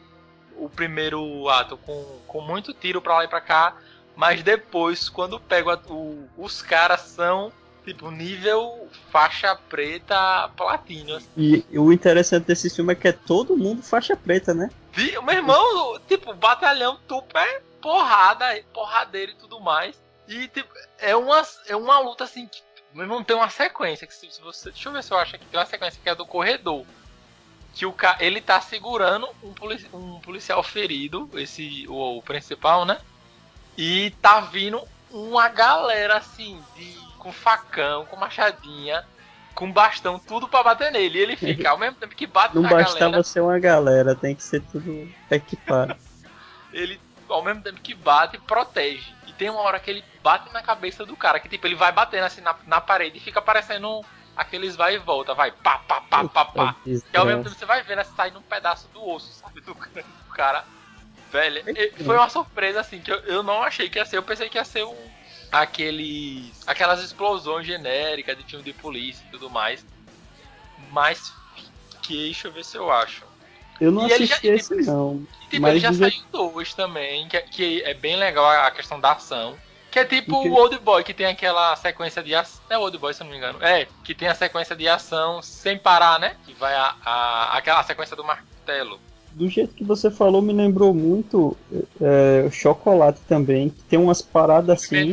S5: o primeiro ato com, com muito tiro pra lá e pra cá, mas depois quando pega o, os caras são tipo nível faixa preta platino, assim.
S4: E o interessante desse filme é que é todo mundo faixa preta, né?
S5: Vi- Meu irmão, tipo, batalhão tupa é porrada, porradeiro e tudo mais. E tipo, é uma, é uma luta assim que. Meu irmão tem uma sequência que se, se você. Deixa eu ver se eu acho aqui. Tem uma sequência que é do corredor. Que o ele tá segurando um, polici, um policial ferido, esse o, o principal, né? E tá vindo uma galera assim, de, com facão, com machadinha, com bastão, tudo pra bater nele. E ele fica, ao mesmo tempo que bate
S4: Não
S5: na
S4: bastava
S5: galera,
S4: ser uma galera, tem que ser tudo equipado.
S5: ele ao mesmo tempo que bate, protege. E tem uma hora que ele bate na cabeça do cara, que tipo, ele vai batendo assim na, na parede e fica parecendo aqueles vai e volta, vai pá, pá, pá, pá, pá. E ao mesmo tempo você vai vendo assim, saindo um pedaço do osso, sabe, do, do cara. Velho, foi uma surpresa assim, que eu, eu não achei que ia ser, eu pensei que ia ser um aqueles aquelas explosões genéricas de filme de polícia e tudo mais. Mas fiquei, deixa eu ver se eu acho.
S4: Eu não
S5: E já-
S4: assisti
S5: ele-
S4: esse, não.
S5: E, tipo,
S4: Mas
S5: ele já
S4: jeito-
S5: saiu dois também, que, que é bem legal a questão da ação. Que é tipo o Old Boy, que tem aquela sequência de ação. É o Old Boy, se eu não me engano. É, que tem a sequência de ação sem parar, né? Que vai a, a, aquela sequência do martelo.
S4: Do jeito que você falou, me lembrou muito é, o chocolate também, que tem umas paradas assim.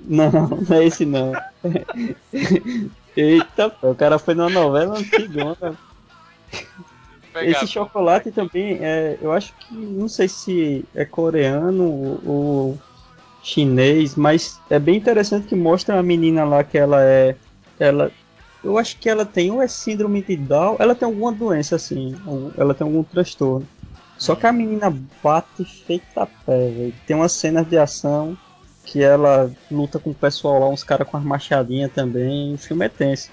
S4: Não, não é esse não. Eita, o cara foi numa novela antigona. Esse chocolate também, é, eu acho que, não sei se é coreano ou, chinês, mas é bem interessante que mostra a menina lá que ela é, ela, eu acho que ela tem ou é síndrome de Down, ela tem alguma doença assim, ela tem algum transtorno. Só que a menina bate feita pé, velho. Tem umas cenas de ação que ela luta com o pessoal lá, uns caras com as machadinhas também. O filme é tenso.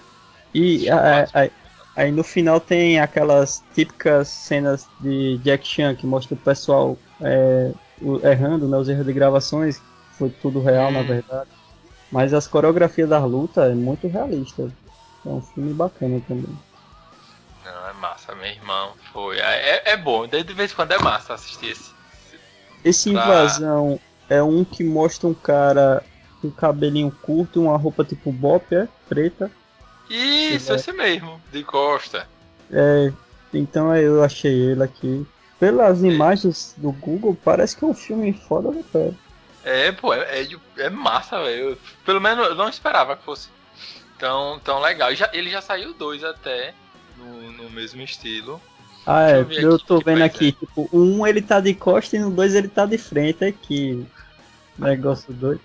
S4: E a- a- a- aí no final tem aquelas típicas cenas de Jack Chan que mostra o pessoal é, o- errando, né, os erros de gravações. Foi tudo real, na
S5: Hum.
S4: verdade. Mas as coreografias das lutas é muito realista. É um filme bacana também.
S5: Não, é massa, meu irmão. Foi. É, é bom, de vez em quando é massa assistir esse.
S4: Esse
S5: Tá.
S4: invasão é um que mostra um cara com cabelinho curto, uma roupa tipo bop, é? Preta.
S5: Isso,
S4: É.
S5: esse mesmo, de Costa.
S4: É, então eu achei ele aqui. Pelas imagens do Google, parece que é um filme foda do pé.
S5: É, pô, é, é, é massa, velho. Pelo menos eu não esperava que fosse tão, tão legal. Já, ele já saiu dois até, no, no mesmo estilo.
S4: Ah,
S5: Deixa
S4: é,
S5: eu
S4: eu
S5: aqui
S4: tô
S5: que
S4: vendo aqui,
S5: é.
S4: tipo, um ele tá de costa e no dois ele tá de frente aqui. Negócio doido.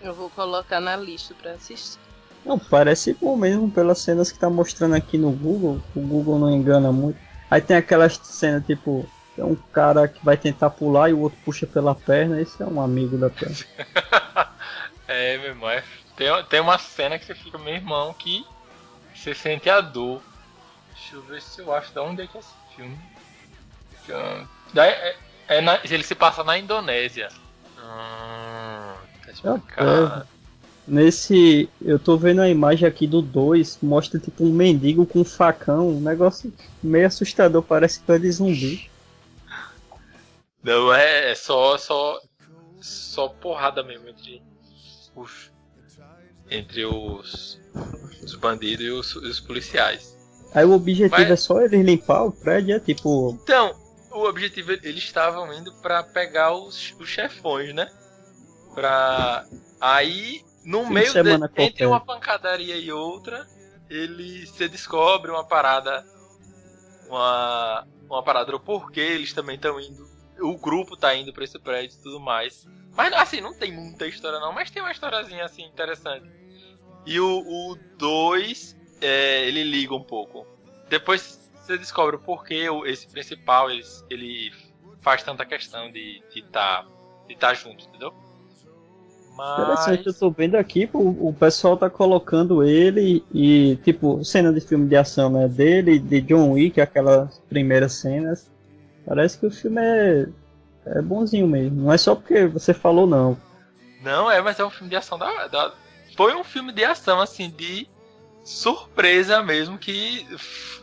S2: Eu vou colocar na lista pra assistir.
S4: Não, parece bom mesmo pelas cenas que tá mostrando aqui no Google. O Google não engana muito. Aí tem aquelas cenas tipo, tem um cara que vai tentar pular e o outro puxa pela perna. Esse é um amigo da perna.
S5: É, meu irmão, é, tem, tem uma cena que você fica, meu irmão, que você sente a dor. Deixa eu ver se eu acho de onde é que é esse filme. Daí, é, é na- ele se passa na Indonésia. Hum, tá explicado.
S4: Nesse. Eu tô vendo a imagem aqui do 2, mostra tipo um mendigo com um facão, um negócio meio assustador, parece que é de zumbi.
S5: Não, é, é só, só, só porrada mesmo entre os, entre os, os bandidos e os, os policiais.
S4: Aí o objetivo
S5: Mas-
S4: é só eles limpar o prédio, é tipo.
S5: Então, o objetivo, eles estavam indo pra pegar os, os chefões, né? Pra. Aí, no
S4: Fim de
S5: meio de,
S4: semana
S5: entre uma pancadaria e outra, ele se descobre uma parada. Uma. Uma parada do porquê eles também estão indo. O grupo tá indo pra esse prédio e tudo mais. Mas assim, não tem muita história não, mas tem uma historiazinha assim interessante. E o 2, ele liga um pouco. Depois você descobre o porquê esse principal ele, ele faz tanta questão de estar de tá, de tá junto, entendeu?
S4: Interessante, eu
S5: Mas.
S4: tô vendo aqui, o, o pessoal tá colocando ele e, tipo, cena de filme de ação, né? Dele, de John Wick, aquelas primeiras cenas. Parece que o filme é, é bonzinho mesmo. Não é só porque você falou, não.
S5: Não, é, mas é um filme de ação da, da. Foi um filme de ação, assim, de surpresa mesmo. Que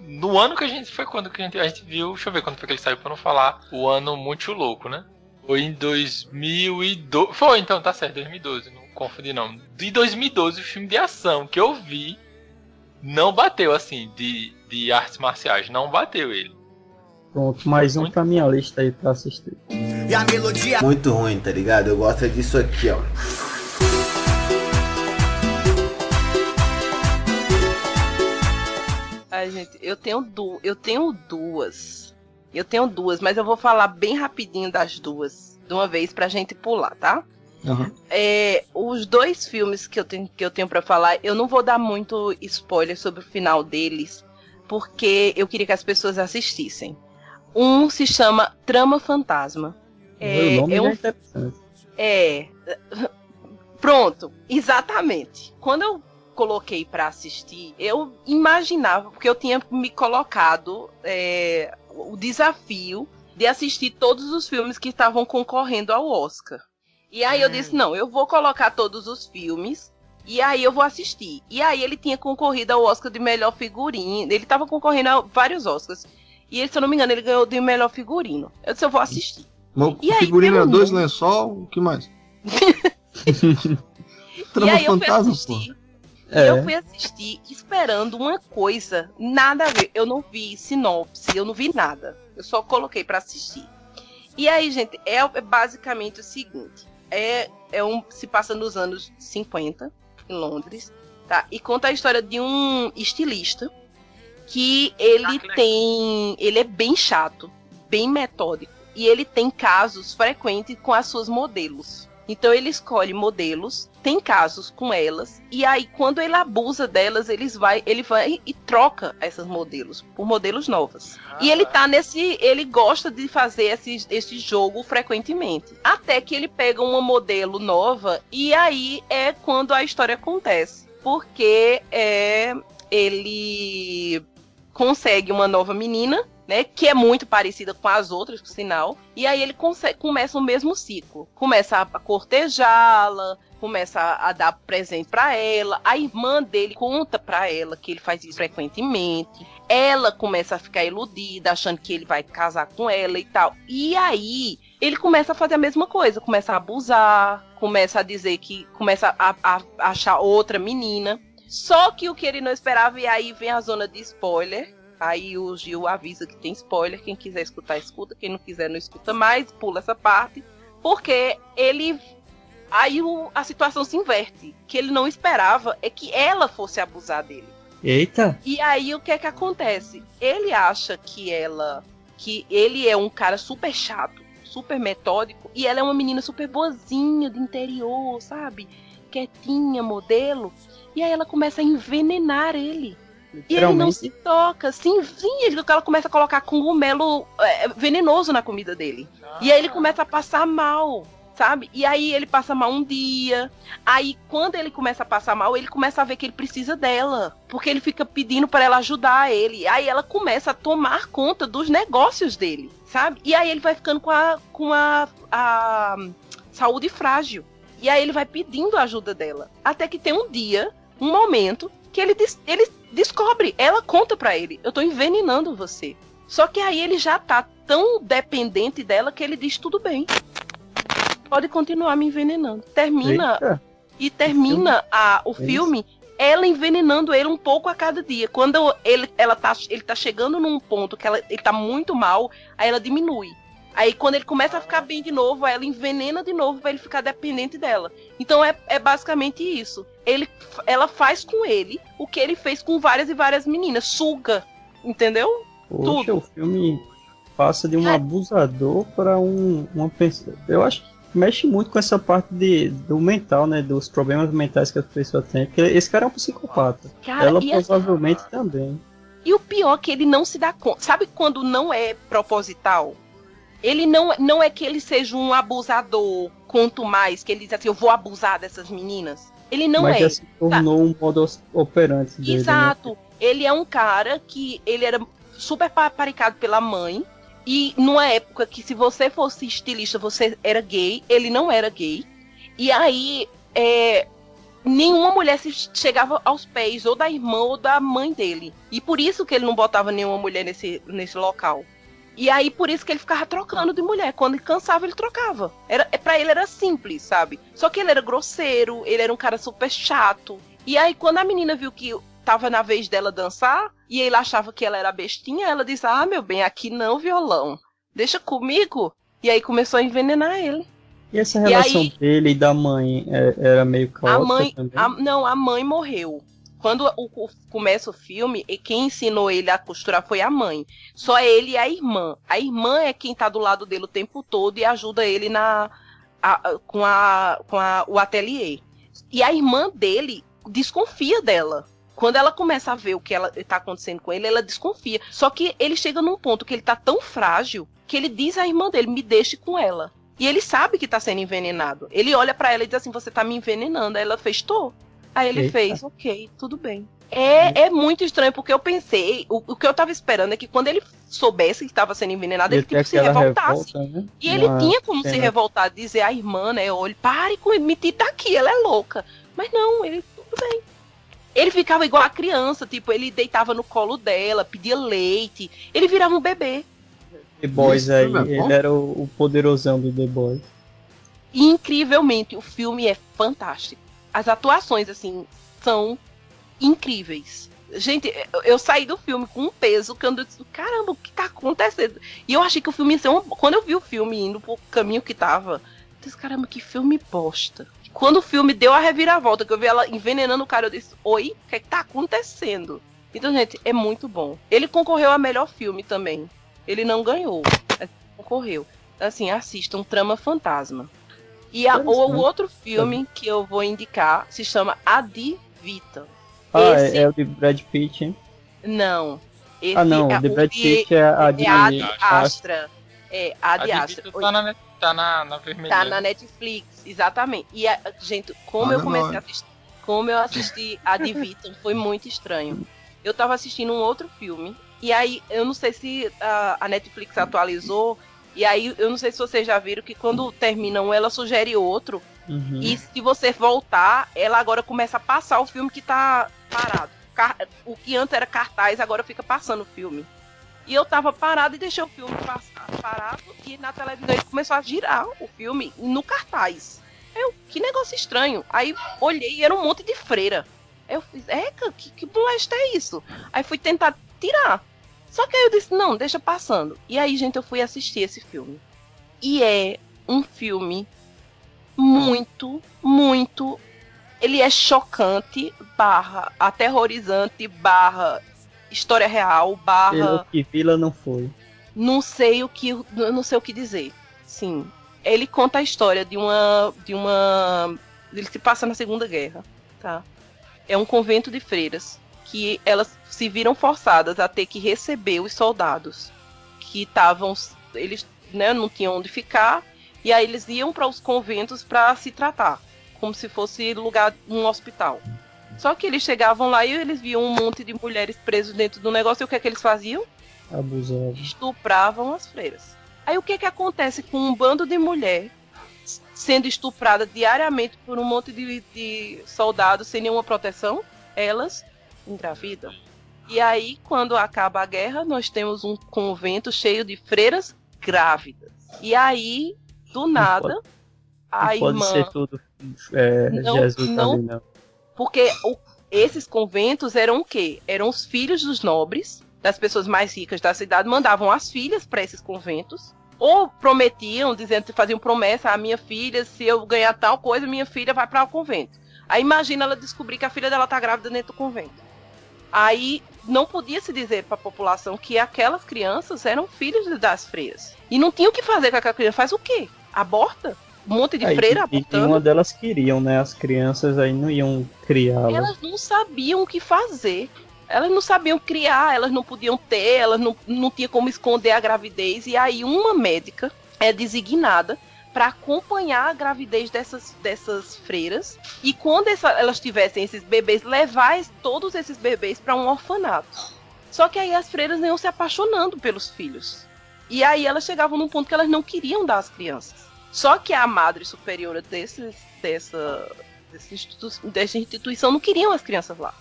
S5: no ano que a gente. Foi quando que a gente, a gente viu. Deixa eu ver quando foi que ele saiu pra não falar. O ano muito louco, né? Foi em 2012. Foi então, tá certo, 2012. Não confundi não. De 2012, o filme de ação que eu vi não bateu assim, de, de artes marciais. Não bateu ele.
S4: Pronto, mais um pra minha lista aí pra assistir.
S7: E a melodia muito ruim, tá ligado? Eu gosto disso aqui, ó.
S2: Ai, gente, eu tenho, du eu tenho duas. Eu tenho duas, mas eu vou falar bem rapidinho das duas. De uma vez pra gente pular, tá?
S3: Aham.
S2: É, os dois filmes que eu tenho, que eu tenho para falar, eu não vou dar muito spoiler sobre o final deles, porque eu queria que as pessoas assistissem. Um se chama Trama Fantasma. É,
S4: o nome
S2: é um
S4: é interessante.
S2: é. Pronto, exatamente. Quando eu coloquei pra assistir, eu imaginava, porque eu tinha me colocado é, o desafio de assistir todos os filmes que estavam concorrendo ao Oscar. E aí eu
S5: Hum.
S2: disse: não, eu vou colocar todos os filmes. E aí eu vou assistir. E aí ele tinha concorrido ao Oscar de melhor figurino. Ele tava concorrendo a vários Oscars. E ele, se eu não me engano, ele ganhou de melhor figurino. Eu disse, eu vou assistir.
S3: Mas
S2: E
S3: o
S2: aí,
S3: figurino
S2: pelo
S3: é dois
S2: mundo?
S3: lençol, o que mais?
S2: e
S3: Trama
S2: aí eu fui
S3: fantasma, pô.
S2: assistir. E
S4: É.
S2: eu fui assistir esperando uma coisa, nada a ver. Eu não vi sinopse, eu não vi nada. Eu só coloquei pra assistir. E aí, gente, é é basicamente o seguinte: é, é um se passa nos anos 50 em Londres, tá? E conta a história de um estilista que ele
S5: Ah,
S2: tem, ele é bem chato, bem metódico e ele tem casos frequentes com as suas modelos. Então ele escolhe modelos, tem casos com elas, e aí quando ele abusa delas, eles vai, ele vai e troca essas modelos por modelos novas. E ele tá nesse, ele gosta de fazer esse, esse jogo frequentemente. Até que ele pega uma modelo nova e aí é quando a história acontece, porque é ele consegue uma nova menina né, que é muito parecida com as outras, por sinal. E aí ele consegue, começa o mesmo ciclo. Começa a cortejá-la, começa a, a dar presente pra ela. A irmã dele conta pra ela que ele faz isso frequentemente. Ela começa a ficar iludida, achando que ele vai casar com ela e tal. E aí ele começa a fazer a mesma coisa, começa a abusar, começa a dizer que começa a- a achar outra menina. Só que o que ele não esperava, e aí vem a zona de spoiler. Aí o Gil avisa que tem spoiler. Quem quiser escutar, escuta. Quem não quiser, não escuta mais. Pula essa parte. Porque ele. Aí o- a situação se inverte. O que ele não esperava é que ela fosse abusar dele.
S4: Eita!
S2: E aí o que é que acontece? Ele acha que ela. Que ele é um cara super chato, super metódico. E ela é uma menina super boazinha do interior, sabe? Quietinha, modelo. E aí ela começa a envenenar ele. E ele não se toca. Sim, sim, ele- ela começa a colocar cogumelo é, venenoso na comida dele. E aí ele começa a passar mal. sabe? E aí ele passa mal um dia. Aí quando ele começa a passar mal, ele começa a ver que ele precisa dela, porque ele fica pedindo para ela ajudar ele. Aí ela começa a tomar conta dos negócios dele, sabe? E aí ele vai ficando com a com a, a saúde frágil. E aí ele vai pedindo a ajuda dela, até que tem um dia, um momento que ele, ele descobre, ela conta para ele, eu tô envenenando você. Só que aí ele já tá tão dependente dela que ele diz tudo bem pode continuar me envenenando. Termina Eita. e termina a, o filme ela envenenando ele um pouco a cada dia. Quando ele, ela tá, ele tá chegando num ponto que ela, ele tá muito mal, aí ela diminui. Aí quando ele começa a ficar bem de novo, ela envenena de novo para ele ficar dependente dela. Então é, é basicamente isso. Ele, ela faz com ele o que ele fez com várias e várias meninas, suga, entendeu?
S4: Poxa, Tudo. o filme passa de um é. abusador para um, uma pessoa. Eu acho que mexe muito com essa parte de, do mental, né? Dos problemas mentais que a pessoa tem. Porque esse cara é um psicopata. Cara, Ela provavelmente também.
S2: E o pior é que ele não se dá conta. Sabe quando não é proposital? Ele não, não é que ele seja um abusador, quanto mais, que ele diz assim, eu vou abusar dessas meninas. Ele não
S4: Mas
S2: é.
S4: Mas se tornou tá? um modo operante dele.
S2: Né? Exato. Né? Ele é um cara que ele era super paparicado pela mãe. E numa época que se você fosse estilista, você era gay, ele não era gay. E aí, é, nenhuma mulher se chegava aos pés, ou da irmã ou da mãe dele. E por isso que ele não botava nenhuma mulher nesse, nesse local. E aí, por isso que ele ficava trocando de mulher. Quando ele cansava, ele trocava. Era, é, pra ele era simples, sabe? Só que ele era grosseiro, ele era um cara super chato. E aí, quando a menina viu que tava na vez dela dançar e ele achava que ela era bestinha, ela disse: Ah, meu bem, aqui não violão. Deixa comigo. E aí começou a envenenar ele.
S4: E essa relação e aí, dele e da mãe é, era meio caótica
S2: a mãe,
S4: também?
S2: A, não, a mãe morreu. Quando o, o, começa o filme, e quem ensinou ele a costurar foi a mãe. Só ele e a irmã. A irmã é quem tá do lado dele o tempo todo e ajuda ele na a, com, a, com a, o ateliê. E a irmã dele desconfia dela. Quando ela começa a ver o que ela tá acontecendo com ele, ela desconfia. Só que ele chega num ponto que ele tá tão frágil que ele diz à irmã dele: "Me deixe com ela". E ele sabe que tá sendo envenenado. Ele olha para ela e diz assim: "Você tá me envenenando". Aí ela fez: "Tô". Aí ele Eita. fez: "OK, tudo bem". É, é muito estranho, porque eu pensei, o, o que eu tava esperando é que quando ele soubesse que estava sendo envenenado, ele, ele tipo, se revoltasse. Revolta, né? E ele Uma tinha como pena. se revoltar, dizer à irmã, né? Olha, pare com me tá aqui, ela é louca. Mas não, ele, tudo bem. Ele ficava igual a criança, tipo, ele deitava no colo dela, pedia leite, ele virava um bebê.
S4: The Boys aí, ele era o, o poderosão do The Boys.
S2: Incrivelmente, o filme é fantástico. As atuações, assim, são incríveis. Gente, eu saí do filme com um peso que eu disse, caramba, o que tá acontecendo? E eu achei que o filme ia ser um... Quando eu vi o filme indo pro caminho que tava, eu disse, caramba, que filme bosta. Quando o filme deu a reviravolta, que eu vi ela envenenando o cara, eu disse: Oi, o que, é que tá acontecendo? Então, gente, é muito bom. Ele concorreu a melhor filme também. Ele não ganhou, mas concorreu. Assim, assistam Trama Fantasma. E a, o, o, outro filme que eu vou indicar se chama Adivita.
S4: Ah, Esse... é, é, o de Brad Pitt, hein?
S2: Não.
S4: Esse ah, não,
S2: é,
S4: o de Brad Pitt é a
S2: de, é a de Astra. É, a de
S5: Astra. Tá na, tá na, na vermelha.
S2: Tá na Netflix. Exatamente. E, a, gente, como eu comecei a assistir, como eu assisti a Diviton, foi muito estranho. Eu tava assistindo um outro filme, e aí eu não sei se a, a Netflix atualizou, e aí eu não sei se vocês já viram que quando termina um, ela sugere outro. Uhum. E se você voltar, ela agora começa a passar o filme que tá parado. O que antes era cartaz, agora fica passando o filme. E eu tava parado e deixei o filme passar, parado e na televisão ele começou a girar o filme no cartaz. Eu, que negócio estranho. Aí olhei e era um monte de freira. Eu fiz, é, que, que molesta é isso? Aí fui tentar tirar. Só que aí eu disse, não, deixa passando. E aí, gente, eu fui assistir esse filme. E é um filme muito, muito. Ele é chocante, barra, aterrorizante, barra história real, barra. Pelo
S4: que Vila não foi.
S2: Não sei o que. Não sei o que dizer. Sim. Ele conta a história de uma. de uma. Ele se passa na Segunda Guerra. Tá? É um convento de freiras. Que elas se viram forçadas a ter que receber os soldados. Que estavam. Eles né, não tinham onde ficar. E aí eles iam para os conventos para se tratar, como se fosse lugar um hospital. Só que eles chegavam lá e eles viam um monte de mulheres presas dentro do negócio e o que é que eles faziam?
S4: Abusado.
S2: Estupravam as freiras. Aí o que é que acontece com um bando de mulher sendo estuprada diariamente por um monte de, de soldados sem nenhuma proteção? Elas engravidam. E aí, quando acaba a guerra, nós temos um convento cheio de freiras grávidas. E aí, do nada,
S4: pode-
S2: a
S4: não pode
S2: irmã.
S4: ser tudo é,
S2: Não-
S4: Jesus
S2: não-
S4: ali, não.
S2: Porque o- esses conventos eram o quê? Eram os filhos dos nobres, das pessoas mais ricas da cidade, mandavam as filhas para esses conventos. Ou prometiam, dizendo, faziam promessa à minha filha, se eu ganhar tal coisa, minha filha vai para o convento. Aí imagina ela descobrir que a filha dela tá grávida dentro do convento. Aí não podia se dizer para a população que aquelas crianças eram filhos das freiras. E não tinha o que fazer com aquela criança. Faz o quê? Aborta? Um monte de freira
S4: e, e
S2: abortando?
S4: uma delas queriam, né? As crianças aí não iam criá-las.
S2: elas não sabiam o que fazer. Elas não sabiam criar, elas não podiam ter, elas não, não tinha como esconder a gravidez. E aí uma médica é designada para acompanhar a gravidez dessas, dessas freiras. E quando essa- elas tivessem esses bebês, levar todos esses bebês para um orfanato. Só que aí as freiras iam se apaixonando pelos filhos. E aí elas chegavam num ponto que elas não queriam dar as crianças. Só que a madre superiora desses, dessa, dessa, institu- dessa instituição não queriam as crianças lá.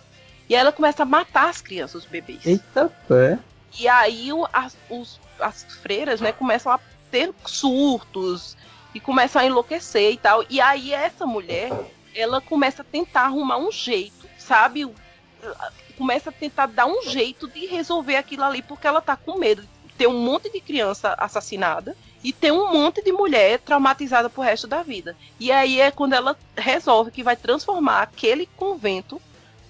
S2: E aí ela começa a matar as crianças, os bebês.
S4: Eita pé.
S2: E aí o- as, os- as freiras, né, começam a ter surtos e começam a enlouquecer e tal. E aí essa mulher, ela começa a tentar arrumar um jeito, sabe? Começa a tentar dar um jeito de resolver aquilo ali, porque ela tá com medo de ter um monte de criança assassinada e ter um monte de mulher traumatizada pro resto da vida. E aí é quando ela resolve que vai transformar aquele convento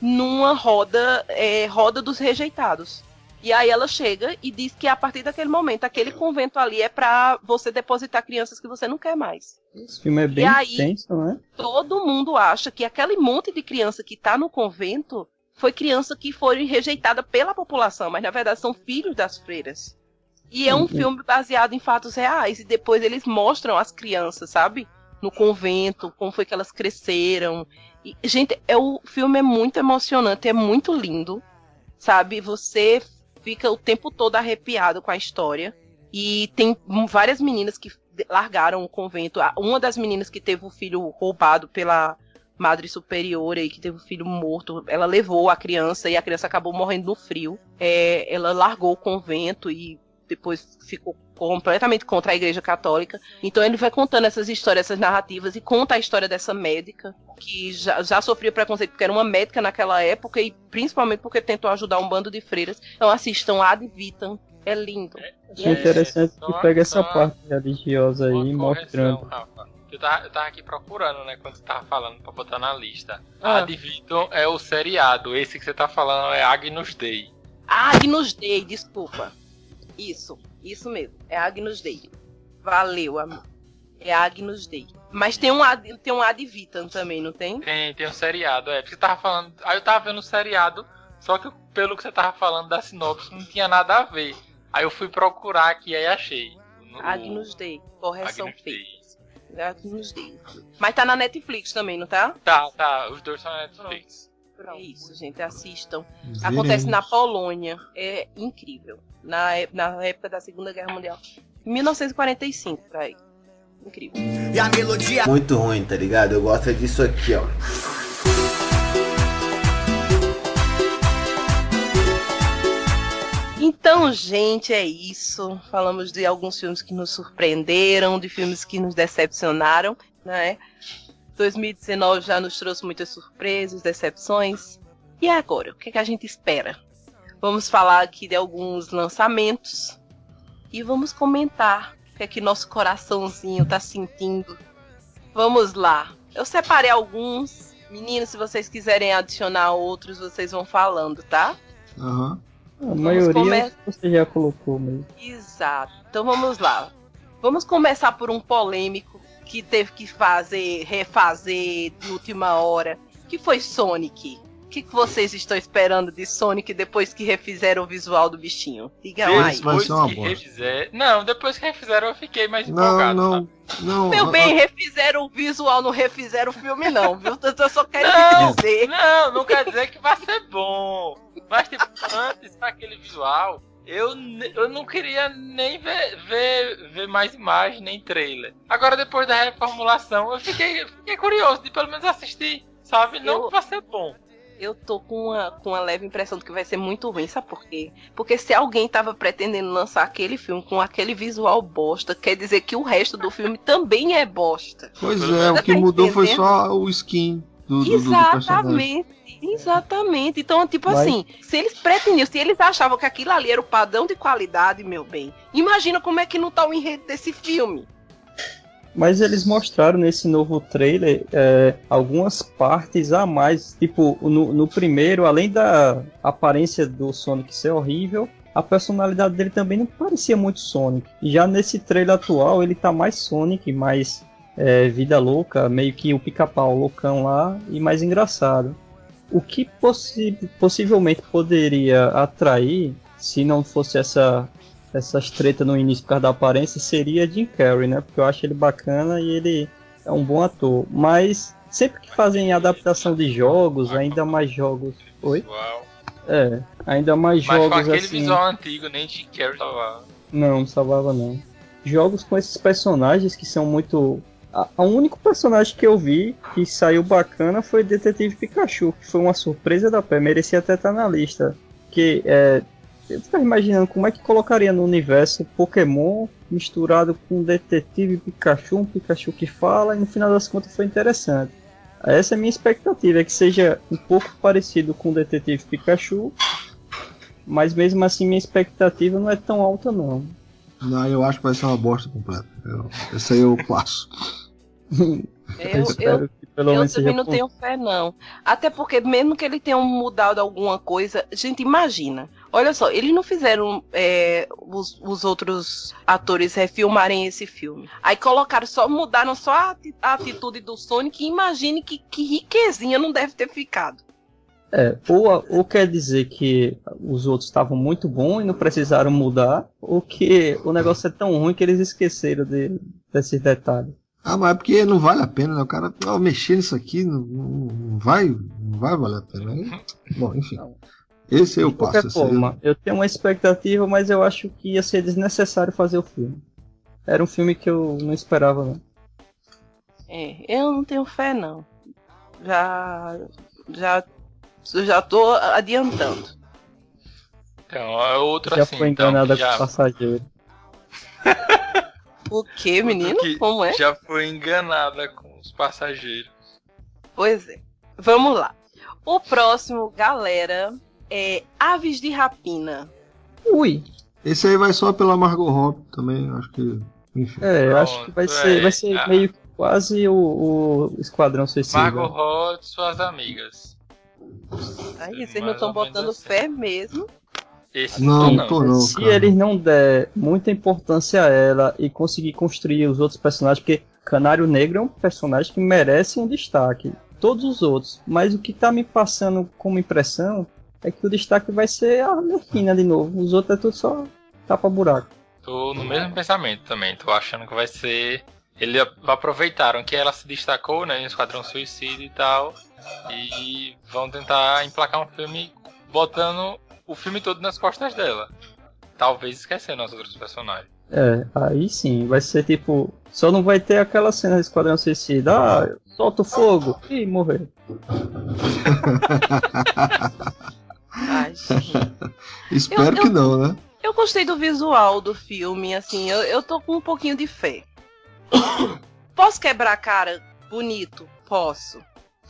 S2: numa roda, é, roda dos rejeitados. E aí ela chega e diz que a partir daquele momento, aquele convento ali é pra você depositar crianças que você não quer mais.
S4: Esse filme é bem
S2: E aí?
S4: intenso, né?
S2: Todo mundo acha que aquele monte de criança que tá no convento foi criança que foi rejeitada pela população, mas na verdade são filhos das freiras. E é um
S4: Uhum.
S2: filme baseado em fatos reais e depois eles mostram as crianças, sabe? No convento, como foi que elas cresceram. E, gente, é, o filme é muito emocionante, é muito lindo, sabe? Você fica o tempo todo arrepiado com a história. E tem várias meninas que largaram o convento. Uma das meninas que teve o filho roubado pela madre superiora e que teve o filho morto, ela levou a criança e a criança acabou morrendo no frio. É, ela largou o convento e depois ficou completamente contra a igreja católica. Então ele vai contando essas histórias, essas narrativas e conta a história dessa médica que já, já sofria preconceito porque era uma médica naquela época e principalmente porque tentou ajudar um bando de freiras. Então assistam Ad Vitam, é lindo.
S4: Achei interessante
S5: só-
S4: que pega essa parte religiosa aí, mostrando.
S5: Rafa. Eu tava, eu tava aqui procurando, né, quando você tava falando pra botar na lista.
S2: Ah.
S5: A Diviton é o seriado, esse que você tá falando é Agnus Dei.
S2: Agnus Dei, desculpa. Isso, isso mesmo. É Agnus Dei. Valeu, amigo. É Agnus Dei. Mas tem um Ad, tem um Ad Vitam também, não tem?
S5: Tem, tem um seriado, é. Porque você tava falando. Aí eu tava vendo o seriado, só que pelo que você tava falando da sinopse, não tinha nada a ver. Aí eu fui procurar aqui aí achei. No-
S2: Agnus Dei. Correção
S5: Agnus
S2: feita.
S5: Dei.
S2: Agnus Dei. Mas tá na Netflix também, não tá?
S5: Tá, tá, os dois são na Netflix.
S2: É isso, gente. Assistam. Acontece na Polônia. É incrível. Na, é- na época da Segunda Guerra Mundial. 1945, por aí. Incrível.
S7: E a melodia muito ruim, tá ligado? Eu gosto disso aqui, ó.
S2: Então, gente, é isso. Falamos de alguns filmes que nos surpreenderam, de filmes que nos decepcionaram, né? 2019 já nos trouxe muitas surpresas, decepções. E agora, o que, é que a gente espera? Vamos falar aqui de alguns lançamentos e vamos comentar o que é que nosso coraçãozinho tá sentindo. Vamos lá. Eu separei alguns. Meninos, se vocês quiserem adicionar outros, vocês vão falando, tá?
S3: Aham.
S4: A maioria
S2: come-
S4: você já colocou mesmo.
S2: Exato. Então vamos lá. Vamos começar por um polêmico que teve que fazer, refazer de última hora, que foi Sonic. Que, que vocês estão esperando de Sonic depois que refizeram o visual do bichinho?
S3: Esse vai
S5: Depois
S3: ser uma
S5: que
S3: bosta.
S5: refizer... Não, depois que refizeram eu fiquei mais
S3: Não,
S5: empolgado.
S3: não,
S5: sabe?
S3: não.
S2: Meu
S3: a-
S2: bem, refizeram o visual, não refizeram o filme, não, viu? Eu só quero
S5: Não,
S2: dizer.
S5: não, não quer dizer que vai ser bom. Mas, tipo, antes daquele visual, eu, eu não queria nem ver, ver, ver mais imagem, nem trailer. Agora, depois da reformulação, eu fiquei, fiquei curioso de pelo menos assistir, sabe? Não
S2: Eu-
S5: que vai ser bom.
S2: Eu tô com uma, com uma leve impressão de que vai ser muito ruim, sabe por quê? Porque se alguém tava pretendendo lançar aquele filme com aquele visual bosta, quer dizer que o resto do filme também é bosta.
S3: Pois é, o que
S2: tá
S3: mudou foi só o skin do, do.
S2: Exatamente. Exatamente. Então, tipo
S4: Mas-
S2: assim, se eles pretendiam, se eles achavam que aquilo ali era o padrão de qualidade, meu bem, imagina como é que não tá o enredo desse filme.
S4: Mas eles mostraram nesse novo trailer é, algumas partes a mais. Tipo, no, no primeiro, além da aparência do Sonic ser horrível, a personalidade dele também não parecia muito Sonic. E já nesse trailer atual, ele tá mais Sonic, mais é, vida louca, meio que o pica-pau loucão lá e mais engraçado. O que possi possivelmente poderia atrair, se não fosse essa essas tretas no início por causa da aparência seria Jim Carrey, né? Porque eu acho ele bacana e ele é um bom ator. Mas sempre que fazem adaptação de jogos, ainda mais jogos. Oi? É, ainda mais
S5: Mas com
S4: jogos
S5: aquele
S4: assim.
S5: visual antigo, nem de Carrey tava.
S4: Não, não salvava não. Jogos com esses personagens que são muito. A- O único personagem que eu vi que saiu bacana foi Detetive Pikachu, que foi uma surpresa da pé, merecia até estar na lista. Que é. Eu ficava imaginando como é que colocaria no universo Pokémon misturado com Detetive Pikachu, um Pikachu que fala, e no final das contas foi interessante. Essa é a minha expectativa, é que seja um pouco parecido com Detetive Pikachu, mas mesmo assim minha expectativa não é tão alta não.
S3: Não, eu acho que vai ser uma bosta completa. Eu, esse aí eu passo.
S4: Eu,
S2: Eu, eu,
S4: espero que pelo
S2: eu
S4: menos
S2: também não tenho fé, não. Até porque, mesmo que ele tenha mudado alguma coisa, gente, imagina. Olha só, eles não fizeram é, os, os outros atores refilmarem esse filme. Aí colocaram só, mudaram só a, a atitude do Sonic e imagine que, que riquezinha não deve ter ficado.
S4: É, ou, ou quer dizer que os outros estavam muito bons e não precisaram mudar, ou que o negócio é tão ruim que eles esqueceram de, desses detalhes.
S3: Ah, mas é porque não vale a pena, né? O cara ó, mexer nisso aqui não, não- não vai, não vai valer a pena. Aí, Bom, enfim. Esse eu
S4: De
S3: passo.
S4: qualquer
S3: aí eu-
S4: forma, eu tenho uma expectativa, mas eu acho que ia ser desnecessário fazer o filme. Era um filme que eu não esperava, não.
S2: É, eu não tenho fé, não. Já. Já. Já tô adiantando.
S5: Então, é outro
S4: Já
S5: assim.
S4: foi
S5: então,
S4: enganada
S5: que já,
S4: com o passageiro.
S2: O que, menino?
S5: que
S2: Como é?
S5: já foi enganada com os passageiros.
S2: Pois é. Vamos lá. O próximo, galera, é Aves de Rapina.
S4: Ui!
S3: Esse aí vai só pela Margot Robbie também, acho que. Enfim.
S4: É,
S5: Pronto,
S4: acho que vai ser,
S5: é,
S4: vai ser
S5: ah.
S4: meio que quase o, o Esquadrão Suicida.
S5: Margot Robbie e suas amigas.
S2: Aí, vocês não estão botando
S5: assim.
S2: fé mesmo.
S5: Esse
S3: Não,
S5: não,
S3: não tô não,
S4: Se
S3: cara.
S4: eles não der muita importância a ela e conseguir construir os outros personagens, porque Canário Negro é um personagem que merece um destaque. Todos os outros. Mas o que tá me passando como impressão é que o destaque vai ser a Arlequina de novo. Os outros é tudo só tapa-buraco.
S5: Tô no mesmo pensamento também. Tô achando que vai ser. Eles aproveitaram que ela se destacou, né, em Esquadrão Suicida e tal. E vão tentar emplacar um filme botando o filme todo nas costas dela. Talvez esquecendo os outros personagens.
S4: É, aí sim, vai ser tipo. Só não vai ter aquela cena do Esquadrão Suicida. Ah, solta o fogo e morrer.
S3: Espero
S2: Eu- eu-
S3: que não, né?
S2: Eu gostei do visual do filme, assim, eu, eu tô com um pouquinho de fé. Posso quebrar a cara bonito? Posso.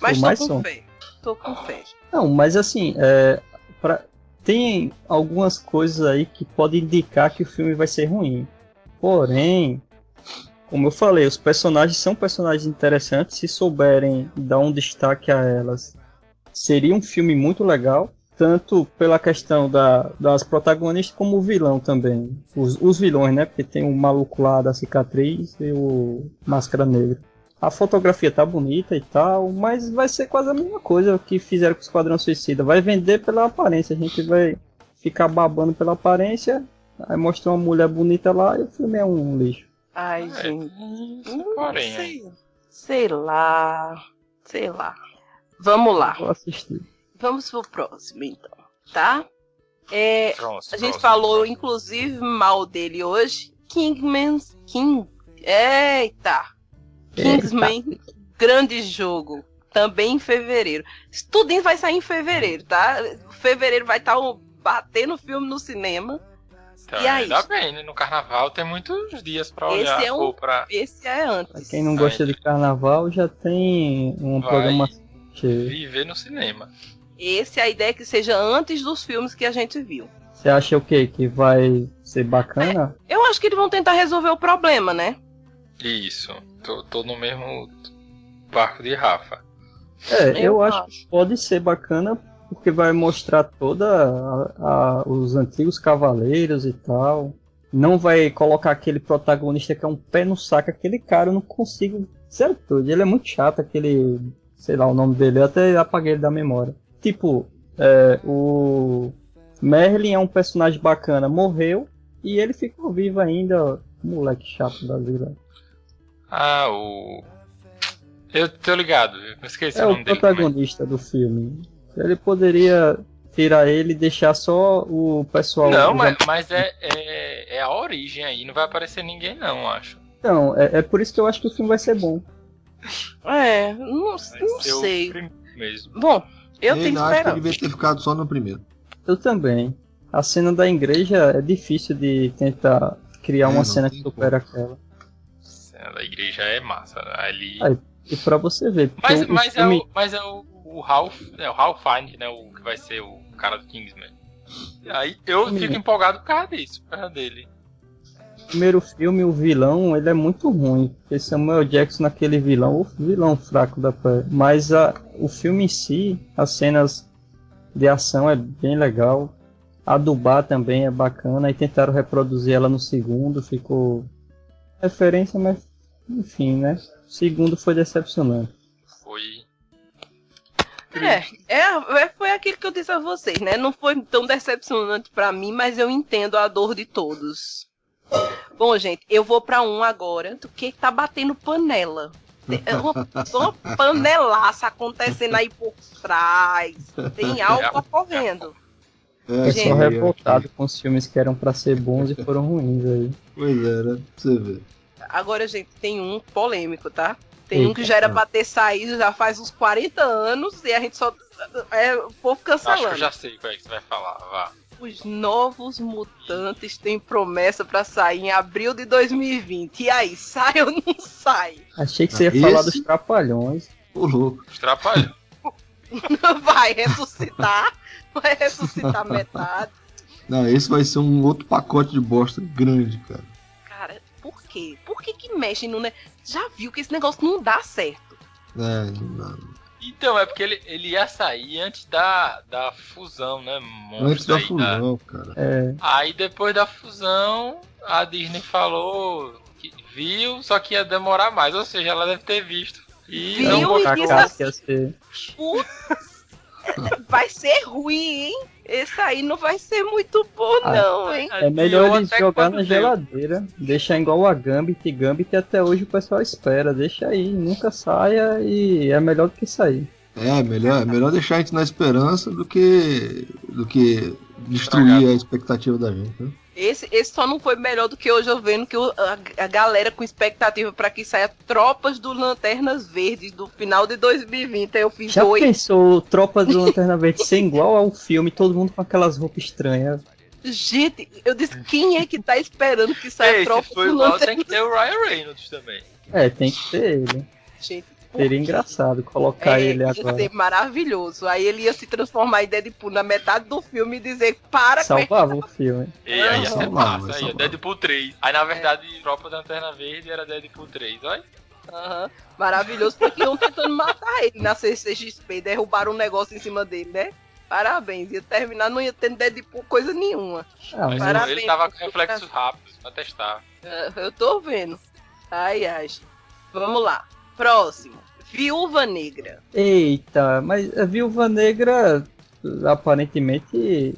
S2: Mas
S4: Por
S2: tô
S4: mais
S2: com
S4: som.
S2: fé. Tô com fé.
S4: Não, mas assim, é, pra- tem algumas coisas aí que podem indicar que o filme vai ser ruim. Porém, como eu falei, os personagens são personagens interessantes. Se souberem dar um destaque a elas, seria um filme muito legal. Tanto pela questão da- das protagonistas como o vilão também. Os, os vilões, né? Porque tem o maluco lá da cicatriz e o Máscara Negra. A fotografia tá bonita e tal, mas vai ser quase a mesma coisa que fizeram com o Esquadrão Suicida. Vai vender pela aparência, a gente vai ficar babando pela aparência, aí mostrar uma mulher bonita lá e o filme é um lixo.
S2: Ai,
S5: É,
S2: gente.
S5: Porém,
S2: sei. Sei lá. Sei lá. Vamos lá.
S4: Vou assistir.
S2: Vamos pro próximo, então. Tá? É,
S5: Pronto,
S2: a gente
S5: próximo.
S2: falou, inclusive, mal dele hoje. Kingman. King. Eita! Kingsman. Grande jogo. Também em fevereiro. Tudo vai sair em fevereiro, tá? Fevereiro vai estar batendo filme no cinema.
S5: Então,
S2: E aí?
S5: Ainda bem, né? No carnaval tem muitos dias pra
S2: Esse
S5: olhar
S2: é um-
S5: pra.
S2: Esse é
S4: Pra
S2: antes.
S4: quem não gosta de carnaval, já tem um
S5: Vai.
S4: programa cheio.
S5: viver no cinema.
S2: Esse a ideia é que seja antes dos filmes que a gente viu.
S4: Você acha o quê? Que vai ser bacana?
S2: Eu acho que eles vão tentar resolver o problema, né?
S5: Isso. Tô, tô no mesmo barco de Rafa.
S4: É,
S2: Eu
S4: eu, acho que pode ser bacana porque vai mostrar toda a- a- os antigos cavaleiros e tal. Não vai colocar aquele protagonista que é um pé no saco, aquele cara eu não consigo ser todo. Ele é muito chato, aquele, sei lá o nome dele, eu até apaguei ele da memória. Tipo, é, o Merlin é um personagem bacana, morreu e ele ficou vivo ainda, moleque chato da vida.
S5: Ah, o. Eu tô ligado, eu esqueci
S4: É
S5: o
S4: o
S5: nome dele. também.
S4: protagonista do filme. Ele poderia tirar ele e deixar só o pessoal.
S5: Não, mas, mas é, é, é a origem aí, não vai aparecer ninguém não, acho.
S4: Então, é, é por isso que eu acho que o filme vai ser bom.
S2: É, não, não
S5: o
S2: sei.
S5: primeiro mesmo.
S2: Bom, eu
S3: Ele
S2: tenho
S3: acho que
S2: esperança.
S3: devia ter ficado só no primeiro.
S4: Eu também. A cena da igreja é difícil de tentar criar
S3: É,
S4: uma cena que supera aquela.
S5: A cena da igreja é massa. né? Ali.
S4: Aí, E pra você ver.
S5: Mas,
S4: o
S5: mas, é
S4: filme-
S5: o, mas é o, o Ralph, é o Ralph Fiennes, né? O que vai ser o cara do Kingsman. E aí eu fico empolgado por causa disso, por causa dele.
S4: Primeiro filme, o vilão, ele é muito ruim. Porque Samuel Jackson naquele vilão, o vilão fraco da pé. Mas a, o filme em si, as cenas de ação é bem legal. A dubá também é bacana. E tentaram reproduzir ela no segundo, ficou referência, mas enfim, né? O segundo foi decepcionante.
S5: Foi.
S2: É, é, é, foi aquilo que eu disse a vocês, né? Não foi tão decepcionante pra mim, mas eu entendo a dor de todos. Bom, gente, eu vou pra um agora, do que tá batendo panela. É uma, uma panelaça acontecendo aí por trás. Tem algo ocorrendo.
S3: É,
S4: Eu
S2: Gente.
S4: sou
S3: aí,
S4: revoltado com os filmes que eram pra ser bons e foram ruins aí.
S3: Pois é, né? Pra você ver.
S2: Agora, gente, tem um polêmico, tá? Tem um
S4: Eita.
S2: que já era pra ter saído já faz uns 40 anos e a gente só. É o povo
S5: Acho que
S2: cancelando.
S5: eu já sei qual é que você vai falar. Vá.
S2: Os novos mutantes têm promessa pra sair em abril de 2020. E aí, sai ou não sai?
S4: Achei que você ia
S3: Esse-
S4: falar dos trapalhões.
S3: Ô, louco.
S5: Os trapalhões.
S2: Vai ressuscitar? Vai ressuscitar metade?
S3: Não, esse vai ser um outro pacote de bosta grande, cara.
S2: Cara, por quê? Por que que mexem no. Ne... Já viu que esse negócio não dá certo?
S3: É, não dá.
S5: Então, é porque ele, ele ia sair antes da, da fusão, né?
S3: Antes da
S5: aí
S3: fusão, cara.
S4: É,
S5: Aí depois da fusão, a Disney falou que viu, só que ia demorar mais. Ou seja, ela deve ter visto. E
S2: Viu
S5: não
S2: e
S5: botou-
S2: disse vai ser ruim, hein? Esse aí não vai ser muito bom,
S4: Ah,
S2: não, hein?
S4: É melhor
S5: até
S4: jogar na geladeira, deixar igual a Gambit, Gambit até hoje o pessoal espera, deixa aí, nunca saia e é melhor do que sair.
S3: É, melhor, é melhor deixar a gente na esperança do que do que destruir
S5: Estragado.
S3: a expectativa da gente, né?
S2: Esse, esse só não foi melhor do que hoje eu vendo que o- a, a galera com expectativa pra que saia Tropas do Lanternas Verdes do final de 2020. Aí eu fiz
S4: Já
S2: dois.
S4: pensou Tropa do Lanterna Verde ser igual ao filme, todo mundo com aquelas roupas estranhas?
S2: Gente, eu disse, quem é que tá esperando que saia
S5: Ei,
S2: Tropas
S5: se for
S2: do
S5: igual,
S2: Lanternas
S5: tem que ter o Ryan Reynolds também.
S4: É, tem que ter ele.
S2: Gente,
S4: Seria engraçado colocar
S2: É,
S4: ele
S2: ia
S4: agora.
S2: ser maravilhoso. Aí ele ia se transformar em Deadpool na metade do filme e dizer, para com
S4: Salvava o filme.
S5: E aí ia ser massa.
S3: mas
S5: Aí. Deadpool 3. Aí na verdade, Tropa da Lanterna Verde era Deadpool 3. Olha.
S2: Aham. Maravilhoso, porque iam tentando matar ele na CCXP, derrubaram um negócio em cima dele, né? Parabéns, ia terminar, não ia ter Deadpool coisa nenhuma.
S4: Ah,
S5: Mas
S2: Parabéns,
S5: ele tava com reflexos rápidos pra testar.
S2: Eu tô vendo. Ai, ai. Vamos lá. Próximo. Viúva Negra.
S4: Eita, mas a Viúva Negra aparentemente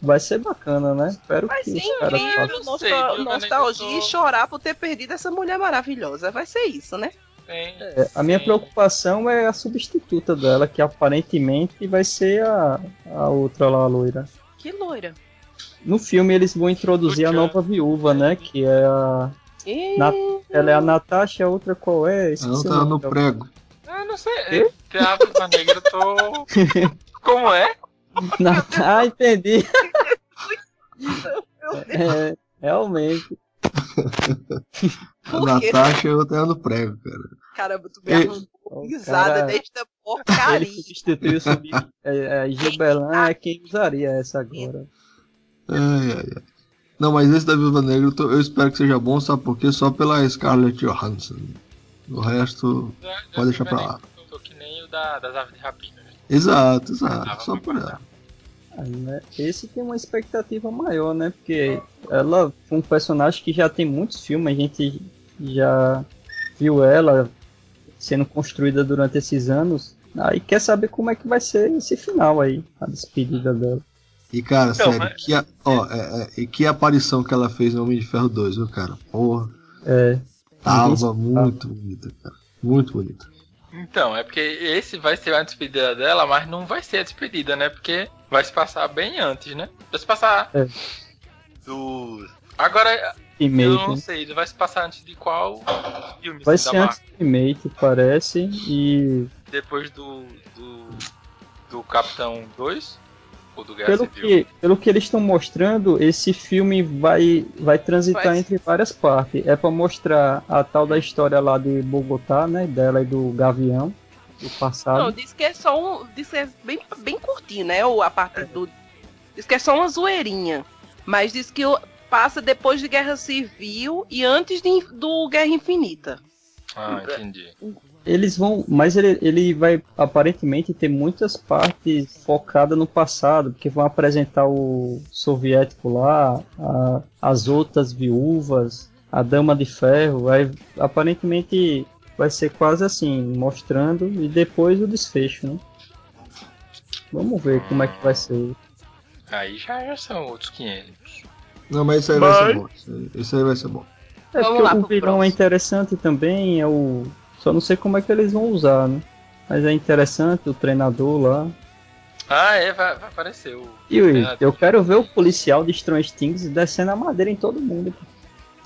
S4: vai ser bacana, né? Espero
S2: Vai
S4: que
S2: ser incrível,
S4: façam.
S5: não sei,
S2: nostal- nostalgia e chorar por ter perdido essa mulher maravilhosa. Vai ser isso, né?
S5: Tem-
S4: É, a minha
S5: sim.
S4: preocupação é a substituta dela, que aparentemente vai ser a, a outra lá, a loira.
S2: Que loira.
S4: No filme eles vão introduzir a nova viúva, né? Que é a.
S2: E...
S4: Na- Ela é a Natasha, a outra qual é?
S3: Ela
S4: Esqueci o
S3: tá no prego.
S5: Ah, não sei. A Viúva Negra, eu tô. Como é?
S4: Na- Ah, entendi. É, realmente.
S3: A? Natasha e outra é no prego, cara.
S2: Caramba, tu me arrancou risada
S4: cara-
S2: desta
S4: Ele
S2: porcaria.
S4: substituiu o sub. É, é, Gilberlan é quem usaria essa agora.
S3: Ai, ai, ai. Não, mas esse da Viúva Negra eu, tô- eu espero que seja bom, sabe por quê? Só pela Scarlett Johansson. O resto, pode deixar pra lá.
S5: Tô que nem o da, das aves de rapina. né?
S3: Exato,
S5: Ah,
S3: exato. Só por ela.
S4: Aí, né, Esse tem uma expectativa maior, né? Porque ela foi um personagem que já tem muitos filmes, a gente já viu ela sendo construída durante esses anos. Aí quer saber como é que vai ser esse final aí, a despedida dela.
S3: E cara,
S5: Então,
S3: sério,
S5: mas-
S3: que, a- ó, é, é, e que aparição que ela fez no Homem de Ferro 2, viu, cara? Porra,
S4: É,
S3: tava muito bonita, cara. Muito bonita.
S5: Então, é porque esse vai ser a despedida dela, mas não vai ser a despedida, né? Porque vai se passar bem antes, né? Vai se passar
S4: É.
S5: do. Agora, eu
S4: remake.
S5: não
S4: né?
S5: sei, vai se passar antes de qual filme?
S4: Vai
S5: assim,
S4: ser antes do remake, parece. E
S5: Depois do, do. do Capitão 2? Ou do Guerra
S4: pelo
S5: Civil?
S4: que, pelo que eles estão mostrando, esse filme vai, vai transitar
S2: Vai-
S4: entre várias partes. É pra mostrar a tal da história lá de Bogotá, né? Dela e do Gavião, do passado.
S2: Não, diz que é só um. Diz que é bem, bem curtinho, né? O, a parte do. Diz que é só uma zoeirinha. Mas diz que passa depois de Guerra Civil e antes de- do Guerra Infinita.
S5: Ah, entendi.
S4: Eles vão, mas ele, ele vai aparentemente ter muitas partes focadas no passado, porque vão apresentar o soviético lá, a- as outras viúvas, a dama de ferro, aí aparentemente vai ser quase assim, mostrando e depois o desfecho, né? Vamos ver como é que vai ser.
S5: Aí já, já são outros 500.
S3: Não, mas isso aí vai ser bom. Isso aí, isso aí vai ser bom.
S4: É
S2: Vamos
S4: porque
S2: lá
S4: o vilão é interessante também, é o só não sei como é que eles vão usar, né? Mas é interessante o treinador lá.
S5: Ah, é, vai, vai aparecer o.
S4: E eu,
S5: treinador.
S4: eu quero ver o policial de Stranger Things descendo a madeira em todo mundo.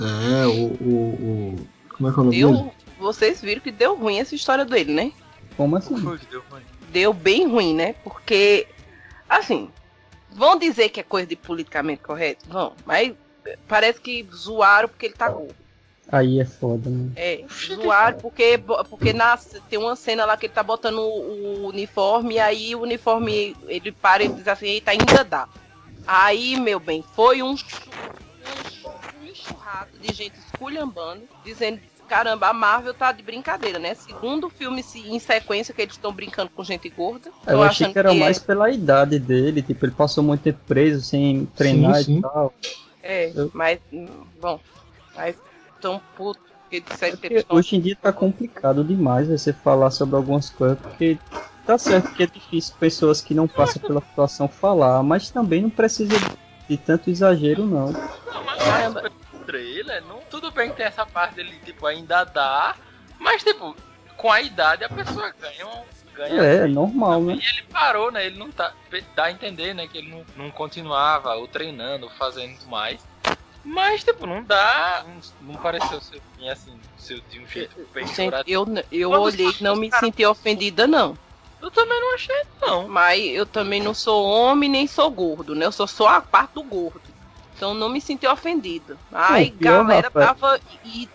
S3: É, o. o, o como é que é o nome dele?
S2: Vocês viram que deu ruim essa história dele, né?
S4: Como assim?
S5: Foi que deu ruim.
S2: Deu bem ruim, né? Porque, assim, vão dizer que é coisa de politicamente correto? Vão, mas parece que zoaram porque ele tá gordo.
S4: Aí é foda, né?
S2: É, zoaram porque, porque nas, tem uma cena lá que ele tá botando o, o uniforme e aí o uniforme, ele para e diz assim, eita, ainda dá. Aí, meu bem, foi um, um chu- um enxurrado de gente esculhambando, dizendo, caramba, a Marvel tá de brincadeira, né? Segundo filme se- em sequência que eles estão brincando com gente gorda.
S4: Eu achei que era
S2: é-
S4: mais pela idade dele, tipo, ele passou muito tempo preso sem treinar
S3: Sim, sim.
S4: e tal.
S2: É,
S4: Eu-
S2: mas, hum, bom, aí tão puto que disseram que
S4: Porque
S2: eles estão...
S4: hoje em dia tá complicado demais você falar sobre algumas coisas, porque tá certo que é difícil pessoas que não passam pela situação falar, mas também não precisa de tanto exagero não.
S5: Não, mas
S2: Caramba.
S5: trailer, não, tudo bem que tem essa parte dele, tipo, ainda dá, mas, tipo, com a idade a pessoa ganha um. Ganha
S4: É, é normal, né?
S5: E ele parou, né? Ele não tá. Dá a entender, né? Que ele não, não continuava ou treinando, ou fazendo mais. Mas, tipo, não dá. Não, não pareceu ser assim, ser de um jeito bem
S2: eu, eu
S5: Quando
S2: olhei e não me senti ofendida, não.
S5: Eu também não achei, não.
S2: Mas eu também não sou homem nem sou gordo, né? Eu sou só a parte do gordo. Então não me senti ofendida. Ai,
S4: pior,
S2: galera
S4: Rafa.
S2: tava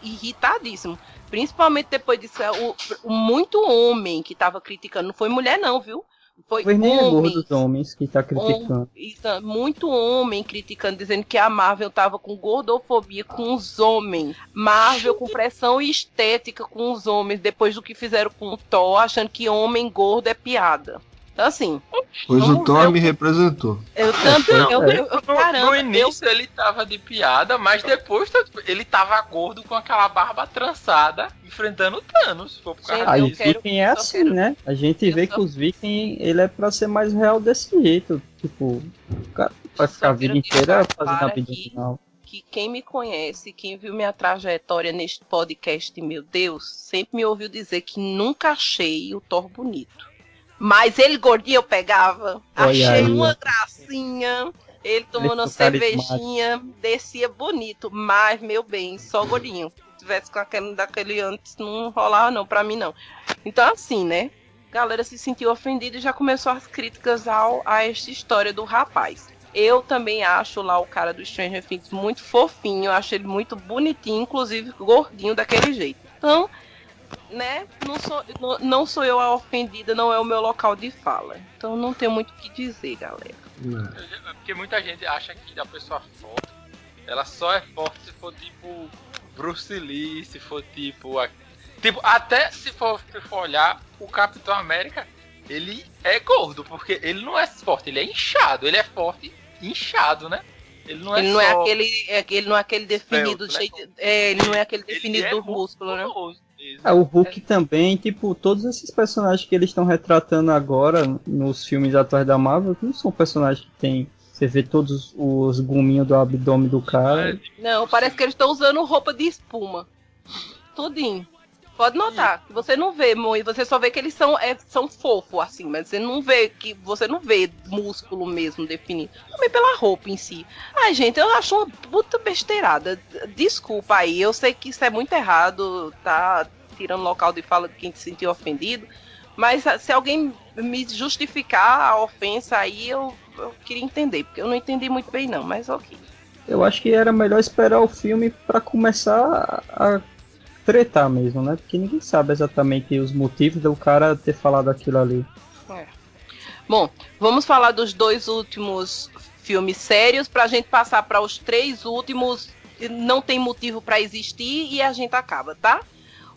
S2: irritadíssimo. Principalmente depois disso, é, o, o muito homem que tava criticando. Não foi mulher, não, viu? Foi homem.
S4: dos homens que tá criticando.
S2: É muito homem criticando, dizendo que a Marvel tava com gordofobia com os homens. Marvel com pressão estética com os homens, depois do que fizeram com o Thor, achando que homem gordo é piada. Então, assim,
S3: Pois o Thor me representou.
S2: eu tanto.
S4: Não,
S2: eu,
S4: é.
S2: eu- eu-
S5: No,
S2: caramba,
S5: no
S2: eu-
S5: início ele tava de piada, mas depois tá, tipo, ele tava gordo com aquela barba trançada, enfrentando o Thanos. Foi por causa
S2: Gente,
S4: Ah,
S2: eu
S4: e
S5: disso.
S4: Viking é
S2: eu
S4: assim,
S2: quero-
S4: né? A gente
S2: eu
S4: vê
S2: só-
S4: que os Vikings, ele é pra ser mais real desse jeito. Tipo, o cara vai
S2: só
S4: ficar a vida inteira fazendo a vida
S2: aqui
S4: final.
S2: que quem me conhece, quem viu minha trajetória neste podcast, meu Deus, sempre me ouviu dizer que nunca achei o Thor bonito. Mas ele gordinho eu pegava,
S4: Olha
S2: achei
S4: aí,
S2: uma gracinha. Ele tomando uma cervejinha, descia bonito, mas, meu bem, só gordinho. Se tivesse com aquele daquele antes, não rolava não, pra mim não. Então, assim, né? A galera se sentiu ofendida e já começou as críticas ao, a esta história do rapaz. Eu também acho lá o cara do Stranger Things muito fofinho, acho ele muito bonitinho, inclusive gordinho daquele jeito. Então, né, não sou, não, não sou eu a ofendida, não é o meu local de fala. Então não tenho muito o que dizer, galera.
S3: É.
S5: Porque muita gente acha que a pessoa forte, ela só é forte se for tipo Bruce Lee, se for tipo. a- Tipo, até se for, se for olhar, o Capitão América, ele é gordo, porque ele não é forte, ele é inchado, ele é forte inchado, né? Ele não é
S2: ele não é aquele, é, ele não é aquele definido, cheio de- é, ele não é aquele
S5: ele
S2: definido
S5: é
S2: do músculo, né?
S4: Ah, o Hulk também, tipo, todos esses personagens que eles estão retratando agora nos filmes atuais da Marvel, não são personagens que tem. Você vê todos os guminhos do abdômen do cara.
S2: Não, parece que eles estão usando roupa de espuma. Tudinho. Pode notar, que você não vê, Moi, você só vê que eles são, é, são fofos, assim, mas você não vê que você não vê músculo mesmo definido. Também pela roupa em si. Ai, gente, eu acho uma puta besteirada. Desculpa aí, eu sei que isso é muito errado, tá tirando local de fala de quem se sentiu ofendido. Mas ah, se alguém me justificar a ofensa aí, eu, eu queria entender, porque eu não entendi muito bem não, mas ok.
S4: Eu acho que era melhor esperar o filme pra começar a tretar mesmo, né? Porque ninguém sabe exatamente os motivos do cara ter falado aquilo ali.
S2: Bom, vamos falar dos dois últimos filmes sérios pra gente passar para os três últimos. que Não tem motivo pra existir e a gente acaba, tá?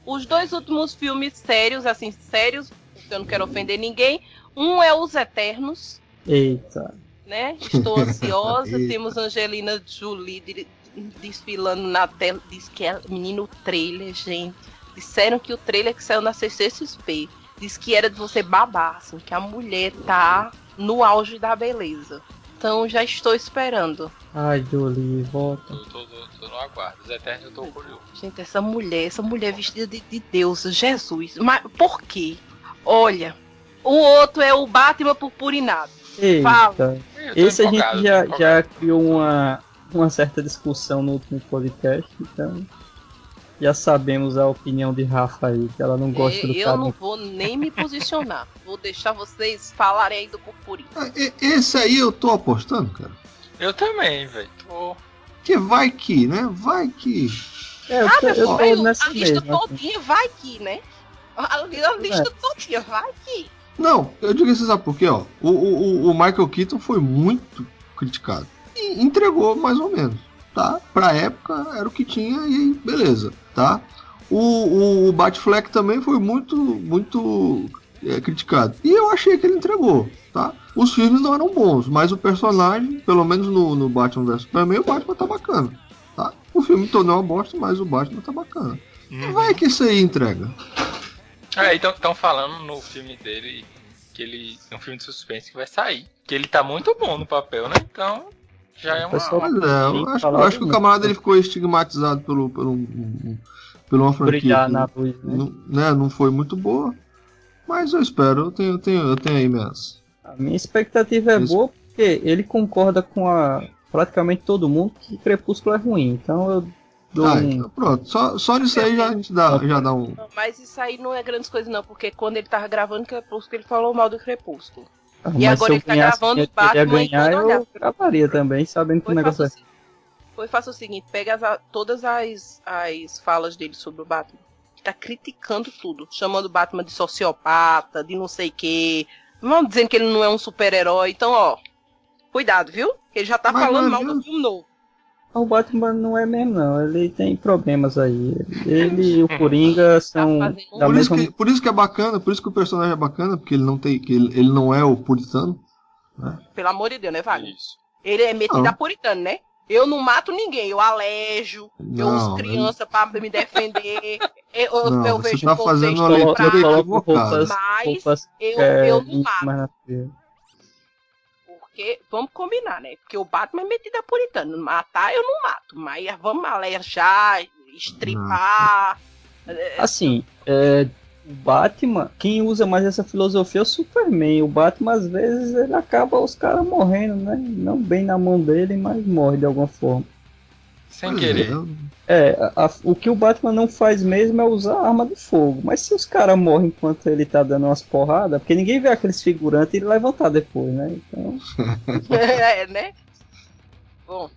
S2: Os dois últimos filmes sérios, assim, sérios, eu não quero ofender ninguém. Um é Os Eternos,
S4: Eita.
S2: né? Estou ansiosa.
S3: Eita.
S2: Temos Angelina Jolie desfilando na tela. Diz que é menino trailer, gente. Disseram que o trailer que saiu na CCXP diz que era de você babar, assim, que a mulher tá no auge da beleza. Então já estou esperando.
S4: Ai, Jolie, volta.
S5: Tô, tô, tô, tô no aguardo. Os Eternos eu tô curioso.
S2: Gente, essa mulher, essa mulher vestida de, de Deus, Jesus. Mas por quê? Olha, o outro é o Batman purpurinado. Fala.
S4: Eita.
S5: Tô
S4: Esse a gente já, já criou uma, uma certa discussão no último podcast, então já sabemos a opinião de Rafa aí, que ela não gosta do
S2: eu não vou nem me posicionar. Vou deixar vocês falarem aí do purpurino.
S3: Ah, e- Esse aí eu tô apostando, cara.
S5: Eu também, velho. Tô...
S3: Que vai que, né? Vai que.
S4: É, eu
S2: Ah,
S4: tô,
S2: meu
S4: eu tô
S2: filho,
S4: nessa
S2: a lista
S4: assim.
S2: todinha vai que, né? A, a lista todinha vai que.
S3: Não, eu digo isso, sabe por quê? Ó, o, o, o Michael Keaton foi muito criticado. E entregou mais ou menos, tá? Pra época era o que tinha e beleza, tá? O, o, o Batfleck também foi muito, muito é, criticado. E eu achei que ele entregou, tá? Os filmes não eram bons, mas o personagem, pelo menos no, no Batman vs Superman, o Batman tá bacana, tá? O filme todo é uma bosta, mas o Batman tá bacana.
S5: Uhum.
S3: Vai que isso aí entrega.
S5: É, então estão falando no filme dele que ele é um filme de suspense que vai sair. Que ele tá muito bom no papel, né? Então já é uma.
S4: Pessoal-
S3: Mas é, eu acho, acho que o camarada ele ficou estigmatizado pelo, pelo, um- pelo uma franquia
S4: Brilhar na luz, né?
S3: não, né, não foi muito boa. Mas eu espero, eu tenho, eu tenho, eu tenho aí minhas.
S4: A minha expectativa é
S3: Isso.
S4: boa porque ele concorda com a praticamente todo mundo que Crepúsculo é ruim. Então eu dou
S3: Ah,
S4: um.
S3: então pronto. Só, só nisso aí já, a gente dá, já dá um.
S2: Não, mas isso aí não é grandes coisas, não, porque quando ele tava gravando Crepúsculo, ele falou mal do Crepúsculo.
S4: Ah,
S2: E
S4: mas
S2: agora
S4: se eu
S2: ele tá gravando
S4: ia
S2: Batman e
S4: ganhar, eu
S2: olhar.
S4: gravaria também, sabendo que o
S2: Foi,
S4: negócio é.
S2: o, foi, faça o seguinte, pega as todas as, as falas dele sobre o Batman. Tá criticando tudo, chamando o Batman de sociopata, de não sei o quê. Vamos dizendo que ele não é um super-herói. Então, ó, cuidado, viu? Que ele já tá
S3: Mas,
S2: falando
S3: meu
S2: mal do filme novo.
S4: O Batman não é mesmo, não. Ele tem problemas aí. Ele e o Coringa são
S2: Tá
S4: da
S3: Por isso,
S4: mesma.
S3: que, por isso que é bacana, por isso que o personagem é bacana, porque ele não tem. Que ele, ele não é o puritano.
S2: Pelo amor de Deus, né, Wagner?
S5: Isso.
S2: Ele é metido
S3: Não.
S2: a puritano, né? Eu não mato ninguém, eu alejo, eu
S3: Não,
S2: uso criança pra me defender. Eu, eu,
S3: Não,
S2: eu
S3: você
S2: vejo
S3: tá
S2: um
S3: fazendo uma leitura equivocada.
S4: roupas,
S2: Mas
S4: roupas
S2: eu,
S4: é,
S2: eu não mato. Porque, vamos combinar, né? Porque o Batman é metido a puritano. Matar eu não mato, mas vamos alejar, estripar. É,
S4: Assim, é, o Batman, quem usa mais essa filosofia é o Superman. O Batman, às vezes, ele acaba os caras morrendo, né? Não bem na mão dele, mas morre de alguma forma.
S5: Sem querer.
S3: É,
S4: a- a- o que o Batman não faz mesmo é usar arma de fogo. Mas se os caras morrem enquanto ele tá dando umas porradas, porque ninguém vê aqueles figurantes e levantar depois, né? Então,
S2: é, né? Bom.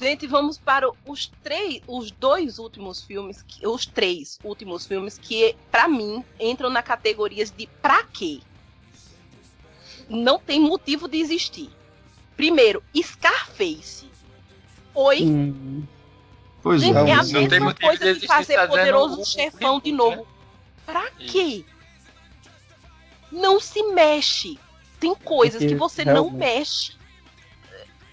S2: Gente, vamos para os três, os dois últimos filmes, que- os três últimos filmes que, pra mim, entram na categoria de pra quê? Não tem motivo de existir. Primeiro, Scarface. Oi,
S4: hum,
S3: Pois
S2: Gente,
S3: é.
S2: é a
S5: Não tem
S2: mesma
S5: de
S2: coisa de fazer poderoso chefão de
S5: o-
S2: novo. Pra quê? Não se mexe. Tem coisas
S4: Porque
S2: que você não mexe.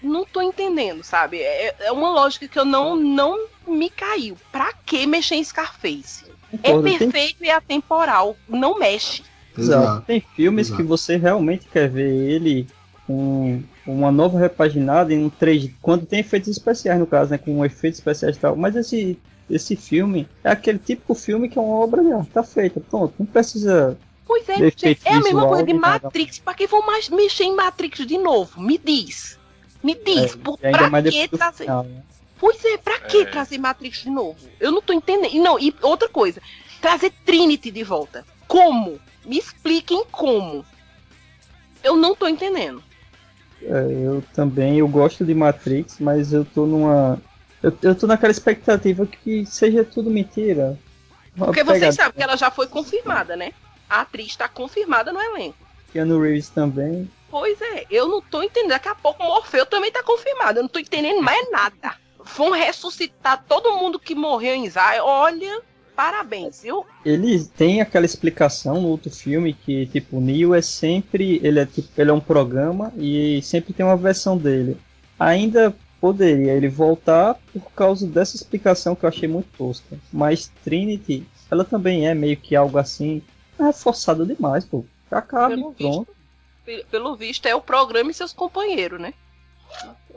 S2: Não tô entendendo, sabe? É, é uma lógica que eu não, não me caiu. Pra que mexer em Scarface? É
S4: tem
S2: perfeito e atemporal. Não mexe.
S4: Exato.
S3: Exato.
S4: Tem filmes
S3: Exato.
S4: que você realmente quer ver ele com uma nova repaginada em um 3D, quando tem efeitos especiais no caso, né, com efeitos especiais e tal. Mas esse esse filme é aquele típico filme que é uma obra de arte, tá feita, pronto, não precisa.
S2: Pois é, é a mesma coisa de. Matrix. Pra que vão mais mexer em Matrix de novo? Me diz. Me diz. por,
S4: e ainda
S2: pra que trazer?
S4: final, né?
S2: Pois é, pra que
S5: É.
S2: trazer Matrix de novo? Eu não tô entendendo. E não, e outra coisa, trazer Trinity de volta. Como? Me expliquem como. Eu não tô entendendo.
S4: É, eu também, eu gosto de Matrix, mas eu tô numa. Eu, eu tô naquela expectativa que seja tudo mentira. Uma
S2: Porque vocês sabem que ela já foi confirmada, né? A atriz tá confirmada no elenco.
S4: Keanu Reeves também.
S2: Pois é, eu não tô entendendo. Daqui a pouco o Morfeu também tá confirmado. Eu não tô entendendo mais nada. Vão ressuscitar todo mundo que morreu em Zion. Olha, parabéns, viu?
S4: Ele tem aquela explicação no outro filme que, tipo, o Neo é sempre. Ele é, tipo, ele é um programa e sempre tem uma versão dele. Ainda poderia ele voltar por causa dessa explicação que eu achei muito tosca. Mas Trinity, ela também é meio que algo assim. É forçado demais, pô. Acabe,
S2: Pelo
S4: pronto.
S2: Pe- Pelo visto, é o programa e seus companheiros, né?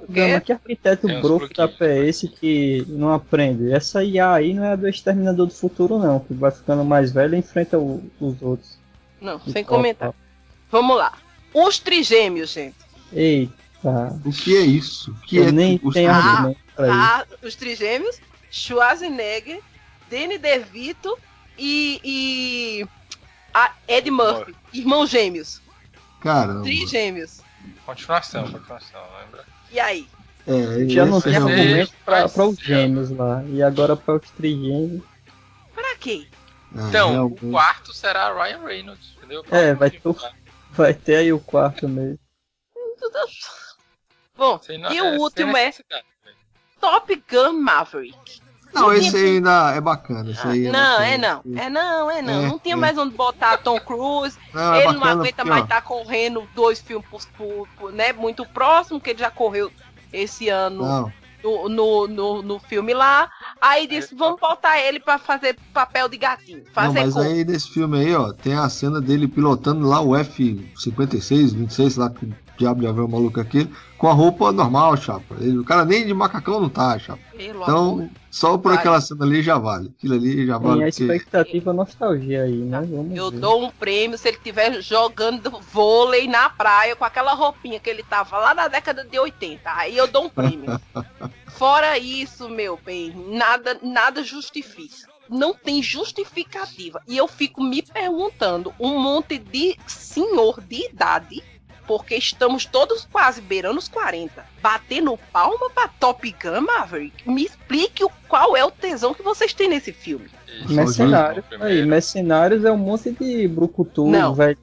S4: Programa, que arquiteto
S5: uns
S4: broco da é esse que não aprende? Essa IA aí não é a do Exterminador do Futuro, não. Que vai ficando mais velho e enfrenta o- os outros.
S2: Não,
S4: E
S2: sem
S4: tal,
S2: comentar.
S4: tal.
S2: Vamos lá. Os trigêmeos, gente.
S4: Eita.
S3: O que é isso? O que
S4: eu
S3: é
S4: nem
S3: os
S4: tenho
S2: Ah. Ah, os trigêmeos, Schwarzenegger, Danny DeVito e, e a Ed Murphy, irmãos gêmeos,
S3: Caramba.
S2: trigêmeos.
S5: Continuação, continuação, lembra?
S2: E aí?
S3: É,
S4: Já não tem
S3: realmente-
S4: argumento pra, pra os gêmeos lá. E agora pra os trigêmeos.
S2: Pra quê?
S3: é,
S5: Então,
S3: realmente.
S5: o quarto será Ryan Reynolds, entendeu?
S4: É, vai ter o- Vai ter aí o quarto mesmo.
S2: Bom, e
S5: é,
S2: o último é. Top Gun Maverick.
S3: Não, esse aí ainda é bacana. Esse aí
S2: Não,
S3: bacana.
S2: é não. É não, é não.
S3: É,
S2: não tinha
S3: é.
S2: mais onde botar Tom Cruise.
S3: Não, é
S2: ele não
S3: bacana
S2: aguenta
S3: porque,
S2: mais estar correndo dois filmes por, por- por- né, muito próximo, que ele já correu esse ano
S3: Não,
S2: no, no, no, no filme lá. Aí disse, vamos botar ele pra fazer papel de gatinho.
S3: não,
S2: Fazer
S3: mas
S2: como?
S3: aí nesse filme aí, ó, tem a cena dele pilotando lá o F-56, 26, lá que diabo de avião maluco é aquele, com a roupa normal, chapa. Ele, o cara nem de macacão não tá, chapa.
S2: Pelo amor.
S3: Então, só por
S2: Vale.
S3: aquela cena ali já vale. Aquilo ali já
S4: Tem
S3: vale.
S4: a
S3: porque-
S4: expectativa nostalgia aí, né? Vamos
S2: Eu
S4: ver.
S2: dou um prêmio se ele estiver jogando vôlei na praia com aquela roupinha que ele tava lá na década de 80. Aí eu dou um prêmio. Fora isso, meu bem, nada, nada justifica. Não tem justificativa. E eu fico me perguntando, um monte de senhor de idade, porque estamos todos quase beirando os 40, batendo palma pra Top Gun Maverick. Me explique o, qual é o tesão que vocês têm nesse filme.
S5: Isso.
S4: Mercenários. Aí, Mercenários é um monte de brucutu,
S2: Não.
S4: velho.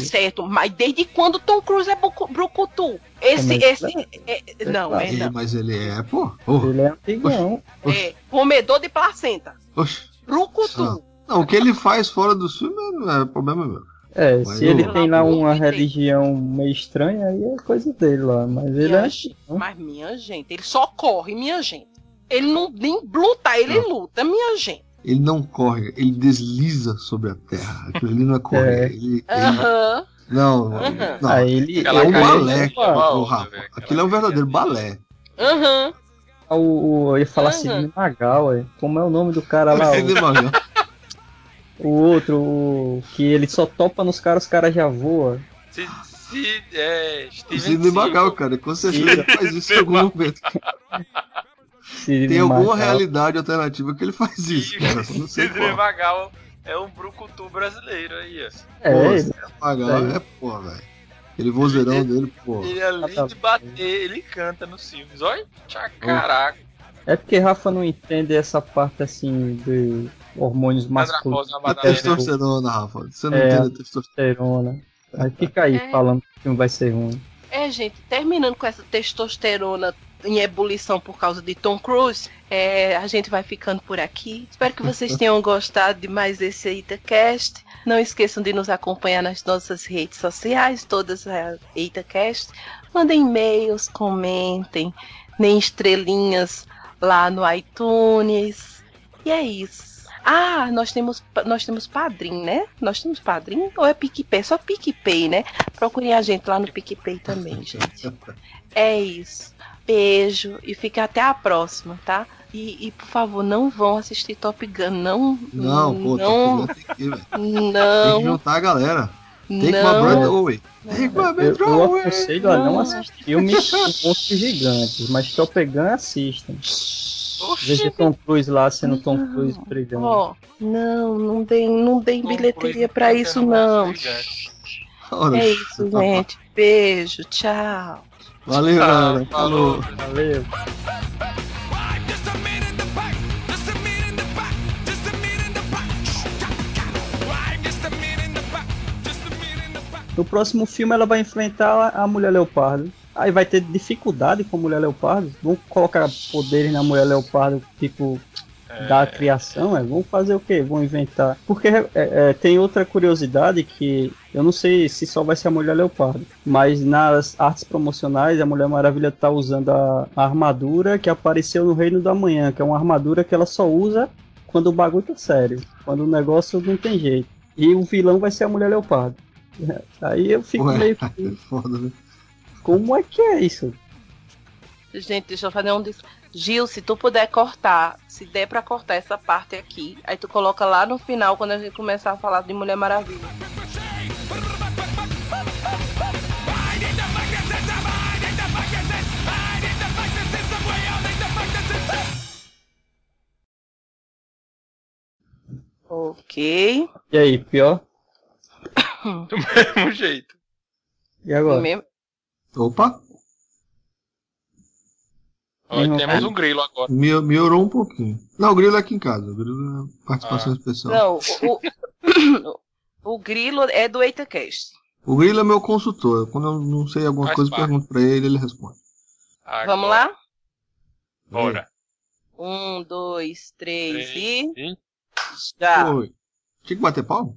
S2: Certo, mas desde quando Tom Cruise é brucutu? Esse,
S4: É,
S2: esse. é- não, é não.
S3: mas ele é, pô. Porra.
S4: Ele é antigão.
S2: É comedor de placenta.
S3: Oxe.
S2: Brucutu.
S3: Não, o que ele faz fora do filme não é problema meu.
S4: É,
S3: Mas
S4: se ele tem lá uma religião meio estranha, aí é coisa dele lá. Mas ele é
S2: Minha
S4: antigão.
S2: Mas, minha gente, ele só corre, minha gente. Ele não nem luta, ele
S3: Não.
S2: luta, minha gente.
S3: Ele não corre, ele desliza sobre a terra. Aquilo ali não é correr.
S4: É.
S3: Ele, ele-
S2: Aham.
S3: Não, não.
S4: Aí ele.
S3: É um balé, o Rafa.
S5: velho, aquela
S3: Aquilo é um verdadeiro balé.
S2: Aham.
S4: O, o, eu ia falar. Sidney Magal, ué. Como é o nome do cara lá? O, o outro, o, que ele só topa nos caras, os caras já voam.
S5: Se, se, é, Steven.
S3: Magal, cara. Com certeza ele faz isso em algum momento. Tem alguma
S4: Magal.
S3: realidade alternativa que ele faz isso, cara. Não sei
S5: Sidney
S3: qual.
S5: Magal é um brucutu brasileiro aí, ó.
S4: É,
S3: Pô,
S4: ele-
S3: Sidney Magal é, pô, velho. Aquele vozeirão dele, pô.
S5: Ele, além de bater, ele canta nos filmes. Olha, tchá, caraca.
S4: é porque Rafa não entende essa parte assim de hormônios masculinos.
S3: A testosterona, Rafa. Você não
S4: É.
S3: entende a testosterona.
S4: Aí fica aí
S2: É.
S4: falando que o filme vai ser ruim.
S2: É, gente, terminando com essa testosterona em ebulição por causa de Tom Cruise, é, a gente vai ficando por aqui. Espero que vocês tenham gostado de mais esse EitaCast. Não esqueçam de nos acompanhar nas nossas redes sociais, todas as EitaCast. Mandem e-mails, comentem, nem estrelinhas lá no iTunes. E é isso. Ah, nós temos, nós temos padrinho, né? Nós temos padrinho ou é PicPay? É só PicPay, né? Procurem a gente lá no PicPay também, gente. É isso. Beijo e fica até a próxima, tá? E, e, por favor, não vão assistir Top Gun, não.
S3: Não, pô,
S2: não,
S3: tem que ir, velho. Tem que
S2: não,
S3: juntar a galera. Uma
S2: não.
S3: brother away. Tem que uma
S4: Eu,
S3: brother
S4: eu
S3: away.
S4: aconselho a não
S2: Não.
S4: assistir filmes com gigantes, mas Top Gun assistam. Veja Tom Cruise lá sendo Tom
S2: Não.
S4: Cruise brigando.
S2: Ó, não, não deem, não deem bilheteria pra isso, não. É isso, gente. Beijo, tchau.
S3: Valeu, galera.
S5: falou.
S3: Falou.
S4: Valeu. No próximo filme ela vai enfrentar a Mulher Leopardo. Aí vai ter dificuldade com a Mulher Leopardo. Vão colocar poderes na Mulher Leopardo, tipo, da criação. É? Vão fazer o quê? Vão inventar. Porque é, é, tem outra curiosidade que eu não sei se só vai ser a Mulher Leopardo. Mas nas artes promocionais a Mulher Maravilha tá usando a, a armadura que apareceu no Reino da Manhã, que é uma armadura que ela só usa quando o bagulho tá sério. Quando o negócio não tem jeito. E o vilão vai ser a Mulher Leopardo. Aí eu fico
S3: Ué,
S4: meio
S3: é
S4: que.
S3: foda, né?
S4: Como é que é isso?
S2: Gente, deixa eu fazer um. Gil, se tu puder cortar, se der pra cortar essa parte aqui, aí tu coloca lá no final quando a gente começar a falar de Mulher Maravilha. Ok.
S4: E aí, pior?
S5: Do mesmo jeito.
S4: E agora?
S2: Mesmo-
S3: Opa,
S4: Não,
S5: temos
S2: cara.
S5: um grilo agora.
S3: me- melhorou um pouquinho. Não, o grilo é aqui em casa. O grilo é participação
S5: Ah.
S3: especial.
S2: Não, o, o, o grilo é do EitaCast.
S3: O grilo é meu consultor. Quando eu não sei alguma
S5: Faz
S3: coisa, eu
S5: parte.
S3: pergunto pra ele ele responde.
S5: Agora.
S2: Vamos lá?
S5: Bora.
S2: Um, dois, três
S5: Três,
S2: e. Já.
S3: Oi. Tinha que bater palma?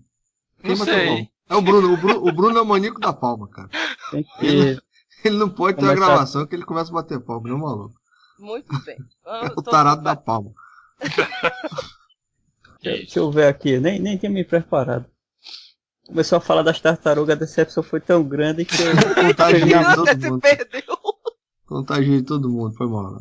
S3: Quem
S5: Não
S3: bateu
S5: sei.
S3: palma? É o Bruno. O Bruno, o Bruno é o maníaco da palma, cara.
S4: Tem que.
S3: Ele não pode ter uma
S4: Começar-
S3: gravação que ele começa a bater palma, não maluco.
S2: Muito bem.
S3: É o tarado da palma.
S4: Deixa eu ver aqui, nem, nem tinha me preparado. Começou a falar das tartarugas, a decepção foi tão grande que eu.
S3: Contagiei
S2: Você
S3: todo mundo. Contagiei todo mundo, foi mal. né?